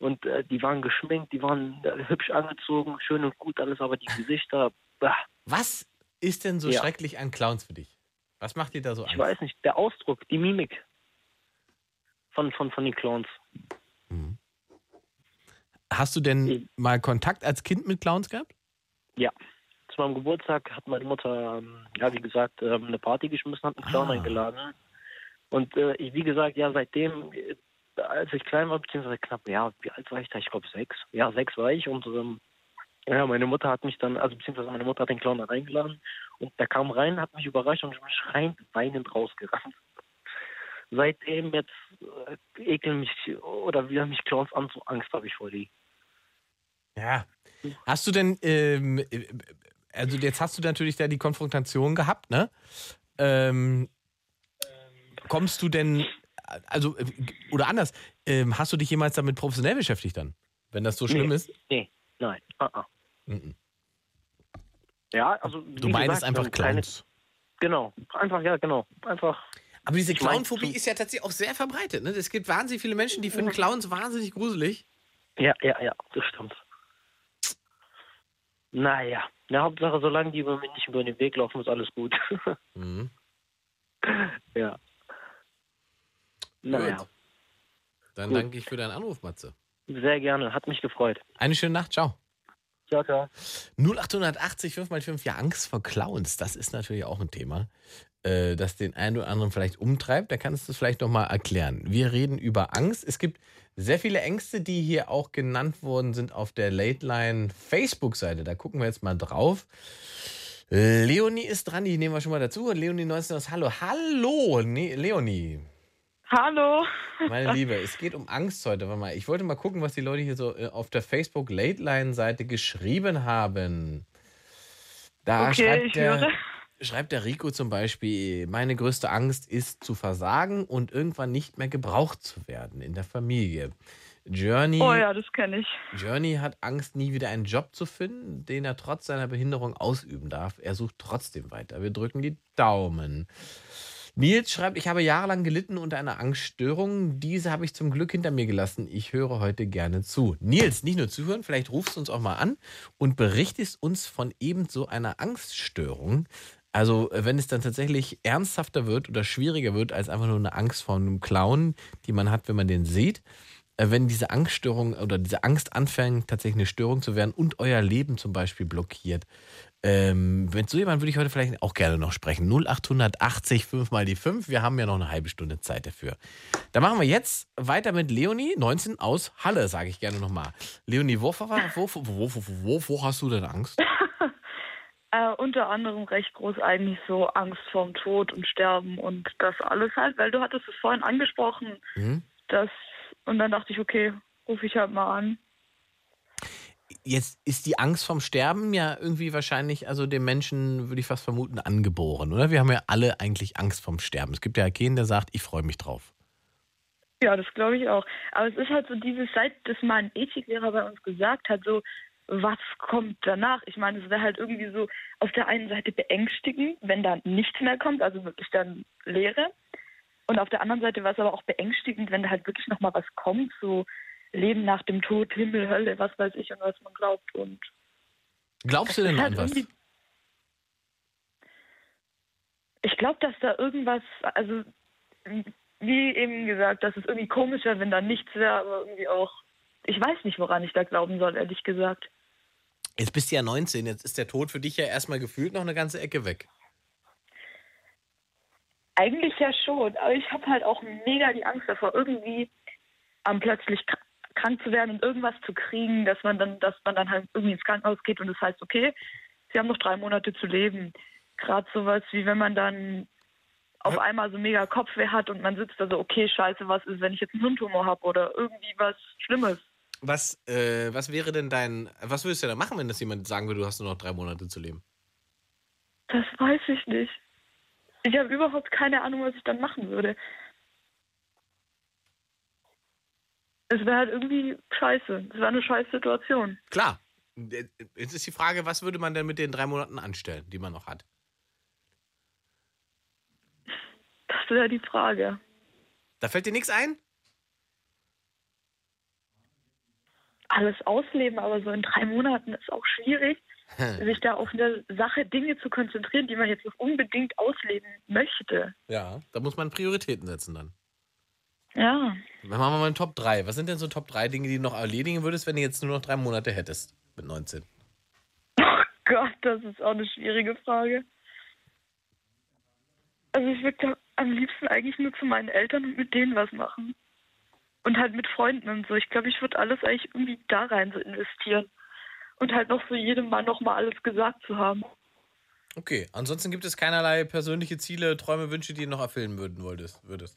[SPEAKER 12] Und äh, die waren geschminkt, die waren äh, hübsch angezogen, schön und gut alles, aber die *laughs* Gesichter, bah,
[SPEAKER 3] Was ist denn so
[SPEAKER 12] Ja.
[SPEAKER 3] schrecklich an Clowns für dich? Was macht dir da so
[SPEAKER 12] ich
[SPEAKER 3] Angst?
[SPEAKER 12] weiß nicht, der Ausdruck, die Mimik von, von, von den Clowns.
[SPEAKER 3] Hast du denn mal Kontakt als Kind mit Clowns gehabt?
[SPEAKER 12] Ja. Zu meinem Geburtstag hat meine Mutter, ähm, ja, wie gesagt, ähm, eine Party geschmissen, hat einen Clown
[SPEAKER 3] Ah.
[SPEAKER 12] eingeladen. Und äh, ich, wie gesagt, ja, seitdem, äh, als ich klein war, beziehungsweise knapp, ja, wie alt war ich da? Ich glaube sechs. Ja, sechs war ich und ähm, ja, meine Mutter hat mich dann, also beziehungsweise meine Mutter hat den Clown dann eingeladen und der kam rein, hat mich überrascht und ich bin schreiend, weinend rausgerannt. *laughs* Seitdem jetzt äh, ekeln mich oder wieder mich Clowns an, so Angst habe ich vor die.
[SPEAKER 3] Ja. Hast du denn, ähm, äh, also jetzt hast du natürlich da die Konfrontation gehabt, ne? Ähm, kommst du denn, also, äh, oder anders, ähm, hast du dich jemals damit professionell beschäftigt dann? Wenn das so schlimm
[SPEAKER 12] nee,
[SPEAKER 3] ist?
[SPEAKER 12] Nee, nein. ah, ah.
[SPEAKER 3] Mhm.
[SPEAKER 12] Ja, also.
[SPEAKER 3] Du meinst
[SPEAKER 12] gesagt,
[SPEAKER 3] einfach
[SPEAKER 12] kleine-
[SPEAKER 3] Clowns.
[SPEAKER 12] Genau, einfach, ja, genau. Einfach.
[SPEAKER 3] Aber diese Clownphobie ist ja tatsächlich auch sehr verbreitet. Ne? Es gibt wahnsinnig viele Menschen, die finden Clowns wahnsinnig gruselig.
[SPEAKER 12] Ja, ja, ja, das stimmt. Naja, ja, Hauptsache, solange die über mich nicht über den Weg laufen, ist alles gut. *laughs*
[SPEAKER 3] Mhm.
[SPEAKER 12] ja. Naja,
[SPEAKER 3] Gut. Dann
[SPEAKER 12] Gut.
[SPEAKER 3] danke ich für deinen Anruf, Matze.
[SPEAKER 12] sehr gerne, hat mich gefreut.
[SPEAKER 3] Eine schöne Nacht, ciao.
[SPEAKER 12] Ciao, ciao.
[SPEAKER 3] 0880 5x5, ja, Angst vor Clowns, das ist natürlich auch ein Thema, äh, das den einen oder anderen vielleicht umtreibt. Da kannst du es vielleicht nochmal erklären. Wir reden über Angst. Es gibt sehr viele Ängste, die hier auch genannt worden sind auf der Late Line Facebook-Seite. Da gucken wir jetzt mal drauf. Leonie ist dran, die nehmen wir schon mal dazu. Leonie 19 aus Hallo. Hallo, ne Leonie.
[SPEAKER 13] Hallo.
[SPEAKER 3] Meine Liebe, es geht um Angst heute. Warte mal, ich wollte mal gucken, was die Leute hier so äh, auf der Facebook Late Line Seite geschrieben haben. Da
[SPEAKER 13] Okay,
[SPEAKER 3] schreibt, der, schreibt der Rico zum Beispiel: Meine größte Angst ist zu versagen und irgendwann nicht mehr gebraucht zu werden in der Familie. Journey,
[SPEAKER 13] Oh ja, das kenne ich.
[SPEAKER 3] Journey hat Angst, nie wieder einen Job zu finden, den er trotz seiner Behinderung ausüben darf. Er sucht trotzdem weiter. Wir drücken die Daumen. Nils schreibt, ich habe jahrelang gelitten unter einer Angststörung. Diese habe ich zum Glück hinter mir gelassen. Ich höre heute gerne zu. Nils, nicht nur zuhören, vielleicht rufst du uns auch mal an und berichtest uns von eben so einer Angststörung. Also, wenn es dann tatsächlich ernsthafter wird oder schwieriger wird als einfach nur eine Angst vor einem Clown, die man hat, wenn man den sieht. Äh, Wenn diese Angststörung oder diese Angst anfängt, tatsächlich eine Störung zu werden und euer Leben zum Beispiel blockiert, ähm, mit so jemand würde ich heute vielleicht auch gerne noch sprechen. 0880 5 mal die 5. Wir haben ja noch eine halbe Stunde Zeit dafür. Da machen wir jetzt weiter mit Leonie, 19 aus Halle, sage ich gerne nochmal. Leonie, wovor, war- wovor, wovor, wovor hast du denn Angst? *laughs*
[SPEAKER 13] Äh, unter anderem recht groß eigentlich so Angst vorm Tod und Sterben und das alles halt, weil du hattest es vorhin angesprochen,
[SPEAKER 3] Mhm.
[SPEAKER 13] dass und dann dachte ich, okay, rufe ich halt mal an.
[SPEAKER 3] Jetzt ist die Angst vom Sterben ja irgendwie wahrscheinlich, also dem Menschen, würde ich fast vermuten, angeboren, oder? Wir haben ja alle eigentlich Angst vom Sterben. Es gibt ja keinen, der sagt, ich freue mich drauf.
[SPEAKER 13] Ja, das glaube ich auch. Aber es ist halt so dieses, seit das mal ein Ethiklehrer bei uns gesagt hat, so, was kommt danach? Ich meine, es wäre halt irgendwie so auf der einen Seite beängstigend, wenn da nichts mehr kommt, also wirklich dann Leere. Und auf der anderen Seite war es aber auch beängstigend, wenn da halt wirklich nochmal was kommt, so Leben nach dem Tod, Himmel, Hölle, was weiß ich und was man glaubt. Und
[SPEAKER 3] Glaubst du denn an was?
[SPEAKER 13] ich glaube, dass da irgendwas, also wie eben gesagt, dass es irgendwie komisch wäre, wenn da nichts wäre, aber irgendwie auch, ich weiß nicht, woran ich da glauben soll, ehrlich gesagt.
[SPEAKER 3] Jetzt bist du ja 19, jetzt ist der Tod für dich ja erstmal gefühlt noch eine ganze Ecke weg.
[SPEAKER 13] Eigentlich ja schon, aber ich habe halt auch mega die Angst davor, irgendwie am plötzlich krank zu werden und irgendwas zu kriegen, dass man dann, dass man dann halt irgendwie ins Krankenhaus geht und es heißt, okay, sie haben noch drei Monate zu leben. Gerade sowas wie wenn man dann auf einmal so mega Kopfweh hat und man sitzt da so, okay, scheiße, was ist, wenn ich jetzt einen Hirntumor habe oder irgendwie was Schlimmes.
[SPEAKER 3] Was, äh, was wäre denn dein, was würdest du denn machen, wenn das jemand sagen würde, du hast nur noch drei Monate zu leben?
[SPEAKER 13] Das weiß ich nicht. Ich habe überhaupt keine Ahnung, was ich dann machen würde. Es wäre halt irgendwie scheiße. Es wäre eine scheiß Situation.
[SPEAKER 3] Klar. Jetzt ist die Frage, was würde man denn mit den drei Monaten anstellen, die man noch hat?
[SPEAKER 13] Das wäre die Frage.
[SPEAKER 3] Da fällt dir nichts ein?
[SPEAKER 13] Alles ausleben, aber so in drei Monaten ist auch schwierig, sich da auf eine Sache, Dinge zu konzentrieren, die man jetzt noch unbedingt ausleben möchte.
[SPEAKER 3] Ja. Da muss man Prioritäten setzen dann.
[SPEAKER 13] Ja.
[SPEAKER 3] Dann machen wir mal einen Top 3. Was sind denn so Top 3 Dinge, die du noch erledigen würdest, wenn du jetzt nur noch drei Monate hättest mit 19? *laughs*
[SPEAKER 13] Gott, das ist auch eine schwierige Frage. Also ich würde am liebsten eigentlich nur zu meinen Eltern und mit denen was machen. Und halt mit Freunden und so. Ich glaube, ich würde alles eigentlich irgendwie da rein so investieren. Und halt noch so jedem Mal nochmal alles gesagt zu haben.
[SPEAKER 3] Okay, ansonsten gibt es keinerlei persönliche Ziele, Träume, Wünsche, die du noch erfüllen würden wolltest, würdest.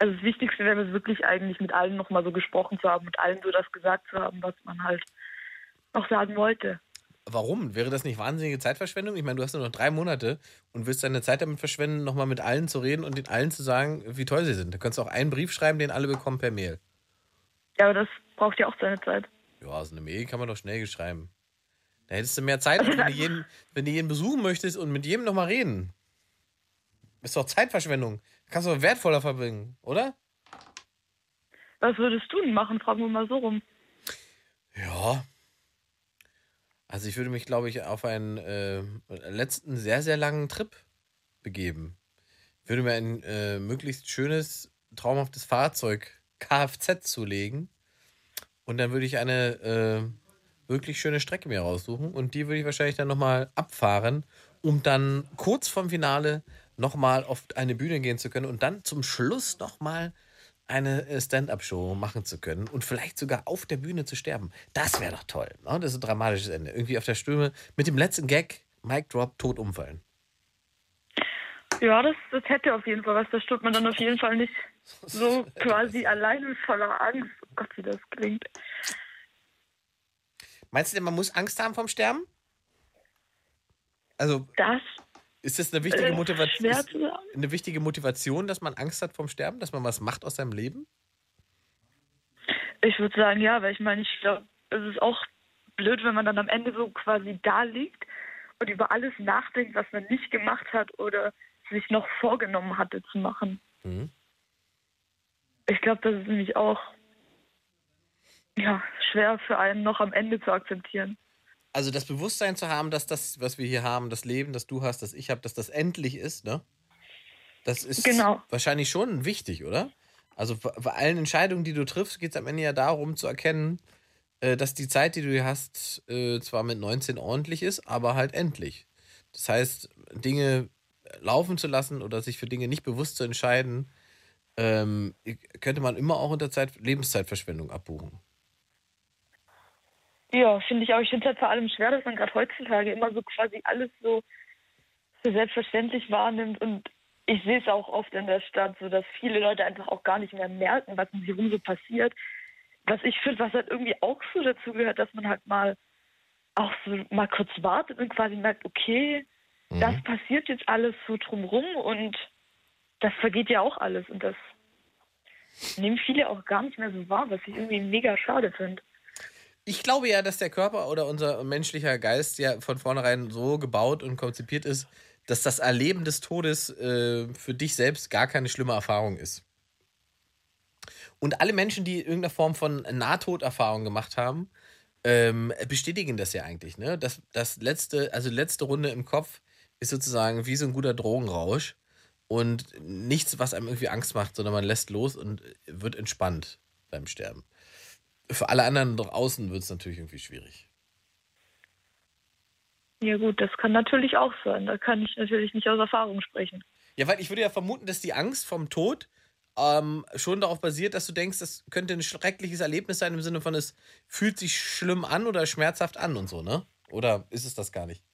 [SPEAKER 13] Also das Wichtigste wäre es wirklich eigentlich mit allen nochmal so gesprochen zu haben, mit allen so das gesagt zu haben, was man halt noch sagen wollte.
[SPEAKER 3] Warum? Wäre das nicht wahnsinnige Zeitverschwendung? Ich meine, du hast nur noch drei Monate und willst deine Zeit damit verschwenden, nochmal mit allen zu reden und den allen zu sagen, wie toll sie sind. Du kannst auch einen Brief schreiben, den alle bekommen per Mail.
[SPEAKER 13] Ja, aber das braucht ja auch seine Zeit.
[SPEAKER 3] Ja, so eine Mail kann man doch schnell schreiben. Da hättest du mehr Zeit, *laughs* wenn du jeden, wenn du jeden besuchen möchtest und mit jedem nochmal reden. Ist doch Zeitverschwendung. Kannst du wertvoller verbringen, oder?
[SPEAKER 13] Was würdest du denn machen? Fragen wir mal so rum.
[SPEAKER 3] Ja. Also ich würde mich, glaube ich, auf einen äh, letzten sehr, sehr langen Trip begeben. Ich würde mir ein äh, möglichst schönes, traumhaftes Fahrzeug Kfz zulegen. Und dann würde ich eine äh, wirklich schöne Strecke mir raussuchen. Und die würde ich wahrscheinlich dann nochmal abfahren, um dann kurz vorm Finale nochmal auf eine Bühne gehen zu können und dann zum Schluss nochmal eine äh, Stand-up-Show machen zu können und vielleicht sogar auf der Bühne zu sterben. Das wäre doch toll. Ne? Das ist ein dramatisches Ende. Irgendwie auf der Stimme mit dem letzten Gag, Mic Drop, tot umfallen.
[SPEAKER 13] Ja, das, das hätte auf jeden Fall was. Da steht man dann auf jeden Fall nicht *laughs* so quasi alleine voller Angst. Oh Gott, wie das klingt.
[SPEAKER 3] Meinst du denn, man muss Angst haben vom Sterben? Also,
[SPEAKER 13] das
[SPEAKER 3] ist das eine wichtige,
[SPEAKER 13] äh,
[SPEAKER 3] Motivation, eine wichtige Motivation, dass man Angst hat vom Sterben, dass man was macht aus seinem Leben?
[SPEAKER 13] Ich würde sagen, ja, weil ich meine, ich glaube, es ist auch blöd, wenn man dann am Ende so quasi da liegt und über alles nachdenkt, was man nicht gemacht hat oder sich noch vorgenommen hatte zu machen.
[SPEAKER 3] Mhm.
[SPEAKER 13] Ich glaube, das ist nämlich auch ja, schwer für einen noch am Ende zu akzeptieren.
[SPEAKER 3] Also das Bewusstsein zu haben, dass das, was wir hier haben, das Leben, das du hast, das ich habe, dass das endlich ist, ne? Das ist
[SPEAKER 13] Genau.
[SPEAKER 3] wahrscheinlich schon wichtig, oder? Also bei allen Entscheidungen, die du triffst, geht es am Ende ja darum zu erkennen, äh, dass die Zeit, die du hier hast, äh, zwar mit 19 ordentlich ist, aber halt endlich. Das heißt, Dinge laufen zu lassen oder sich für Dinge nicht bewusst zu entscheiden, ähm, könnte man immer auch unter Zeit, Lebenszeitverschwendung abbuchen.
[SPEAKER 13] Ja, finde ich auch. Ich finde es halt vor allem schwer, dass man gerade heutzutage immer so quasi alles so für selbstverständlich wahrnimmt. Und ich sehe es auch oft in der Stadt, so dass viele Leute einfach auch gar nicht mehr merken, was um sie rum so passiert. Was ich finde, was halt irgendwie auch so dazu gehört, dass man halt mal auch so mal kurz wartet und quasi merkt, okay,
[SPEAKER 3] Mhm.
[SPEAKER 13] das passiert jetzt alles so drumrum und das vergeht ja auch alles. Und das nehmen viele auch gar nicht mehr so wahr, was ich irgendwie mega schade finde.
[SPEAKER 3] Ich glaube ja, dass der Körper oder unser menschlicher Geist ja von vornherein so gebaut und konzipiert ist, dass das Erleben des Todes äh, für dich selbst gar keine schlimme Erfahrung ist. Und alle Menschen, die irgendeine Form von Nahtoderfahrung gemacht haben, ähm, bestätigen das ja eigentlich. Ne? Das, das letzte, also letzte Runde im Kopf ist sozusagen wie so ein guter Drogenrausch und nichts, was einem irgendwie Angst macht, sondern man lässt los und wird entspannt beim Sterben. Für alle anderen draußen wird es natürlich irgendwie schwierig.
[SPEAKER 13] Ja gut, das kann natürlich auch sein. Da kann ich natürlich nicht aus Erfahrung sprechen.
[SPEAKER 3] Ja, weil ich würde ja vermuten, dass die Angst vom Tod ähm, schon darauf basiert, dass du denkst, das könnte ein schreckliches Erlebnis sein im Sinne von, es fühlt sich schlimm an oder schmerzhaft an und so, ne? Oder ist es das gar nicht?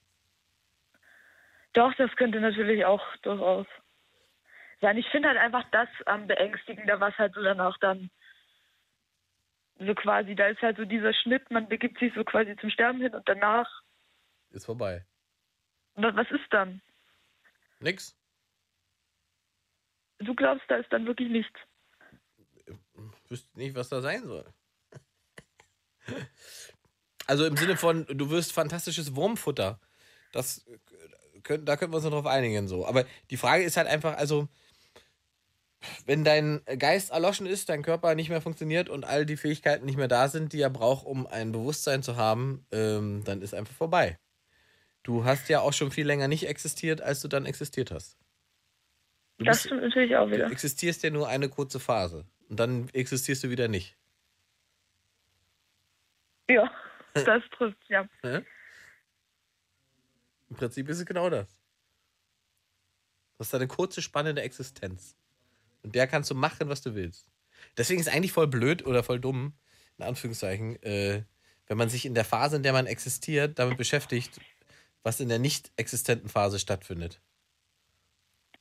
[SPEAKER 13] Doch, das könnte natürlich auch durchaus sein. Ich finde halt einfach das am beängstigender, was halt so danach dann so quasi, da ist halt so dieser Schnitt, man begibt sich so quasi zum Sterben hin und danach,
[SPEAKER 3] Ist vorbei.
[SPEAKER 13] wa- was ist dann?
[SPEAKER 3] Nix?
[SPEAKER 13] Du glaubst, da ist dann wirklich nichts.
[SPEAKER 3] Wüsste nicht, was da sein soll. *laughs* Also im Sinne von, du wirst fantastisches Wurmfutter. Das äh, da können wir uns noch drauf einigen so. Aber die Frage ist halt einfach, also wenn dein Geist erloschen ist, dein Körper nicht mehr funktioniert und all die Fähigkeiten nicht mehr da sind, die er braucht, um ein Bewusstsein zu haben, ähm, dann ist einfach vorbei. Du hast ja auch schon viel länger nicht existiert, als du dann existiert hast. Du
[SPEAKER 13] Das
[SPEAKER 3] bist-
[SPEAKER 13] stimmt natürlich auch
[SPEAKER 3] Du
[SPEAKER 13] wieder.
[SPEAKER 3] existierst ja nur eine kurze Phase. Und dann existierst du wieder nicht.
[SPEAKER 13] Ja, das trifft, ja.
[SPEAKER 3] Ne? Im Prinzip ist es genau das. Du hast eine kurze, spannende Existenz. Und der kannst du machen, was du willst. Deswegen ist eigentlich voll blöd oder voll dumm, in Anführungszeichen, äh, wenn man sich in der Phase, in der man existiert, damit beschäftigt, was in der nicht existenten Phase stattfindet.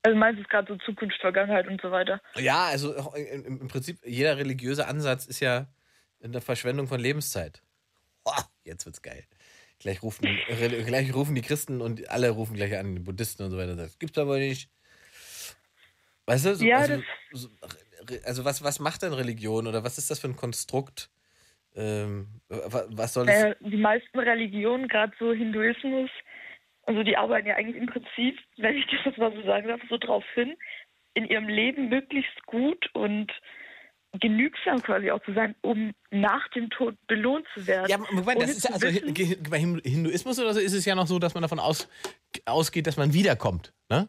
[SPEAKER 13] Also meinst du gerade so Zukunft, Vergangenheit und so weiter?
[SPEAKER 3] Ja, also im, Prinzip, jeder religiöse Ansatz ist ja eine Verschwendung von Lebenszeit. Boah, jetzt wird's geil. Gleich rufen, *laughs* gleich rufen die Christen und alle rufen gleich an, die Buddhisten und so weiter. Das gibt's aber nicht. Weißt du? So,
[SPEAKER 13] Ja,
[SPEAKER 3] also, so, also was, was macht denn Religion oder was ist das für ein Konstrukt? Ähm, wa- was soll das?
[SPEAKER 13] Naja, die meisten Religionen, gerade so Hinduismus, also die arbeiten ja eigentlich im Prinzip, wenn ich *laughs* das mal so sagen darf, so drauf hin, in ihrem Leben möglichst gut und genügsam quasi auch zu sein, um nach dem Tod belohnt zu werden.
[SPEAKER 3] Ja, Moment, das ist ja, also bei Hin- Hinduismus oder so ist es ja noch so, dass man davon aus, ausgeht, dass man wiederkommt. Ne?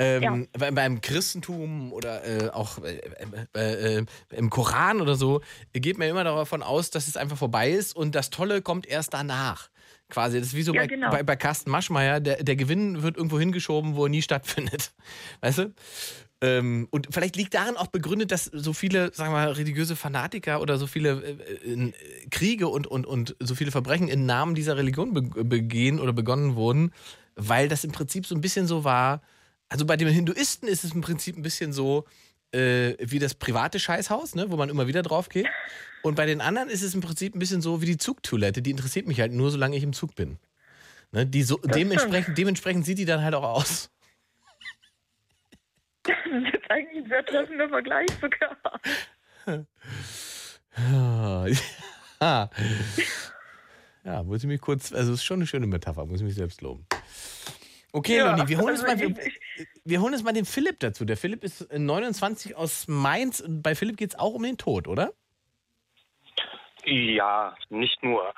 [SPEAKER 3] Ähm, bei, beim Christentum oder äh, auch äh, äh, äh, im Koran oder so geht man immer davon aus, dass es einfach vorbei ist und das Tolle kommt erst danach. Quasi, das ist wie so
[SPEAKER 13] Ja,
[SPEAKER 3] bei,
[SPEAKER 13] genau.
[SPEAKER 3] bei, bei Carsten Maschmeyer, der, der Gewinn wird irgendwo hingeschoben, wo er nie stattfindet. *laughs* Weißt du? Ähm, und vielleicht liegt darin auch begründet, dass so viele, sagen wir mal, religiöse Fanatiker oder so viele äh, äh, Kriege und, und, und so viele Verbrechen im Namen dieser Religion be begehen oder begonnen wurden, weil das im Prinzip so ein bisschen so war. Also bei den Hinduisten ist es im Prinzip ein bisschen so äh, wie das private Scheißhaus, ne, wo man immer wieder drauf geht. Und bei den anderen ist es im Prinzip ein bisschen so wie die Zugtoilette. Die interessiert mich halt nur, solange ich im Zug bin. Ne, die so, dementsprechend, dementsprechend sieht die dann halt auch aus.
[SPEAKER 13] Das ist jetzt eigentlich ein sehr treffender Vergleich sogar. *laughs*
[SPEAKER 3] Ja, muss ich mich kurz, also es ist schon eine schöne Metapher, muss ich mich selbst loben. Okay,
[SPEAKER 13] Ja,
[SPEAKER 3] Loni, wir holen, uns
[SPEAKER 13] also
[SPEAKER 3] mal, wir, wir holen uns mal den Philipp dazu. Der Philipp ist 29 aus Mainz und bei Philipp geht es auch um den Tod, oder?
[SPEAKER 14] Ja, nicht nur.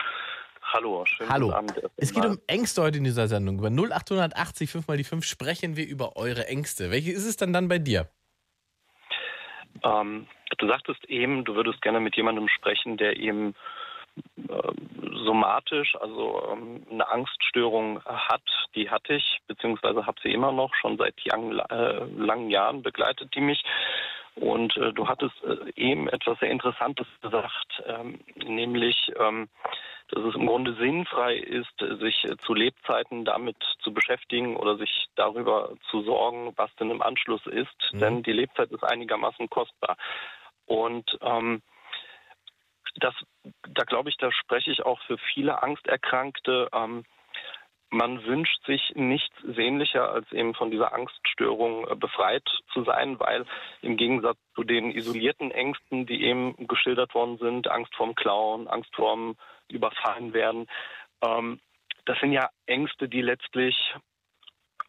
[SPEAKER 14] Hallo, schönen
[SPEAKER 3] Hallo.
[SPEAKER 14] guten Abend.
[SPEAKER 3] Es geht um Ängste heute in dieser Sendung. Über 0880 5 mal die 5 sprechen wir über eure Ängste. Welche ist es dann dann bei dir?
[SPEAKER 14] Ähm, du sagtest eben, du würdest gerne mit jemandem sprechen, der eben äh, somatisch, also ähm, eine Angststörung hat. Die hatte ich, beziehungsweise habe sie immer noch, schon seit lang, äh, langen Jahren begleitet die mich. Und äh, du hattest äh, eben etwas sehr Interessantes gesagt, ähm, nämlich, ähm, dass es im Grunde sinnfrei ist, sich äh, zu Lebzeiten damit zu beschäftigen oder sich darüber zu sorgen, was denn im Anschluss ist. Mhm. Denn die Lebzeit ist einigermaßen kostbar. Und ähm, das, da glaube ich, da spreche ich auch für viele Angsterkrankte. Ähm, man wünscht sich nichts sehnlicher, als eben von dieser Angststörung äh, befreit zu sein, weil im Gegensatz zu den isolierten Ängsten, die eben geschildert worden sind, Angst vorm Klauen, Angst vorm Überfallen werden, ähm, das sind ja Ängste, die letztlich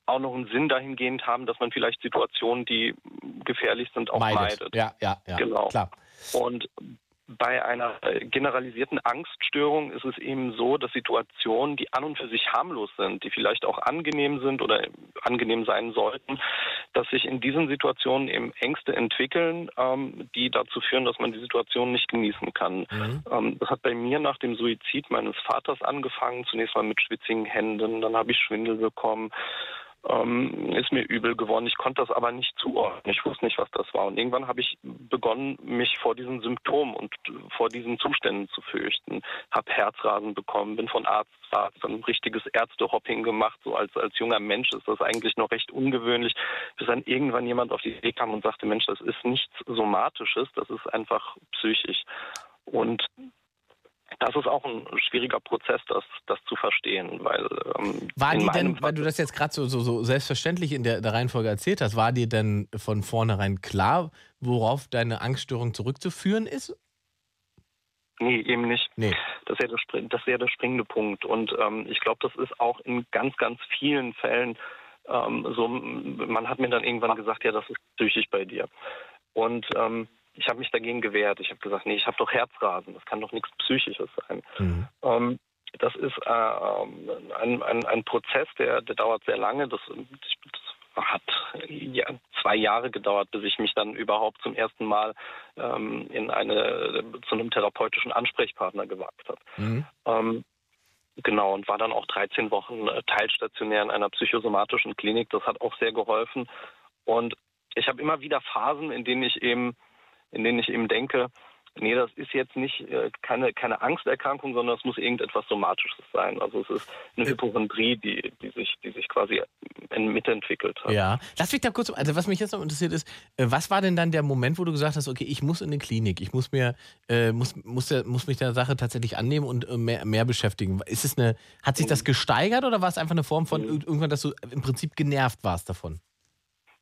[SPEAKER 14] auch noch einen Sinn dahingehend haben, dass man vielleicht Situationen, die gefährlich sind, auch meidet. meidet.
[SPEAKER 3] Ja, ja, ja.
[SPEAKER 14] Genau.
[SPEAKER 3] Klar.
[SPEAKER 14] Und bei einer generalisierten Angststörung ist es eben so, dass Situationen, die an und für sich harmlos sind, die vielleicht auch angenehm sind oder angenehm sein sollten, dass sich in diesen Situationen eben Ängste entwickeln, ähm, die dazu führen, dass man die Situation nicht genießen kann. Mhm. Ähm, das hat bei mir nach dem Suizid meines Vaters angefangen, zunächst mal mit schwitzigen Händen, dann habe ich Schwindel bekommen ähm, ist mir übel geworden. Ich konnte das aber nicht zuordnen. Ich wusste nicht, was das war. Und irgendwann habe ich begonnen, mich vor diesen Symptomen und vor diesen Zuständen zu fürchten. Habe Herzrasen bekommen, bin von Arzt zu Arzt, ein richtiges Ärztehopping gemacht. So als, als junger Mensch ist das eigentlich noch recht ungewöhnlich, bis dann irgendwann jemand auf die Idee kam und sagte, Mensch, das ist nichts Somatisches, das ist einfach psychisch. Und das ist auch ein schwieriger Prozess, das, das zu verstehen, weil
[SPEAKER 3] ähm, war die denn, weil du das jetzt gerade so, so, so, selbstverständlich in der, der, Reihenfolge erzählt hast, war dir denn von vornherein klar, worauf deine Angststörung zurückzuführen ist?
[SPEAKER 14] Nee, eben nicht.
[SPEAKER 3] Nee.
[SPEAKER 14] Das ist ja der, das ist ja der springende Punkt. Und ähm, ich glaube, das ist auch in ganz, ganz vielen Fällen ähm, so, man hat mir dann irgendwann gesagt, ja, das ist psychisch bei dir. Und ähm, ich habe mich dagegen gewehrt. Ich habe gesagt, nee, ich habe doch Herzrasen, das kann doch nichts Psychisches sein. Mhm. Ähm, das ist äh, ein, ein, ein, Prozess, der, der dauert sehr lange. Das, das hat ja, zwei Jahre gedauert, bis ich mich dann überhaupt zum ersten Mal ähm, in eine, zu einem therapeutischen Ansprechpartner gewagt habe. Mhm. Ähm, genau, und war dann auch 13 Wochen äh, teilstationär in einer psychosomatischen Klinik. Das hat auch sehr geholfen. Und ich habe immer wieder Phasen, in denen ich eben in denen ich eben denke, nee, das ist jetzt nicht äh, keine, keine Angsterkrankung, sondern es muss irgendetwas Somatisches sein. Also es ist eine äh. Hypochondrie, die, die, sich, die sich quasi mitentwickelt hat.
[SPEAKER 3] Ja, lass mich da kurz, also was mich jetzt noch interessiert ist, äh, was war denn dann der Moment, wo du gesagt hast, okay, ich muss in eine Klinik, ich muss mir, äh, muss, muss, der, muss mich der Sache tatsächlich annehmen und mehr, mehr beschäftigen. Ist es eine, hat sich das mhm. gesteigert oder war es einfach eine Form von mhm. irgendwann, dass du im Prinzip genervt warst davon?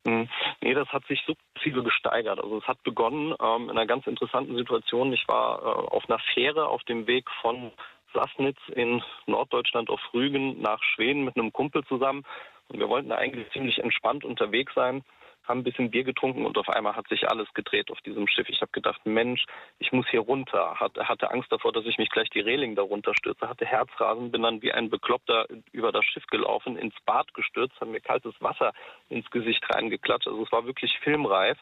[SPEAKER 14] Hm. Nee, das hat sich sukzessive gesteigert. Also es hat begonnen ähm, in einer ganz interessanten Situation. Ich war äh, auf einer Fähre auf dem Weg von Sassnitz in Norddeutschland auf Rügen nach Schweden mit einem Kumpel zusammen. Und wir wollten da eigentlich ziemlich entspannt unterwegs sein haben ein bisschen Bier getrunken und auf einmal hat sich alles gedreht auf diesem Schiff. Ich habe gedacht, Mensch, ich muss hier runter. Hat, hatte Angst davor, dass ich mich gleich die Reling darunter stürze. Hatte Herzrasen, bin dann wie ein Bekloppter über das Schiff gelaufen, ins Bad gestürzt, haben mir kaltes Wasser ins Gesicht reingeklatscht. Also es war wirklich filmreif.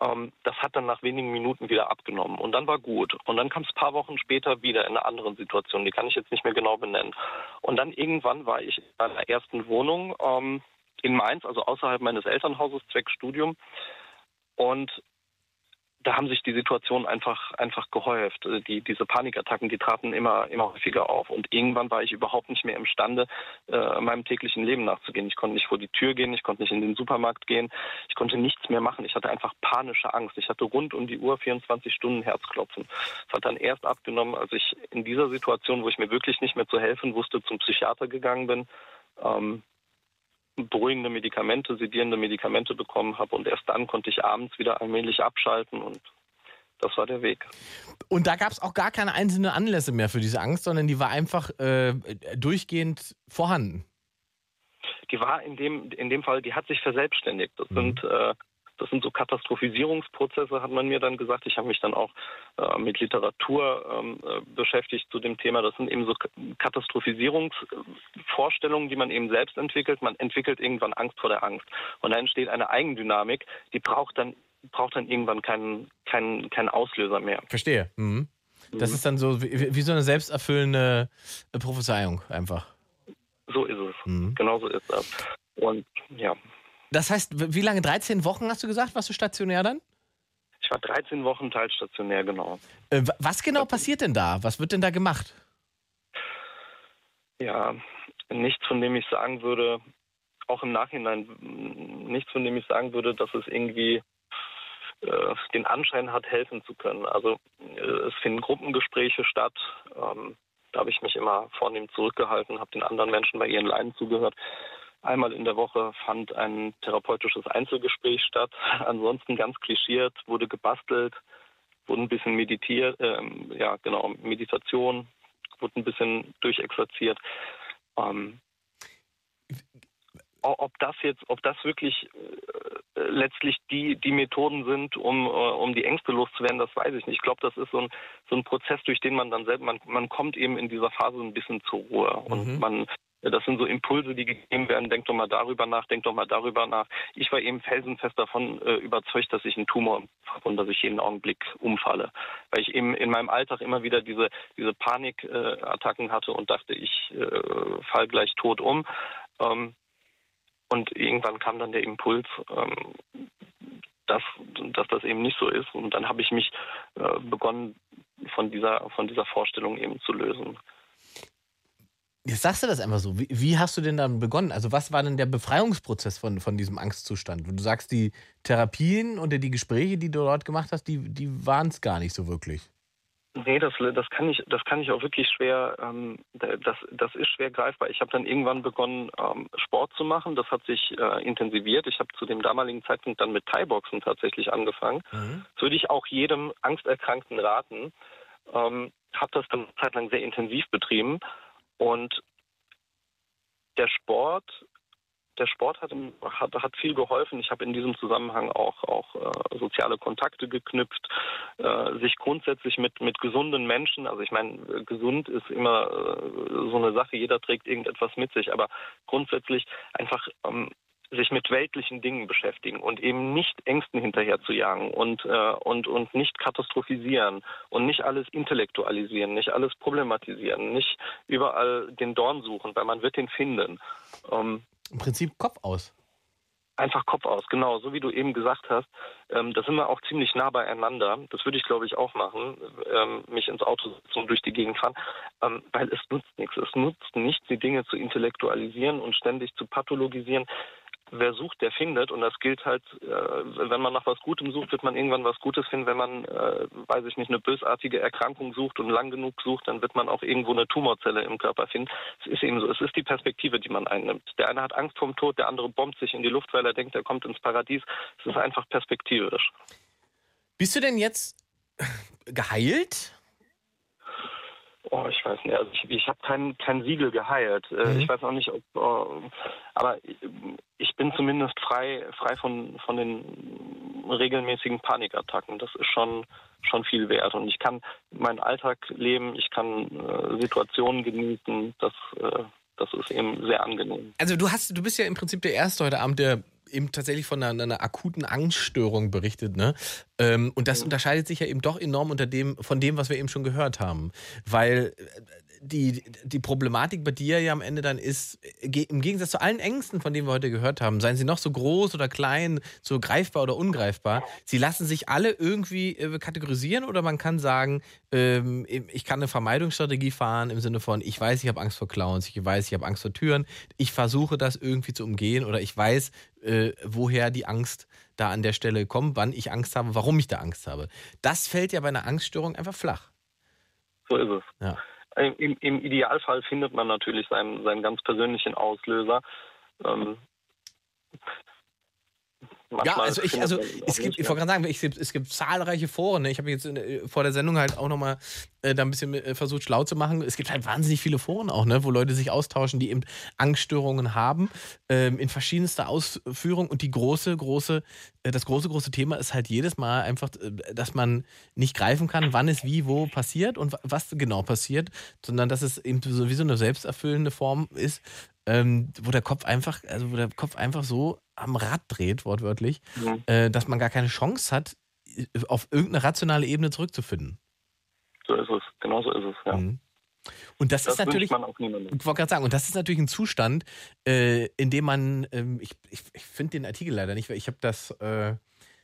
[SPEAKER 14] Ähm, das hat dann nach wenigen Minuten wieder abgenommen und dann war gut. Und dann kam es ein paar Wochen später wieder in einer anderen Situation, die kann ich jetzt nicht mehr genau benennen. Und dann irgendwann war ich in meiner ersten Wohnung. Ähm, in Mainz, also außerhalb meines Elternhauses, zwecks Studium. Und da haben sich die Situationen einfach, einfach gehäuft. Also die, diese Panikattacken, die traten immer, immer häufiger auf. Und irgendwann war ich überhaupt nicht mehr imstande, äh, meinem täglichen Leben nachzugehen. Ich konnte nicht vor die Tür gehen, ich konnte nicht in den Supermarkt gehen, ich konnte nichts mehr machen. Ich hatte einfach panische Angst. Ich hatte rund um die Uhr 24 Stunden Herzklopfen. Es hat dann erst abgenommen, als ich in dieser Situation, wo ich mir wirklich nicht mehr zu helfen wusste, zum Psychiater gegangen bin. Ähm, beruhigende Medikamente, sedierende Medikamente bekommen habe und erst dann konnte ich abends wieder allmählich abschalten und das war der Weg.
[SPEAKER 3] Und da gab es auch gar keine einzelnen Anlässe mehr für diese Angst, sondern die war einfach äh, durchgehend vorhanden.
[SPEAKER 14] Die war in dem, in dem Fall, die hat sich verselbstständigt. Das mhm. sind äh, sind so Katastrophisierungsprozesse, hat man mir dann gesagt. Ich habe mich dann auch äh, mit Literatur ähm, äh, beschäftigt zu dem Thema. Das sind eben so Katastrophisierungsvorstellungen, die man eben selbst entwickelt. Man entwickelt irgendwann Angst vor der Angst. Und da entsteht eine Eigendynamik, die braucht dann, braucht dann irgendwann keinen, keinen, keinen Auslöser mehr.
[SPEAKER 3] Verstehe. Mhm. Das mhm. ist dann so wie, wie, so eine selbsterfüllende Prophezeiung einfach.
[SPEAKER 14] So ist es. Mhm. Genau so ist das. Und ja,
[SPEAKER 3] das heißt, wie lange? 13 Wochen hast du gesagt, warst du stationär dann?
[SPEAKER 14] war 13 Wochen teilstationär, genau.
[SPEAKER 3] Äh, was genau passiert denn da? Was wird denn da gemacht?
[SPEAKER 14] Ja, nichts, von dem ich sagen würde, auch im Nachhinein, nichts, von dem ich sagen würde, dass es irgendwie äh, den Anschein hat, helfen zu können. Also äh, es finden Gruppengespräche statt. Ähm, da habe ich mich immer vornehm zurückgehalten, habe den anderen Menschen bei ihren Leiden zugehört. Einmal in der Woche fand ein therapeutisches Einzelgespräch statt. *laughs* Ansonsten ganz klischiert, wurde gebastelt, wurde ein bisschen meditiert, äh, ja genau, Meditation, wurde ein bisschen durchexerziert. Ähm, ob das jetzt, ob das wirklich äh, letztlich die, die Methoden sind, um, äh, um die Ängste loszuwerden, das weiß ich nicht. Ich glaube, das ist so ein, so ein Prozess, durch den man dann selbst, man, man kommt eben in dieser Phase ein bisschen zur Ruhe und
[SPEAKER 3] Mhm.
[SPEAKER 14] man das sind so Impulse, die gegeben werden. Denk doch mal darüber nach, denk doch mal darüber nach. Ich war eben felsenfest davon äh, überzeugt, dass ich einen Tumor habe und dass ich jeden Augenblick umfalle. Weil ich eben in meinem Alltag immer wieder diese, diese Panikattacken hatte und dachte, ich äh, fall gleich tot um. Ähm, und irgendwann kam dann der Impuls, ähm, dass, dass das eben nicht so ist. Und dann habe ich mich äh, begonnen, von dieser, von dieser Vorstellung eben zu lösen.
[SPEAKER 3] Jetzt sagst du das einfach so. Wie, wie hast du denn dann begonnen? Also, was war denn der Befreiungsprozess von, von diesem Angstzustand? Du sagst, die Therapien und die Gespräche, die du dort gemacht hast, die, die waren es gar nicht so wirklich.
[SPEAKER 14] Nee, das, das kann ich, das kann ich auch wirklich schwer, ähm, das, das ist schwer greifbar. Ich habe dann irgendwann begonnen, ähm, Sport zu machen. Das hat sich äh, intensiviert. Ich habe zu dem damaligen Zeitpunkt dann mit Thai-Boxen tatsächlich angefangen. Das würde ich auch jedem Angsterkrankten raten. Ähm, habe das dann eine Zeit lang sehr intensiv betrieben. Und der Sport, der Sport hat, hat, hat viel geholfen. Ich habe in diesem Zusammenhang auch, auch äh, soziale Kontakte geknüpft, äh, sich grundsätzlich mit, mit gesunden Menschen, also ich meine, gesund ist immer äh, so eine Sache, jeder trägt irgendetwas mit sich, aber grundsätzlich einfach ähm, sich mit weltlichen Dingen beschäftigen und eben nicht Ängsten hinterher zu jagen und, äh, und, und nicht katastrophisieren und nicht alles intellektualisieren, nicht alles problematisieren, nicht überall den Dorn suchen, weil man wird den finden. Ähm,
[SPEAKER 3] Im Prinzip Kopf aus.
[SPEAKER 14] Einfach Kopf aus, genau, so wie du eben gesagt hast. Ähm, da sind wir auch ziemlich nah beieinander. Das würde ich, glaube ich, auch machen, ähm, mich ins Auto setzen und durch die Gegend fahren, ähm, weil es nutzt nichts. Es nutzt nichts, die Dinge zu intellektualisieren und ständig zu pathologisieren. Wer sucht, der findet. Und das gilt halt, äh, wenn man nach was Gutem sucht, wird man irgendwann was Gutes finden. Wenn man, äh, weiß ich nicht, eine bösartige Erkrankung sucht und lang genug sucht, dann wird man auch irgendwo eine Tumorzelle im Körper finden. Es ist eben so. Es ist die Perspektive, die man einnimmt. Der eine hat Angst vorm Tod, der andere bombt sich in die Luft, weil er denkt, er kommt ins Paradies. Es ist einfach perspektivisch.
[SPEAKER 3] Bist du denn jetzt geheilt?
[SPEAKER 14] Oh, ich weiß nicht. Also ich, ich habe kein, kein Siegel geheilt. Äh,
[SPEAKER 3] Mhm.
[SPEAKER 14] Ich weiß auch nicht, ob. Äh, aber ich bin zumindest frei, frei von, von den regelmäßigen Panikattacken. Das ist schon, schon viel wert. Und ich kann meinen Alltag leben, ich kann äh, Situationen genießen. Das, äh, das ist eben sehr angenehm.
[SPEAKER 3] Also du hast, du bist ja im Prinzip der Erste heute Abend, der eben tatsächlich von einer, einer akuten Angststörung berichtet, ne? Ähm, und das unterscheidet sich ja eben doch enorm unter dem, von dem, was wir eben schon gehört haben. Weil äh, die, die Problematik bei dir ja am Ende dann ist, im Gegensatz zu allen Ängsten, von denen wir heute gehört haben, seien sie noch so groß oder klein, so greifbar oder ungreifbar, sie lassen sich alle irgendwie äh, kategorisieren oder man kann sagen, ähm, ich kann eine Vermeidungsstrategie fahren im Sinne von, ich weiß, ich habe Angst vor Clowns, ich weiß, ich habe Angst vor Türen, ich versuche das irgendwie zu umgehen oder ich weiß, äh, woher die Angst da an der Stelle kommt, wann ich Angst habe, warum ich da Angst habe. Das fällt ja bei einer Angststörung einfach flach.
[SPEAKER 14] So ist es.
[SPEAKER 3] Ja.
[SPEAKER 14] Im, Im Idealfall findet man natürlich seinen, seinen ganz persönlichen Auslöser. Ähm,
[SPEAKER 3] Ja, also ich, also es gibt, ich wollte gerade sagen, es gibt, es gibt zahlreiche Foren. Ne? Ich habe jetzt in, äh, vor der Sendung halt auch nochmal äh, da ein bisschen äh, versucht, schlau zu machen. Es gibt halt wahnsinnig viele Foren auch, ne? wo Leute sich austauschen, die eben Angststörungen haben, ähm, in verschiedenster Ausführung. Und die große, große, äh, das große, große Thema ist halt jedes Mal einfach, dass man nicht greifen kann, wann es wie, wo passiert und wa- was genau passiert, sondern dass es eben sowieso eine selbsterfüllende Form ist, ähm, wo der Kopf einfach, also wo der Kopf einfach so am Rad dreht, wortwörtlich,
[SPEAKER 14] Mhm.
[SPEAKER 3] äh, dass man gar keine Chance hat, auf irgendeine rationale Ebene zurückzufinden.
[SPEAKER 14] So ist es, genau so ist es, ja.
[SPEAKER 3] Mhm. Und das,
[SPEAKER 14] Das
[SPEAKER 3] ist natürlich, ich wollte gerade sagen, und das ist natürlich ein Zustand, äh, in dem man, ähm, ich, ich, ich finde den Artikel leider nicht, weil ich habe das, äh,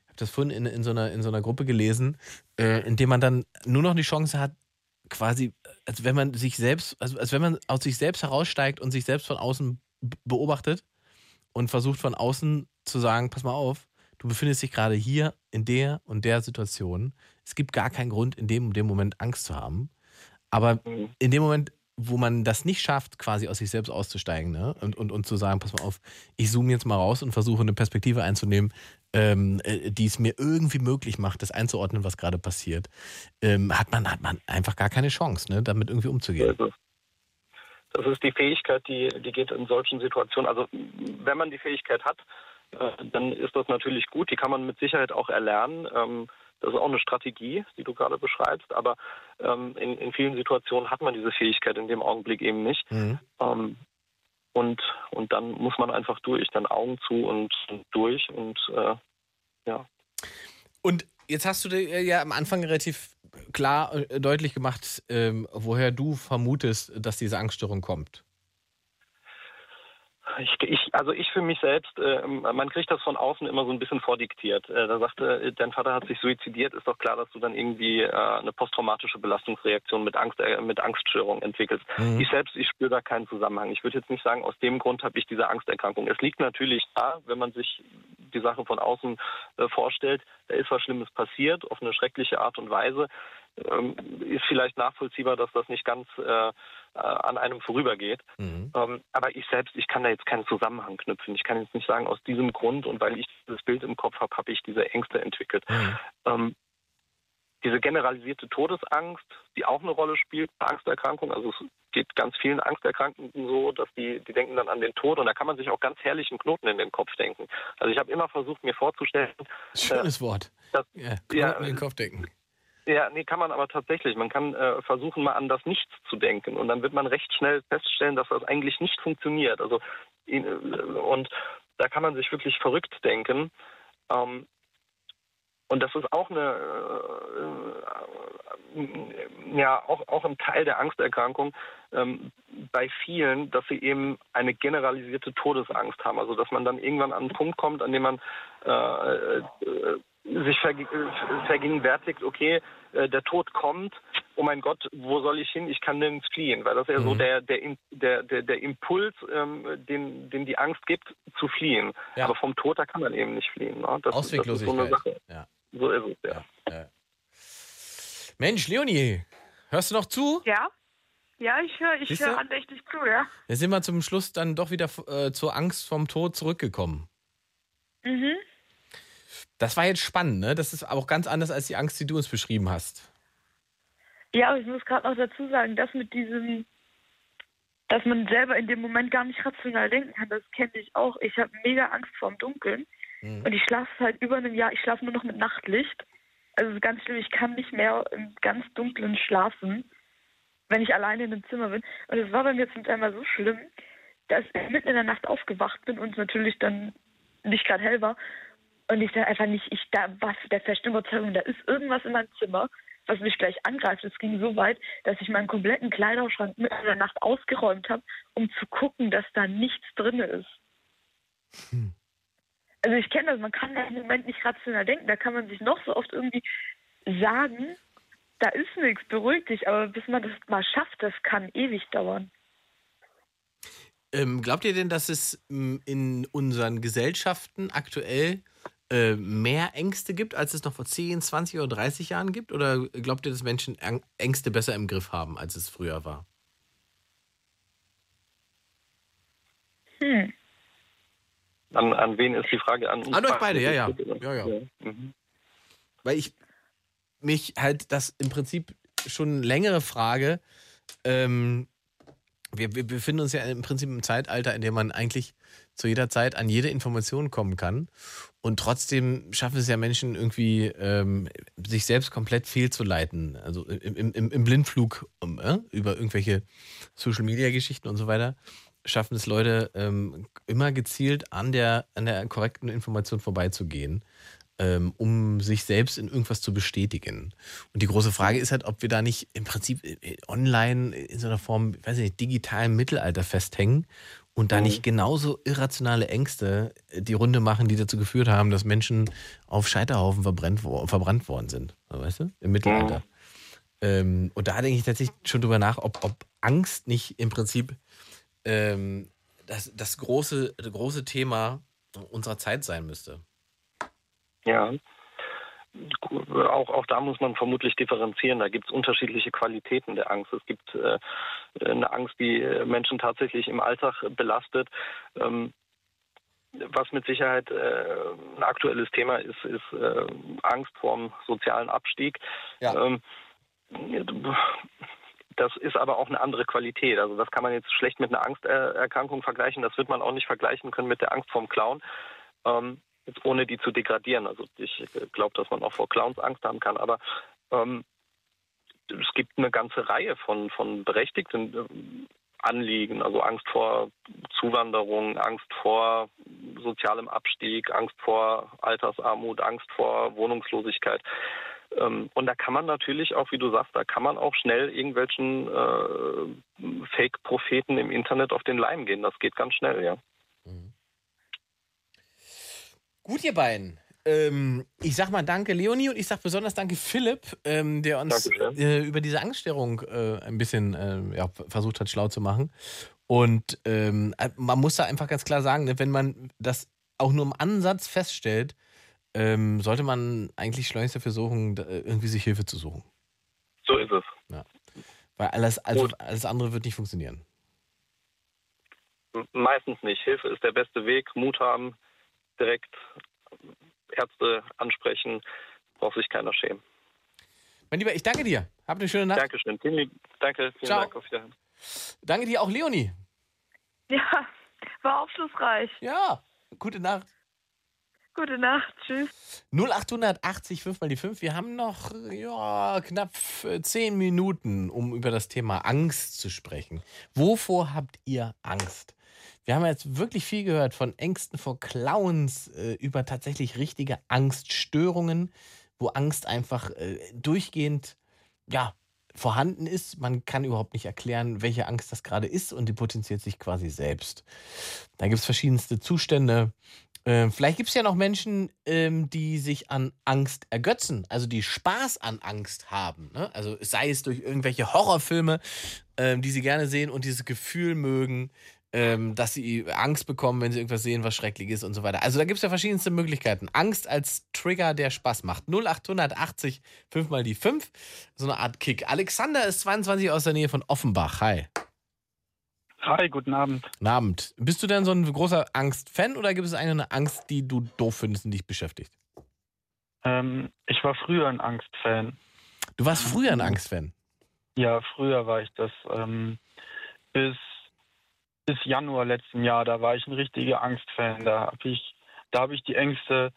[SPEAKER 3] hab das vorhin in, in, so, einer, in so einer Gruppe gelesen, äh, in dem man dann nur noch die Chance hat, quasi, als wenn man sich selbst, also als wenn man aus sich selbst heraussteigt und sich selbst von außen beobachtet und versucht von außen zu sagen, pass mal auf, du befindest dich gerade hier in der und der Situation. Es gibt gar keinen Grund, in dem, in dem Moment Angst zu haben. Aber
[SPEAKER 14] Mhm.
[SPEAKER 3] in dem Moment, wo man das nicht schafft, quasi aus sich selbst auszusteigen ne? und, und, und zu sagen, pass mal auf, ich zoome jetzt mal raus und versuche eine Perspektive einzunehmen, ähm, äh, die es mir irgendwie möglich macht, das einzuordnen, was gerade passiert, ähm, hat, man, hat man einfach gar keine Chance, ne? damit irgendwie umzugehen.
[SPEAKER 14] Das ist die Fähigkeit, die, die geht in solchen Situationen. Also wenn man die Fähigkeit hat, äh, dann ist das natürlich gut. Die kann man mit Sicherheit auch erlernen. Ähm, das ist auch eine Strategie, die du gerade beschreibst. Aber ähm, in, in vielen Situationen hat man diese Fähigkeit in dem Augenblick eben nicht. Ähm, und, und dann muss man einfach durch, dann Augen zu und, und durch und äh, ja.
[SPEAKER 3] Und jetzt hast du dir ja am Anfang relativ klar äh, deutlich gemacht, ähm, woher du vermutest, dass diese Angststörung kommt.
[SPEAKER 14] Ich, ich, also ich für mich selbst, äh, man kriegt das von außen immer so ein bisschen vordiktiert. Äh, da sagte, äh, dein Vater hat sich suizidiert, ist doch klar, dass du dann irgendwie äh, eine posttraumatische Belastungsreaktion mit Angst, äh, mit Angststörung entwickelst.
[SPEAKER 15] Mhm.
[SPEAKER 14] Ich selbst, ich spüre da keinen Zusammenhang. Ich würde jetzt nicht sagen, aus dem Grund habe ich diese Angsterkrankung. Es liegt natürlich da, wenn man sich die Sache von außen äh, vorstellt, da ist was Schlimmes passiert, auf eine schreckliche Art und Weise. Ähm, ist vielleicht nachvollziehbar, dass das nicht ganz äh, äh, an einem vorübergeht.
[SPEAKER 3] Mhm.
[SPEAKER 14] Ähm, aber ich selbst, ich kann da jetzt keinen Zusammenhang knüpfen. Ich kann jetzt nicht sagen, aus diesem Grund und weil ich dieses Bild im Kopf habe, habe ich diese Ängste entwickelt. Ähm, diese generalisierte Todesangst, die auch eine Rolle spielt bei Angsterkrankungen, also es geht ganz vielen Angsterkrankten so, dass die, die denken dann an den Tod und da kann man sich auch ganz herrlichen Knoten in den Kopf denken. Also ich habe immer versucht, mir vorzustellen,
[SPEAKER 3] Schönes Wort.
[SPEAKER 14] dass,
[SPEAKER 3] Ja,
[SPEAKER 14] ja,
[SPEAKER 3] Knoten in den Kopf decken.
[SPEAKER 14] Ja, nee, kann man aber tatsächlich. Man kann äh, versuchen, mal an das Nichts zu denken. Und dann wird man recht schnell feststellen, dass das eigentlich nicht funktioniert. Also, äh, und da kann man sich wirklich verrückt denken. Ähm, und das ist auch eine, äh, ja, auch, auch ein Teil der Angsterkrankung ähm, bei vielen, dass sie eben eine generalisierte Todesangst haben. Also, dass man dann irgendwann an einen Punkt kommt, an dem man äh, äh, sich verge vergegenwärtigt, okay, äh, der Tod kommt, oh mein Gott, wo soll ich hin? Ich kann nirgends fliehen, weil das ist ja so
[SPEAKER 3] Mhm.
[SPEAKER 14] der, der, Im- der, der, der Impuls, ähm, den, den die Angst gibt, zu fliehen.
[SPEAKER 3] Ja.
[SPEAKER 14] Aber vom Tod, da kann man eben nicht fliehen. Ne? Das,
[SPEAKER 3] Ausweglosigkeit.
[SPEAKER 14] Das ist so, eine Sache.
[SPEAKER 3] Ja.
[SPEAKER 14] so ist es, ja.
[SPEAKER 3] Mensch, Leonie, hörst du noch zu?
[SPEAKER 13] Ja. Ja, ich höre ich hör andächtig zu, ja.
[SPEAKER 3] Da sind wir zum Schluss dann doch wieder äh, zur Angst vom Tod zurückgekommen.
[SPEAKER 13] Mhm.
[SPEAKER 3] Das war jetzt spannend, ne? Das ist auch ganz anders als die Angst, die du uns beschrieben hast.
[SPEAKER 13] Ja, aber ich muss gerade noch dazu sagen, das mit diesem, dass man selber in dem Moment gar nicht rational denken kann, das kenne ich auch. Ich habe mega Angst vorm Dunkeln
[SPEAKER 3] Mhm.
[SPEAKER 13] und ich schlafe seit über einem Jahr, ich schlafe nur noch mit Nachtlicht. Also es ist ganz schlimm, ich kann nicht mehr im ganz dunklen schlafen, wenn ich alleine in einem Zimmer bin. Und es war bei mir zum Teil mal so schlimm, dass ich mitten in der Nacht aufgewacht bin und natürlich dann nicht gerade hell war. Und ich dann einfach nicht, ich da was der festen Überzeugung, da ist irgendwas in meinem Zimmer, was mich gleich angreift. Es ging so weit, dass ich meinen kompletten Kleiderschrank mitten in der Nacht ausgeräumt habe, um zu gucken, dass da nichts drin ist. Also ich kenne das, man kann da im Moment nicht rational denken. Da kann man sich noch so oft irgendwie sagen, da ist nichts, beruhig dich. Aber bis man das mal schafft, das kann ewig dauern.
[SPEAKER 3] Ähm, glaubt ihr denn, dass es m, in unseren Gesellschaften aktuell äh, mehr Ängste gibt, als es noch vor 10, 20 oder 30 Jahren gibt? Oder glaubt ihr, dass Menschen Ängste besser im Griff haben, als es früher war?
[SPEAKER 13] Hm.
[SPEAKER 14] An, an wen ist die Frage? An, uns
[SPEAKER 3] An euch beide, ja, ja. Ja, ja.
[SPEAKER 14] Mhm.
[SPEAKER 3] Weil ich mich halt das im Prinzip schon längere Frage. Ähm, wir, wir befinden uns ja im Prinzip im Zeitalter, in dem man eigentlich zu jeder Zeit an jede Information kommen kann. Und trotzdem schaffen es ja Menschen irgendwie, ähm, sich selbst komplett fehlzuleiten. Also im, im, im Blindflug um, äh, über irgendwelche Social-Media-Geschichten und so weiter schaffen es Leute ähm, immer gezielt an der, an der korrekten Information vorbeizugehen, ähm, um sich selbst in irgendwas zu bestätigen. Und die große Frage ist halt, ob wir da nicht im Prinzip äh, online in so einer Form, weiß ich nicht, digitalen Mittelalter festhängen und da nicht genauso irrationale Ängste äh, die Runde machen, die dazu geführt haben, dass Menschen auf Scheiterhaufen verbrennt, wo- verbrannt worden sind. Weißt du? Im Mittelalter. Ähm, und da denke ich tatsächlich schon drüber nach, ob, ob Angst nicht im Prinzip ähm, das, das große, das große Thema unserer Zeit sein müsste.
[SPEAKER 14] Ja. Auch, auch da muss man vermutlich differenzieren. Da gibt es unterschiedliche Qualitäten der Angst. Es gibt äh, eine Angst, die äh, Menschen tatsächlich im Alltag belastet. Ähm, was mit Sicherheit äh, ein aktuelles Thema ist, ist äh, Angst vorm sozialen Abstieg. Ähm, das ist aber auch eine andere Qualität. Also das kann man jetzt schlecht mit einer Angsterkrankung vergleichen. Das wird man auch nicht vergleichen können mit der Angst vorm Clown. Ähm, jetzt ohne die zu degradieren. Also ich glaube, dass man auch vor Clowns Angst haben kann, aber ähm, es gibt eine ganze Reihe von, von berechtigten ähm, Anliegen, also Angst vor Zuwanderung, Angst vor sozialem Abstieg, Angst vor Altersarmut, Angst vor Wohnungslosigkeit. Ähm, Und da kann man natürlich auch, wie du sagst, da kann man auch schnell irgendwelchen äh, Fake-Propheten im Internet auf den Leim gehen. Das geht ganz schnell, ja.
[SPEAKER 3] Gut, ihr beiden. Ähm, ich sag mal danke, Leonie, und ich sag besonders danke, Philipp, ähm, der uns äh, über diese Angststörung äh, ein bisschen äh, ja, versucht hat, schlau zu machen. Und ähm, man muss da einfach ganz klar sagen, ne, wenn man das auch nur im Ansatz feststellt, ähm, sollte man eigentlich schleunigst dafür suchen, äh, irgendwie sich Hilfe zu suchen.
[SPEAKER 14] So ist es.
[SPEAKER 3] Ja. Weil alles, also, alles andere wird nicht funktionieren.
[SPEAKER 14] Meistens nicht. Hilfe ist der beste Weg. Mut haben, direkt Ärzte ansprechen, braucht sich keiner schämen.
[SPEAKER 3] Mein Lieber, ich danke dir. Hab eine schöne Nacht.
[SPEAKER 14] Dankeschön. Vielen Danke, vielen
[SPEAKER 3] Ciao.
[SPEAKER 14] Dank. Auf Wiedersehen.
[SPEAKER 3] Danke dir auch, Leonie.
[SPEAKER 13] Ja, war aufschlussreich.
[SPEAKER 3] Ja, gute Nacht.
[SPEAKER 13] Gute Nacht, tschüss.
[SPEAKER 3] 0880 5 mal die 5. Wir haben noch ja, knapp äh, 10 Minuten, um über das Thema Angst zu sprechen. Wovor habt ihr Angst? Wir haben jetzt wirklich viel gehört von Ängsten vor Clowns, äh, über tatsächlich richtige Angststörungen, wo Angst einfach äh, durchgehend ja, vorhanden ist. Man kann überhaupt nicht erklären, welche Angst das gerade ist und die potenziert sich quasi selbst. Da gibt es verschiedenste Zustände. Ähm, vielleicht gibt es ja noch Menschen, ähm, die sich an Angst ergötzen, also die Spaß an Angst haben. Ne? Also sei es durch irgendwelche Horrorfilme, ähm, die sie gerne sehen und dieses Gefühl mögen, ähm, dass sie Angst bekommen, wenn sie irgendwas sehen, was schrecklich ist und so weiter. Also da gibt es ja verschiedenste Möglichkeiten. Angst als Trigger, der Spaß macht. 0880 5 mal die 5, so eine Art Kick. Alexander ist 22 aus der Nähe von Offenbach. Hi.
[SPEAKER 15] Hi, guten Abend.
[SPEAKER 3] Guten Abend. Bist du denn so ein großer Angst-Fan oder gibt es eine Angst, die du doof findest und dich beschäftigt?
[SPEAKER 15] Ähm, ich war früher ein Angstfan.
[SPEAKER 3] Du warst früher ein Angstfan?
[SPEAKER 15] Ja, früher war ich das. Ähm, bis, bis Januar letzten Jahr, da war ich ein richtiger Angstfan. Da habe ich, da ich die Ängste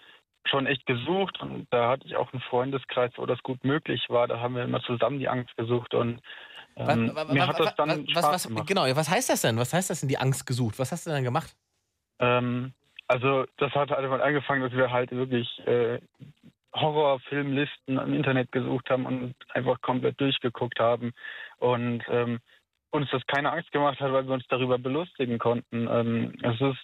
[SPEAKER 15] schon echt gesucht und da hatte ich auch einen Freundeskreis, wo das gut möglich war. Da haben wir immer zusammen die Angst gesucht und ähm,
[SPEAKER 3] Was-
[SPEAKER 15] mir
[SPEAKER 3] was-
[SPEAKER 15] hat das dann
[SPEAKER 3] was,
[SPEAKER 15] Spaß
[SPEAKER 3] was,
[SPEAKER 15] gemacht.
[SPEAKER 3] Genau, was heißt das denn? Was heißt das denn, die Angst gesucht? Was hast du denn gemacht?
[SPEAKER 15] Ähm, also das hat halt einfach angefangen, dass wir halt wirklich äh, Horrorfilmlisten im Internet gesucht haben und einfach komplett durchgeguckt haben und ähm, uns das keine Angst gemacht hat, weil wir uns darüber belustigen konnten. Ähm, es ist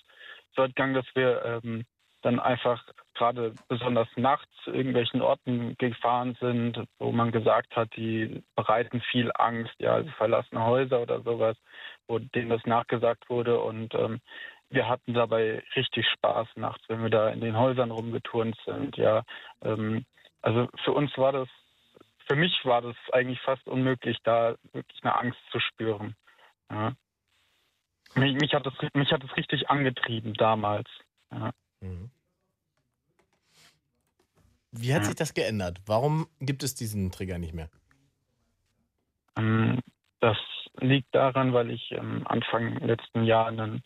[SPEAKER 15] so gegangen, dass wir ähm, dann einfach gerade besonders nachts irgendwelchen Orten gefahren sind, wo man gesagt hat, die bereiten viel Angst, ja, also verlassene Häuser oder sowas, wo denen das nachgesagt wurde und ähm, wir hatten dabei richtig Spaß nachts, wenn wir da in den Häusern rumgeturnt sind, ja. Ähm, also für uns war das, für mich war das eigentlich fast unmöglich, da wirklich eine Angst zu spüren. Ja. Mich, mich, hat das, mich hat das richtig angetrieben damals. Ja.
[SPEAKER 3] Wie hat sich das geändert? Warum gibt es diesen Trigger nicht mehr?
[SPEAKER 15] Ähm, Das liegt daran, weil ich ähm, Anfang letzten Jahr einen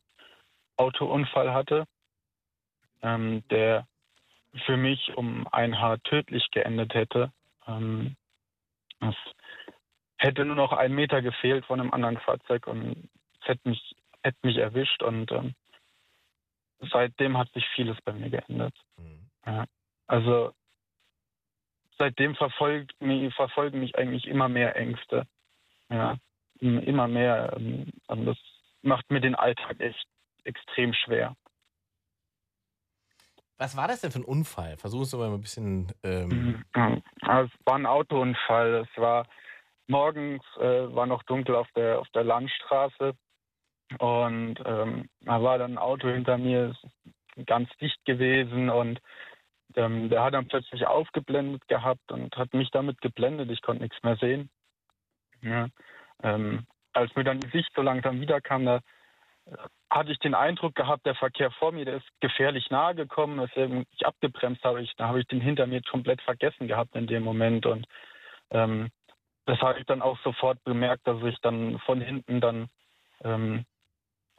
[SPEAKER 15] Autounfall hatte, ähm, der für mich um ein Haar tödlich geendet hätte. Ähm, es hätte nur noch einen Meter gefehlt von einem anderen Fahrzeug und es hätte mich, hätte mich erwischt und ähm, seitdem hat sich vieles bei mir geändert. Ja, also seitdem verfolgt, mich- verfolgen mich eigentlich immer mehr Ängste. Ja, immer mehr. ähm, Und das macht mir den Alltag echt extrem schwer.
[SPEAKER 3] Was war das denn für ein Unfall? Versuchen Sie mal ein bisschen. Ähm
[SPEAKER 15] Mhm. Es war ein Autounfall. Es war morgens, äh, war noch dunkel auf der, auf der Landstraße. Und ähm, da war dann ein Auto hinter mir, ganz dicht gewesen. Und ähm, der hat dann plötzlich aufgeblendet gehabt und hat mich damit geblendet. Ich konnte nichts mehr sehen. Ja. Ähm, als mir dann die Sicht so langsam wiederkam, da hatte ich den Eindruck gehabt, der Verkehr vor mir, der ist gefährlich nahe gekommen, weswegen ich abgebremst habe. Ich, da habe ich den hinter mir komplett vergessen gehabt in dem Moment. Und ähm, das habe ich dann auch sofort bemerkt, dass ich dann von hinten dann ähm,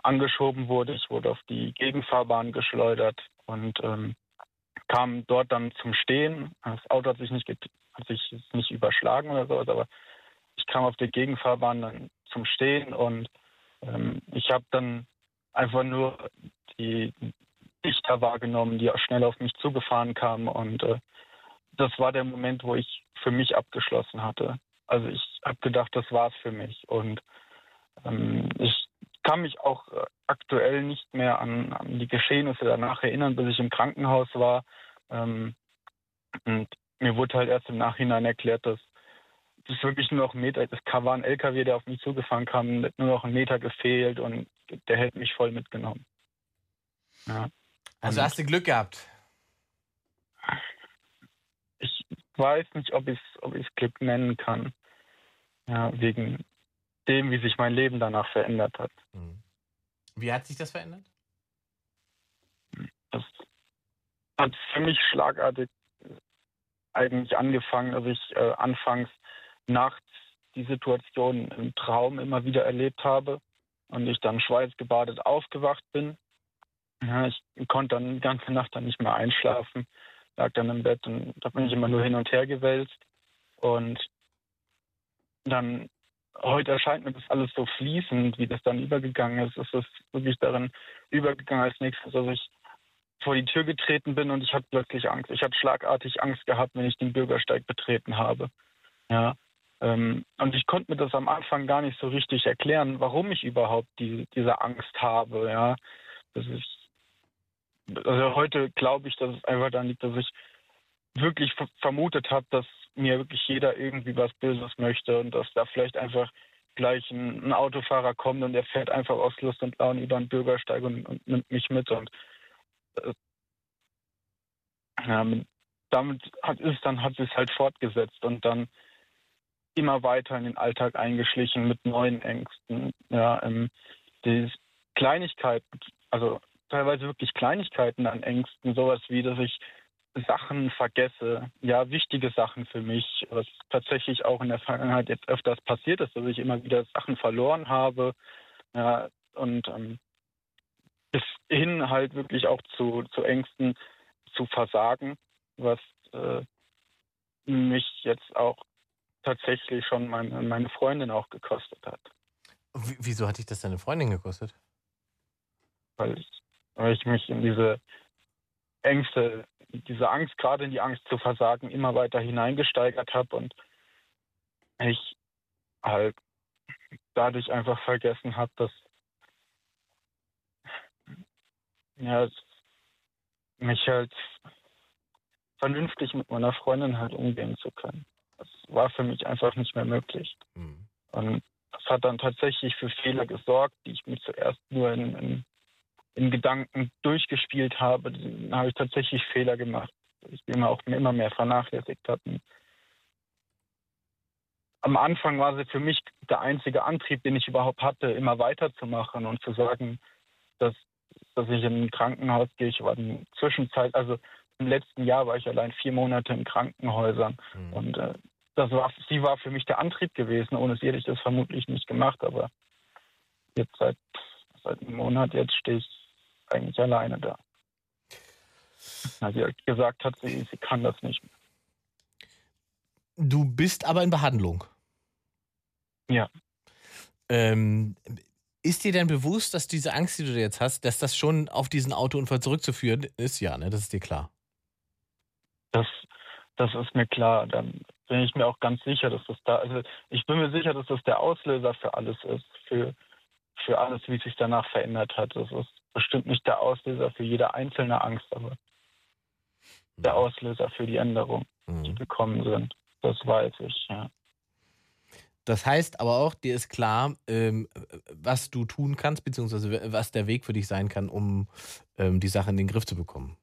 [SPEAKER 15] angeschoben wurde. Ich wurde auf die Gegenfahrbahn geschleudert und ähm, kam dort dann zum Stehen. Das Auto hat sich nicht, hat sich nicht überschlagen oder sowas, aber ich kam auf der Gegenfahrbahn dann zum Stehen und ähm, ich habe dann einfach nur die Dichter wahrgenommen, die auch schnell auf mich zugefahren kamen und äh, das war der Moment, wo ich für mich abgeschlossen hatte. Also ich habe gedacht, das war's für mich und ähm, ich kann mich auch äh, aktuell nicht mehr an, an die Geschehnisse danach erinnern, bis ich im Krankenhaus war. Ähm, und mir wurde halt erst im Nachhinein erklärt, dass das wirklich nur noch ein Meter, das war ein LKW, der auf mich zugefahren kam, hat nur noch ein Meter gefehlt und der hätte mich voll mitgenommen. Ja.
[SPEAKER 3] Also
[SPEAKER 15] Und
[SPEAKER 3] hast du Glück gehabt.
[SPEAKER 15] ich weiß nicht, ob ich es ob ich's Glück nennen kann. Ja, wegen dem, wie sich mein Leben danach verändert hat.
[SPEAKER 3] Wie hat sich das verändert?
[SPEAKER 15] Das hat für mich schlagartig eigentlich angefangen, dass ich äh, anfangs nachts die Situation im Traum immer wieder erlebt habe und ich dann schweißgebadet aufgewacht bin. Ja, ich konnte dann die ganze Nacht dann nicht mehr einschlafen, lag dann im Bett und da bin ich immer nur hin und her gewälzt. Und dann heute erscheint mir das alles so fließend, wie das dann übergegangen ist. Es ist wirklich darin übergegangen als nächstes, dass ich vor die Tür getreten bin und ich hatte plötzlich Angst. Ich hatte schlagartig Angst gehabt, wenn ich den Bürgersteig betreten habe. Ja. Ähm, und ich konnte mir das am Anfang gar nicht so richtig erklären, warum ich überhaupt die, diese Angst habe. Ja. Das ist, also heute glaube ich, dass es einfach daran liegt, dass ich wirklich ver- vermutet habe, dass mir wirklich jeder irgendwie was Böses möchte und dass da vielleicht einfach gleich ein, ein Autofahrer kommt und der fährt einfach aus Lust und Laune über den Bürgersteig und, und nimmt mich mit und äh, ja, mit, damit hat es dann hat es halt fortgesetzt und dann immer weiter in den Alltag eingeschlichen mit neuen Ängsten. Ja, ähm, die Kleinigkeiten, also teilweise wirklich Kleinigkeiten an Ängsten, sowas wie, dass ich Sachen vergesse, ja, wichtige Sachen für mich, was tatsächlich auch in der Vergangenheit jetzt öfters passiert ist, dass ich immer wieder Sachen verloren habe, ja, und ähm, bis hin halt wirklich auch zu, zu Ängsten zu versagen, was äh, mich jetzt auch tatsächlich schon meine, meine Freundin auch gekostet hat.
[SPEAKER 3] W wieso hat dich das deine Freundin gekostet?
[SPEAKER 15] weil ich, weil ich mich in diese Ängste, diese Angst, gerade in die Angst zu versagen, immer weiter hineingesteigert habe und ich halt dadurch einfach vergessen habe, dass ja, mich halt vernünftig mit meiner Freundin halt umgehen zu können. Das war für mich einfach nicht mehr möglich. Und das hat dann tatsächlich für Fehler gesorgt, die ich mir zuerst nur in, in, in Gedanken durchgespielt habe. Dann habe ich tatsächlich Fehler gemacht, die ich immer auch immer mehr vernachlässigt habe. Am Anfang war sie für mich der einzige Antrieb, den ich überhaupt hatte, immer weiterzumachen und zu sagen, dass, dass ich in ein Krankenhaus gehe. Ich war in der Zwischenzeit, also im letzten Jahr war ich allein vier Monate in Krankenhäusern. Und äh, das war, sie war für mich der Antrieb gewesen. Ohne sie hätte ich das vermutlich nicht gemacht. Aber jetzt seit, seit einem Monat jetzt stehe ich eigentlich alleine da. Na, sie hat gesagt hat, sie, sie kann das nicht mehr.
[SPEAKER 3] Du bist aber in Behandlung.
[SPEAKER 15] Ja.
[SPEAKER 3] Ähm, ist dir denn bewusst, dass diese Angst, die du jetzt hast, dass das schon auf diesen Autounfall zurückzuführen ist? Ja, ne? Das ist dir klar.
[SPEAKER 15] Das, das ist mir klar. Dann bin ich mir auch ganz sicher, dass das da, also ich bin mir sicher, dass das der Auslöser für alles ist, für, für alles, wie es sich danach verändert hat. Das ist bestimmt nicht der Auslöser für jede einzelne Angst, aber der Auslöser für die Änderungen, die gekommen sind. Das weiß ich, ja.
[SPEAKER 3] Das heißt aber auch, dir ist klar, ähm, was du tun kannst, beziehungsweise was der Weg für dich sein kann, um ähm, die Sache in den Griff zu bekommen.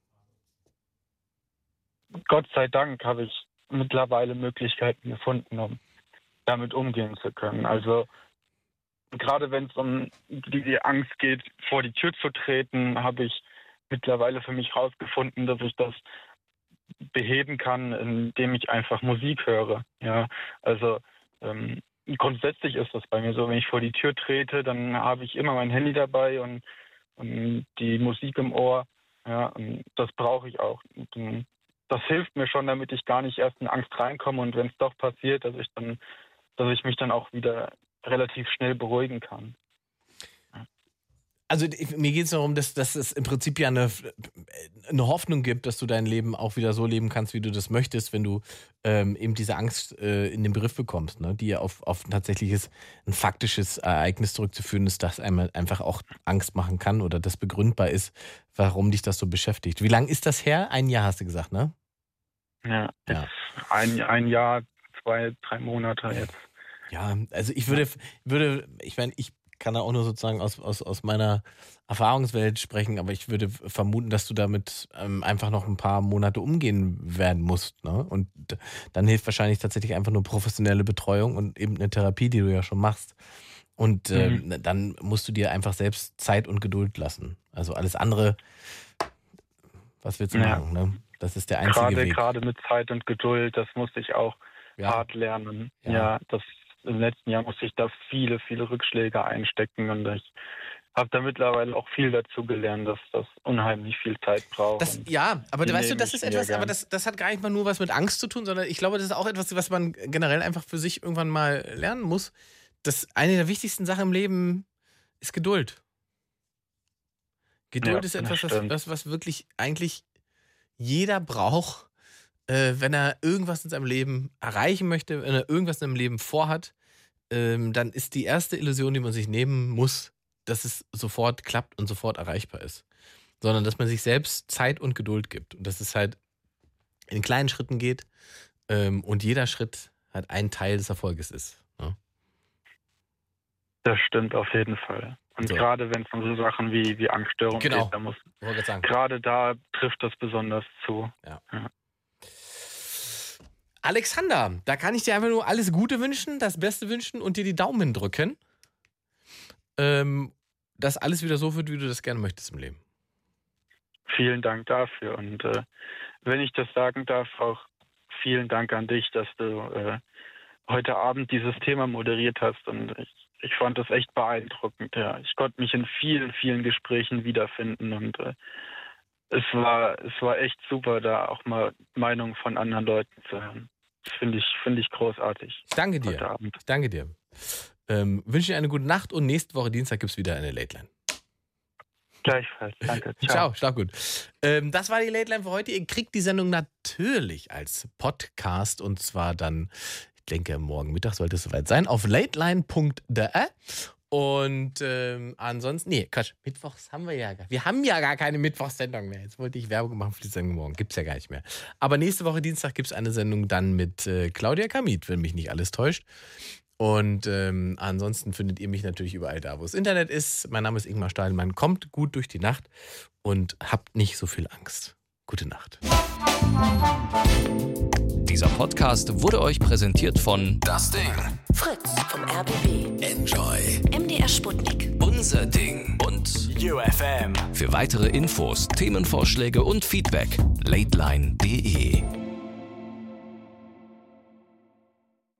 [SPEAKER 15] Gott sei Dank habe ich mittlerweile Möglichkeiten gefunden, um damit umgehen zu können. Also gerade wenn es um die, Angst geht, vor die Tür zu treten, habe ich mittlerweile für mich herausgefunden, dass ich das beheben kann, indem ich einfach Musik höre. Ja, also ähm, grundsätzlich ist das bei mir so, wenn ich vor die Tür trete, dann habe ich immer mein Handy dabei und, und die Musik im Ohr. Ja, und das brauche ich auch. Und, das hilft mir schon, damit ich gar nicht erst in Angst reinkomme und wenn es doch passiert, dass ich dann, dass ich mich dann auch wieder relativ schnell beruhigen kann.
[SPEAKER 3] Also mir geht es darum, dass, dass es im Prinzip ja eine, eine Hoffnung gibt, dass du dein Leben auch wieder so leben kannst, wie du das möchtest, wenn du ähm, eben diese Angst äh, in den Begriff bekommst, ne? die ja auf, auf ein tatsächliches, ein faktisches Ereignis zurückzuführen ist, das einmal einfach auch Angst machen kann oder das begründbar ist, warum dich das so beschäftigt. Wie lange ist das her? Ein Jahr hast du gesagt, ne?
[SPEAKER 15] Ja, ja. Ein, ein Jahr, zwei, drei Monate jetzt.
[SPEAKER 3] Ja, also ich würde, würde, ich meine, ich kann da auch nur sozusagen aus, aus, aus meiner Erfahrungswelt sprechen, aber ich würde vermuten, dass du damit ähm, einfach noch ein paar Monate umgehen werden musst. Ne? Und dann hilft wahrscheinlich tatsächlich einfach nur professionelle Betreuung und eben eine Therapie, die du ja schon machst. Und ähm, mhm. dann musst du dir einfach selbst Zeit und Geduld lassen. Also alles andere, was willst du ja. machen? Ne? Das ist der einzige
[SPEAKER 15] gerade,
[SPEAKER 3] Weg.
[SPEAKER 15] Gerade mit Zeit und Geduld, das musste ich auch ja. hart lernen. Ja. ja, das im letzten Jahr musste ich da viele, viele Rückschläge einstecken und ich habe da mittlerweile auch viel dazu gelernt, dass das unheimlich viel Zeit braucht.
[SPEAKER 3] Das, ja, aber du weißt du, das ist etwas, aber das, das hat gar nicht mal nur was mit Angst zu tun, sondern ich glaube, das ist auch etwas, was man generell einfach für sich irgendwann mal lernen muss. Das eine der wichtigsten Sachen im Leben ist Geduld. Geduld ja, ist etwas, was, was, was wirklich eigentlich jeder braucht, äh, wenn er irgendwas in seinem Leben erreichen möchte, wenn er irgendwas in seinem Leben vorhat, ähm, dann ist die erste Illusion, die man sich nehmen muss, dass es sofort klappt und sofort erreichbar ist. Sondern dass man sich selbst Zeit und Geduld gibt. Und dass es halt in kleinen Schritten geht ähm, und jeder Schritt halt ein Teil des Erfolges ist. Ja?
[SPEAKER 15] Das stimmt auf jeden Fall. Und so. gerade wenn es um so Sachen wie, wie Angststörungen
[SPEAKER 3] genau.
[SPEAKER 15] geht, da muss gerade da trifft das besonders zu.
[SPEAKER 3] Ja. ja. Alexander, da kann ich dir einfach nur alles Gute wünschen, das Beste wünschen und dir die Daumen drücken, ähm, dass alles wieder so wird, wie du das gerne möchtest im Leben.
[SPEAKER 15] Vielen Dank dafür. Und äh, wenn ich das sagen darf, auch vielen Dank an dich, dass du äh, heute Abend dieses Thema moderiert hast. Und ich, ich fand das echt beeindruckend. Ja. Ich konnte mich in vielen, vielen Gesprächen wiederfinden und äh, es war, es war echt super, da auch mal Meinungen von anderen Leuten zu hören. Das finde ich, finde ich großartig.
[SPEAKER 3] Ich danke dir. Ich danke dir. Ähm, wünsche dir eine gute Nacht und nächste Woche Dienstag gibt es wieder eine Late Line.
[SPEAKER 15] Gleichfalls, danke. *laughs*
[SPEAKER 3] Ciao, Ciao schlaf gut. Ähm, das war die Late Line für heute. Ihr kriegt die Sendung natürlich als Podcast und zwar dann, denke, morgen Mittag sollte es soweit sein, auf lateline.de und ähm, ansonsten, nee, Quatsch, Mittwochs haben wir ja gar Wir haben ja gar keine Mittwochssendung mehr. Jetzt wollte ich Werbung machen für die Sendung morgen. Gibt's ja gar nicht mehr. Aber nächste Woche Dienstag gibt's eine Sendung dann mit äh, Claudia Kamit, wenn mich nicht alles täuscht. Und ähm, ansonsten findet ihr mich natürlich überall da, wo es Internet ist. Mein Name ist Ingmar Stahlmann. Kommt gut durch die Nacht und habt nicht so viel Angst. Gute Nacht.
[SPEAKER 1] Dieser Podcast wurde euch präsentiert von Das Ding.
[SPEAKER 2] Fritz vom RBB.
[SPEAKER 1] Enjoy.
[SPEAKER 2] MDR Sputnik.
[SPEAKER 1] Unser Ding. Und
[SPEAKER 16] UFM.
[SPEAKER 1] Für weitere Infos, Themenvorschläge und Feedback, lateline.de.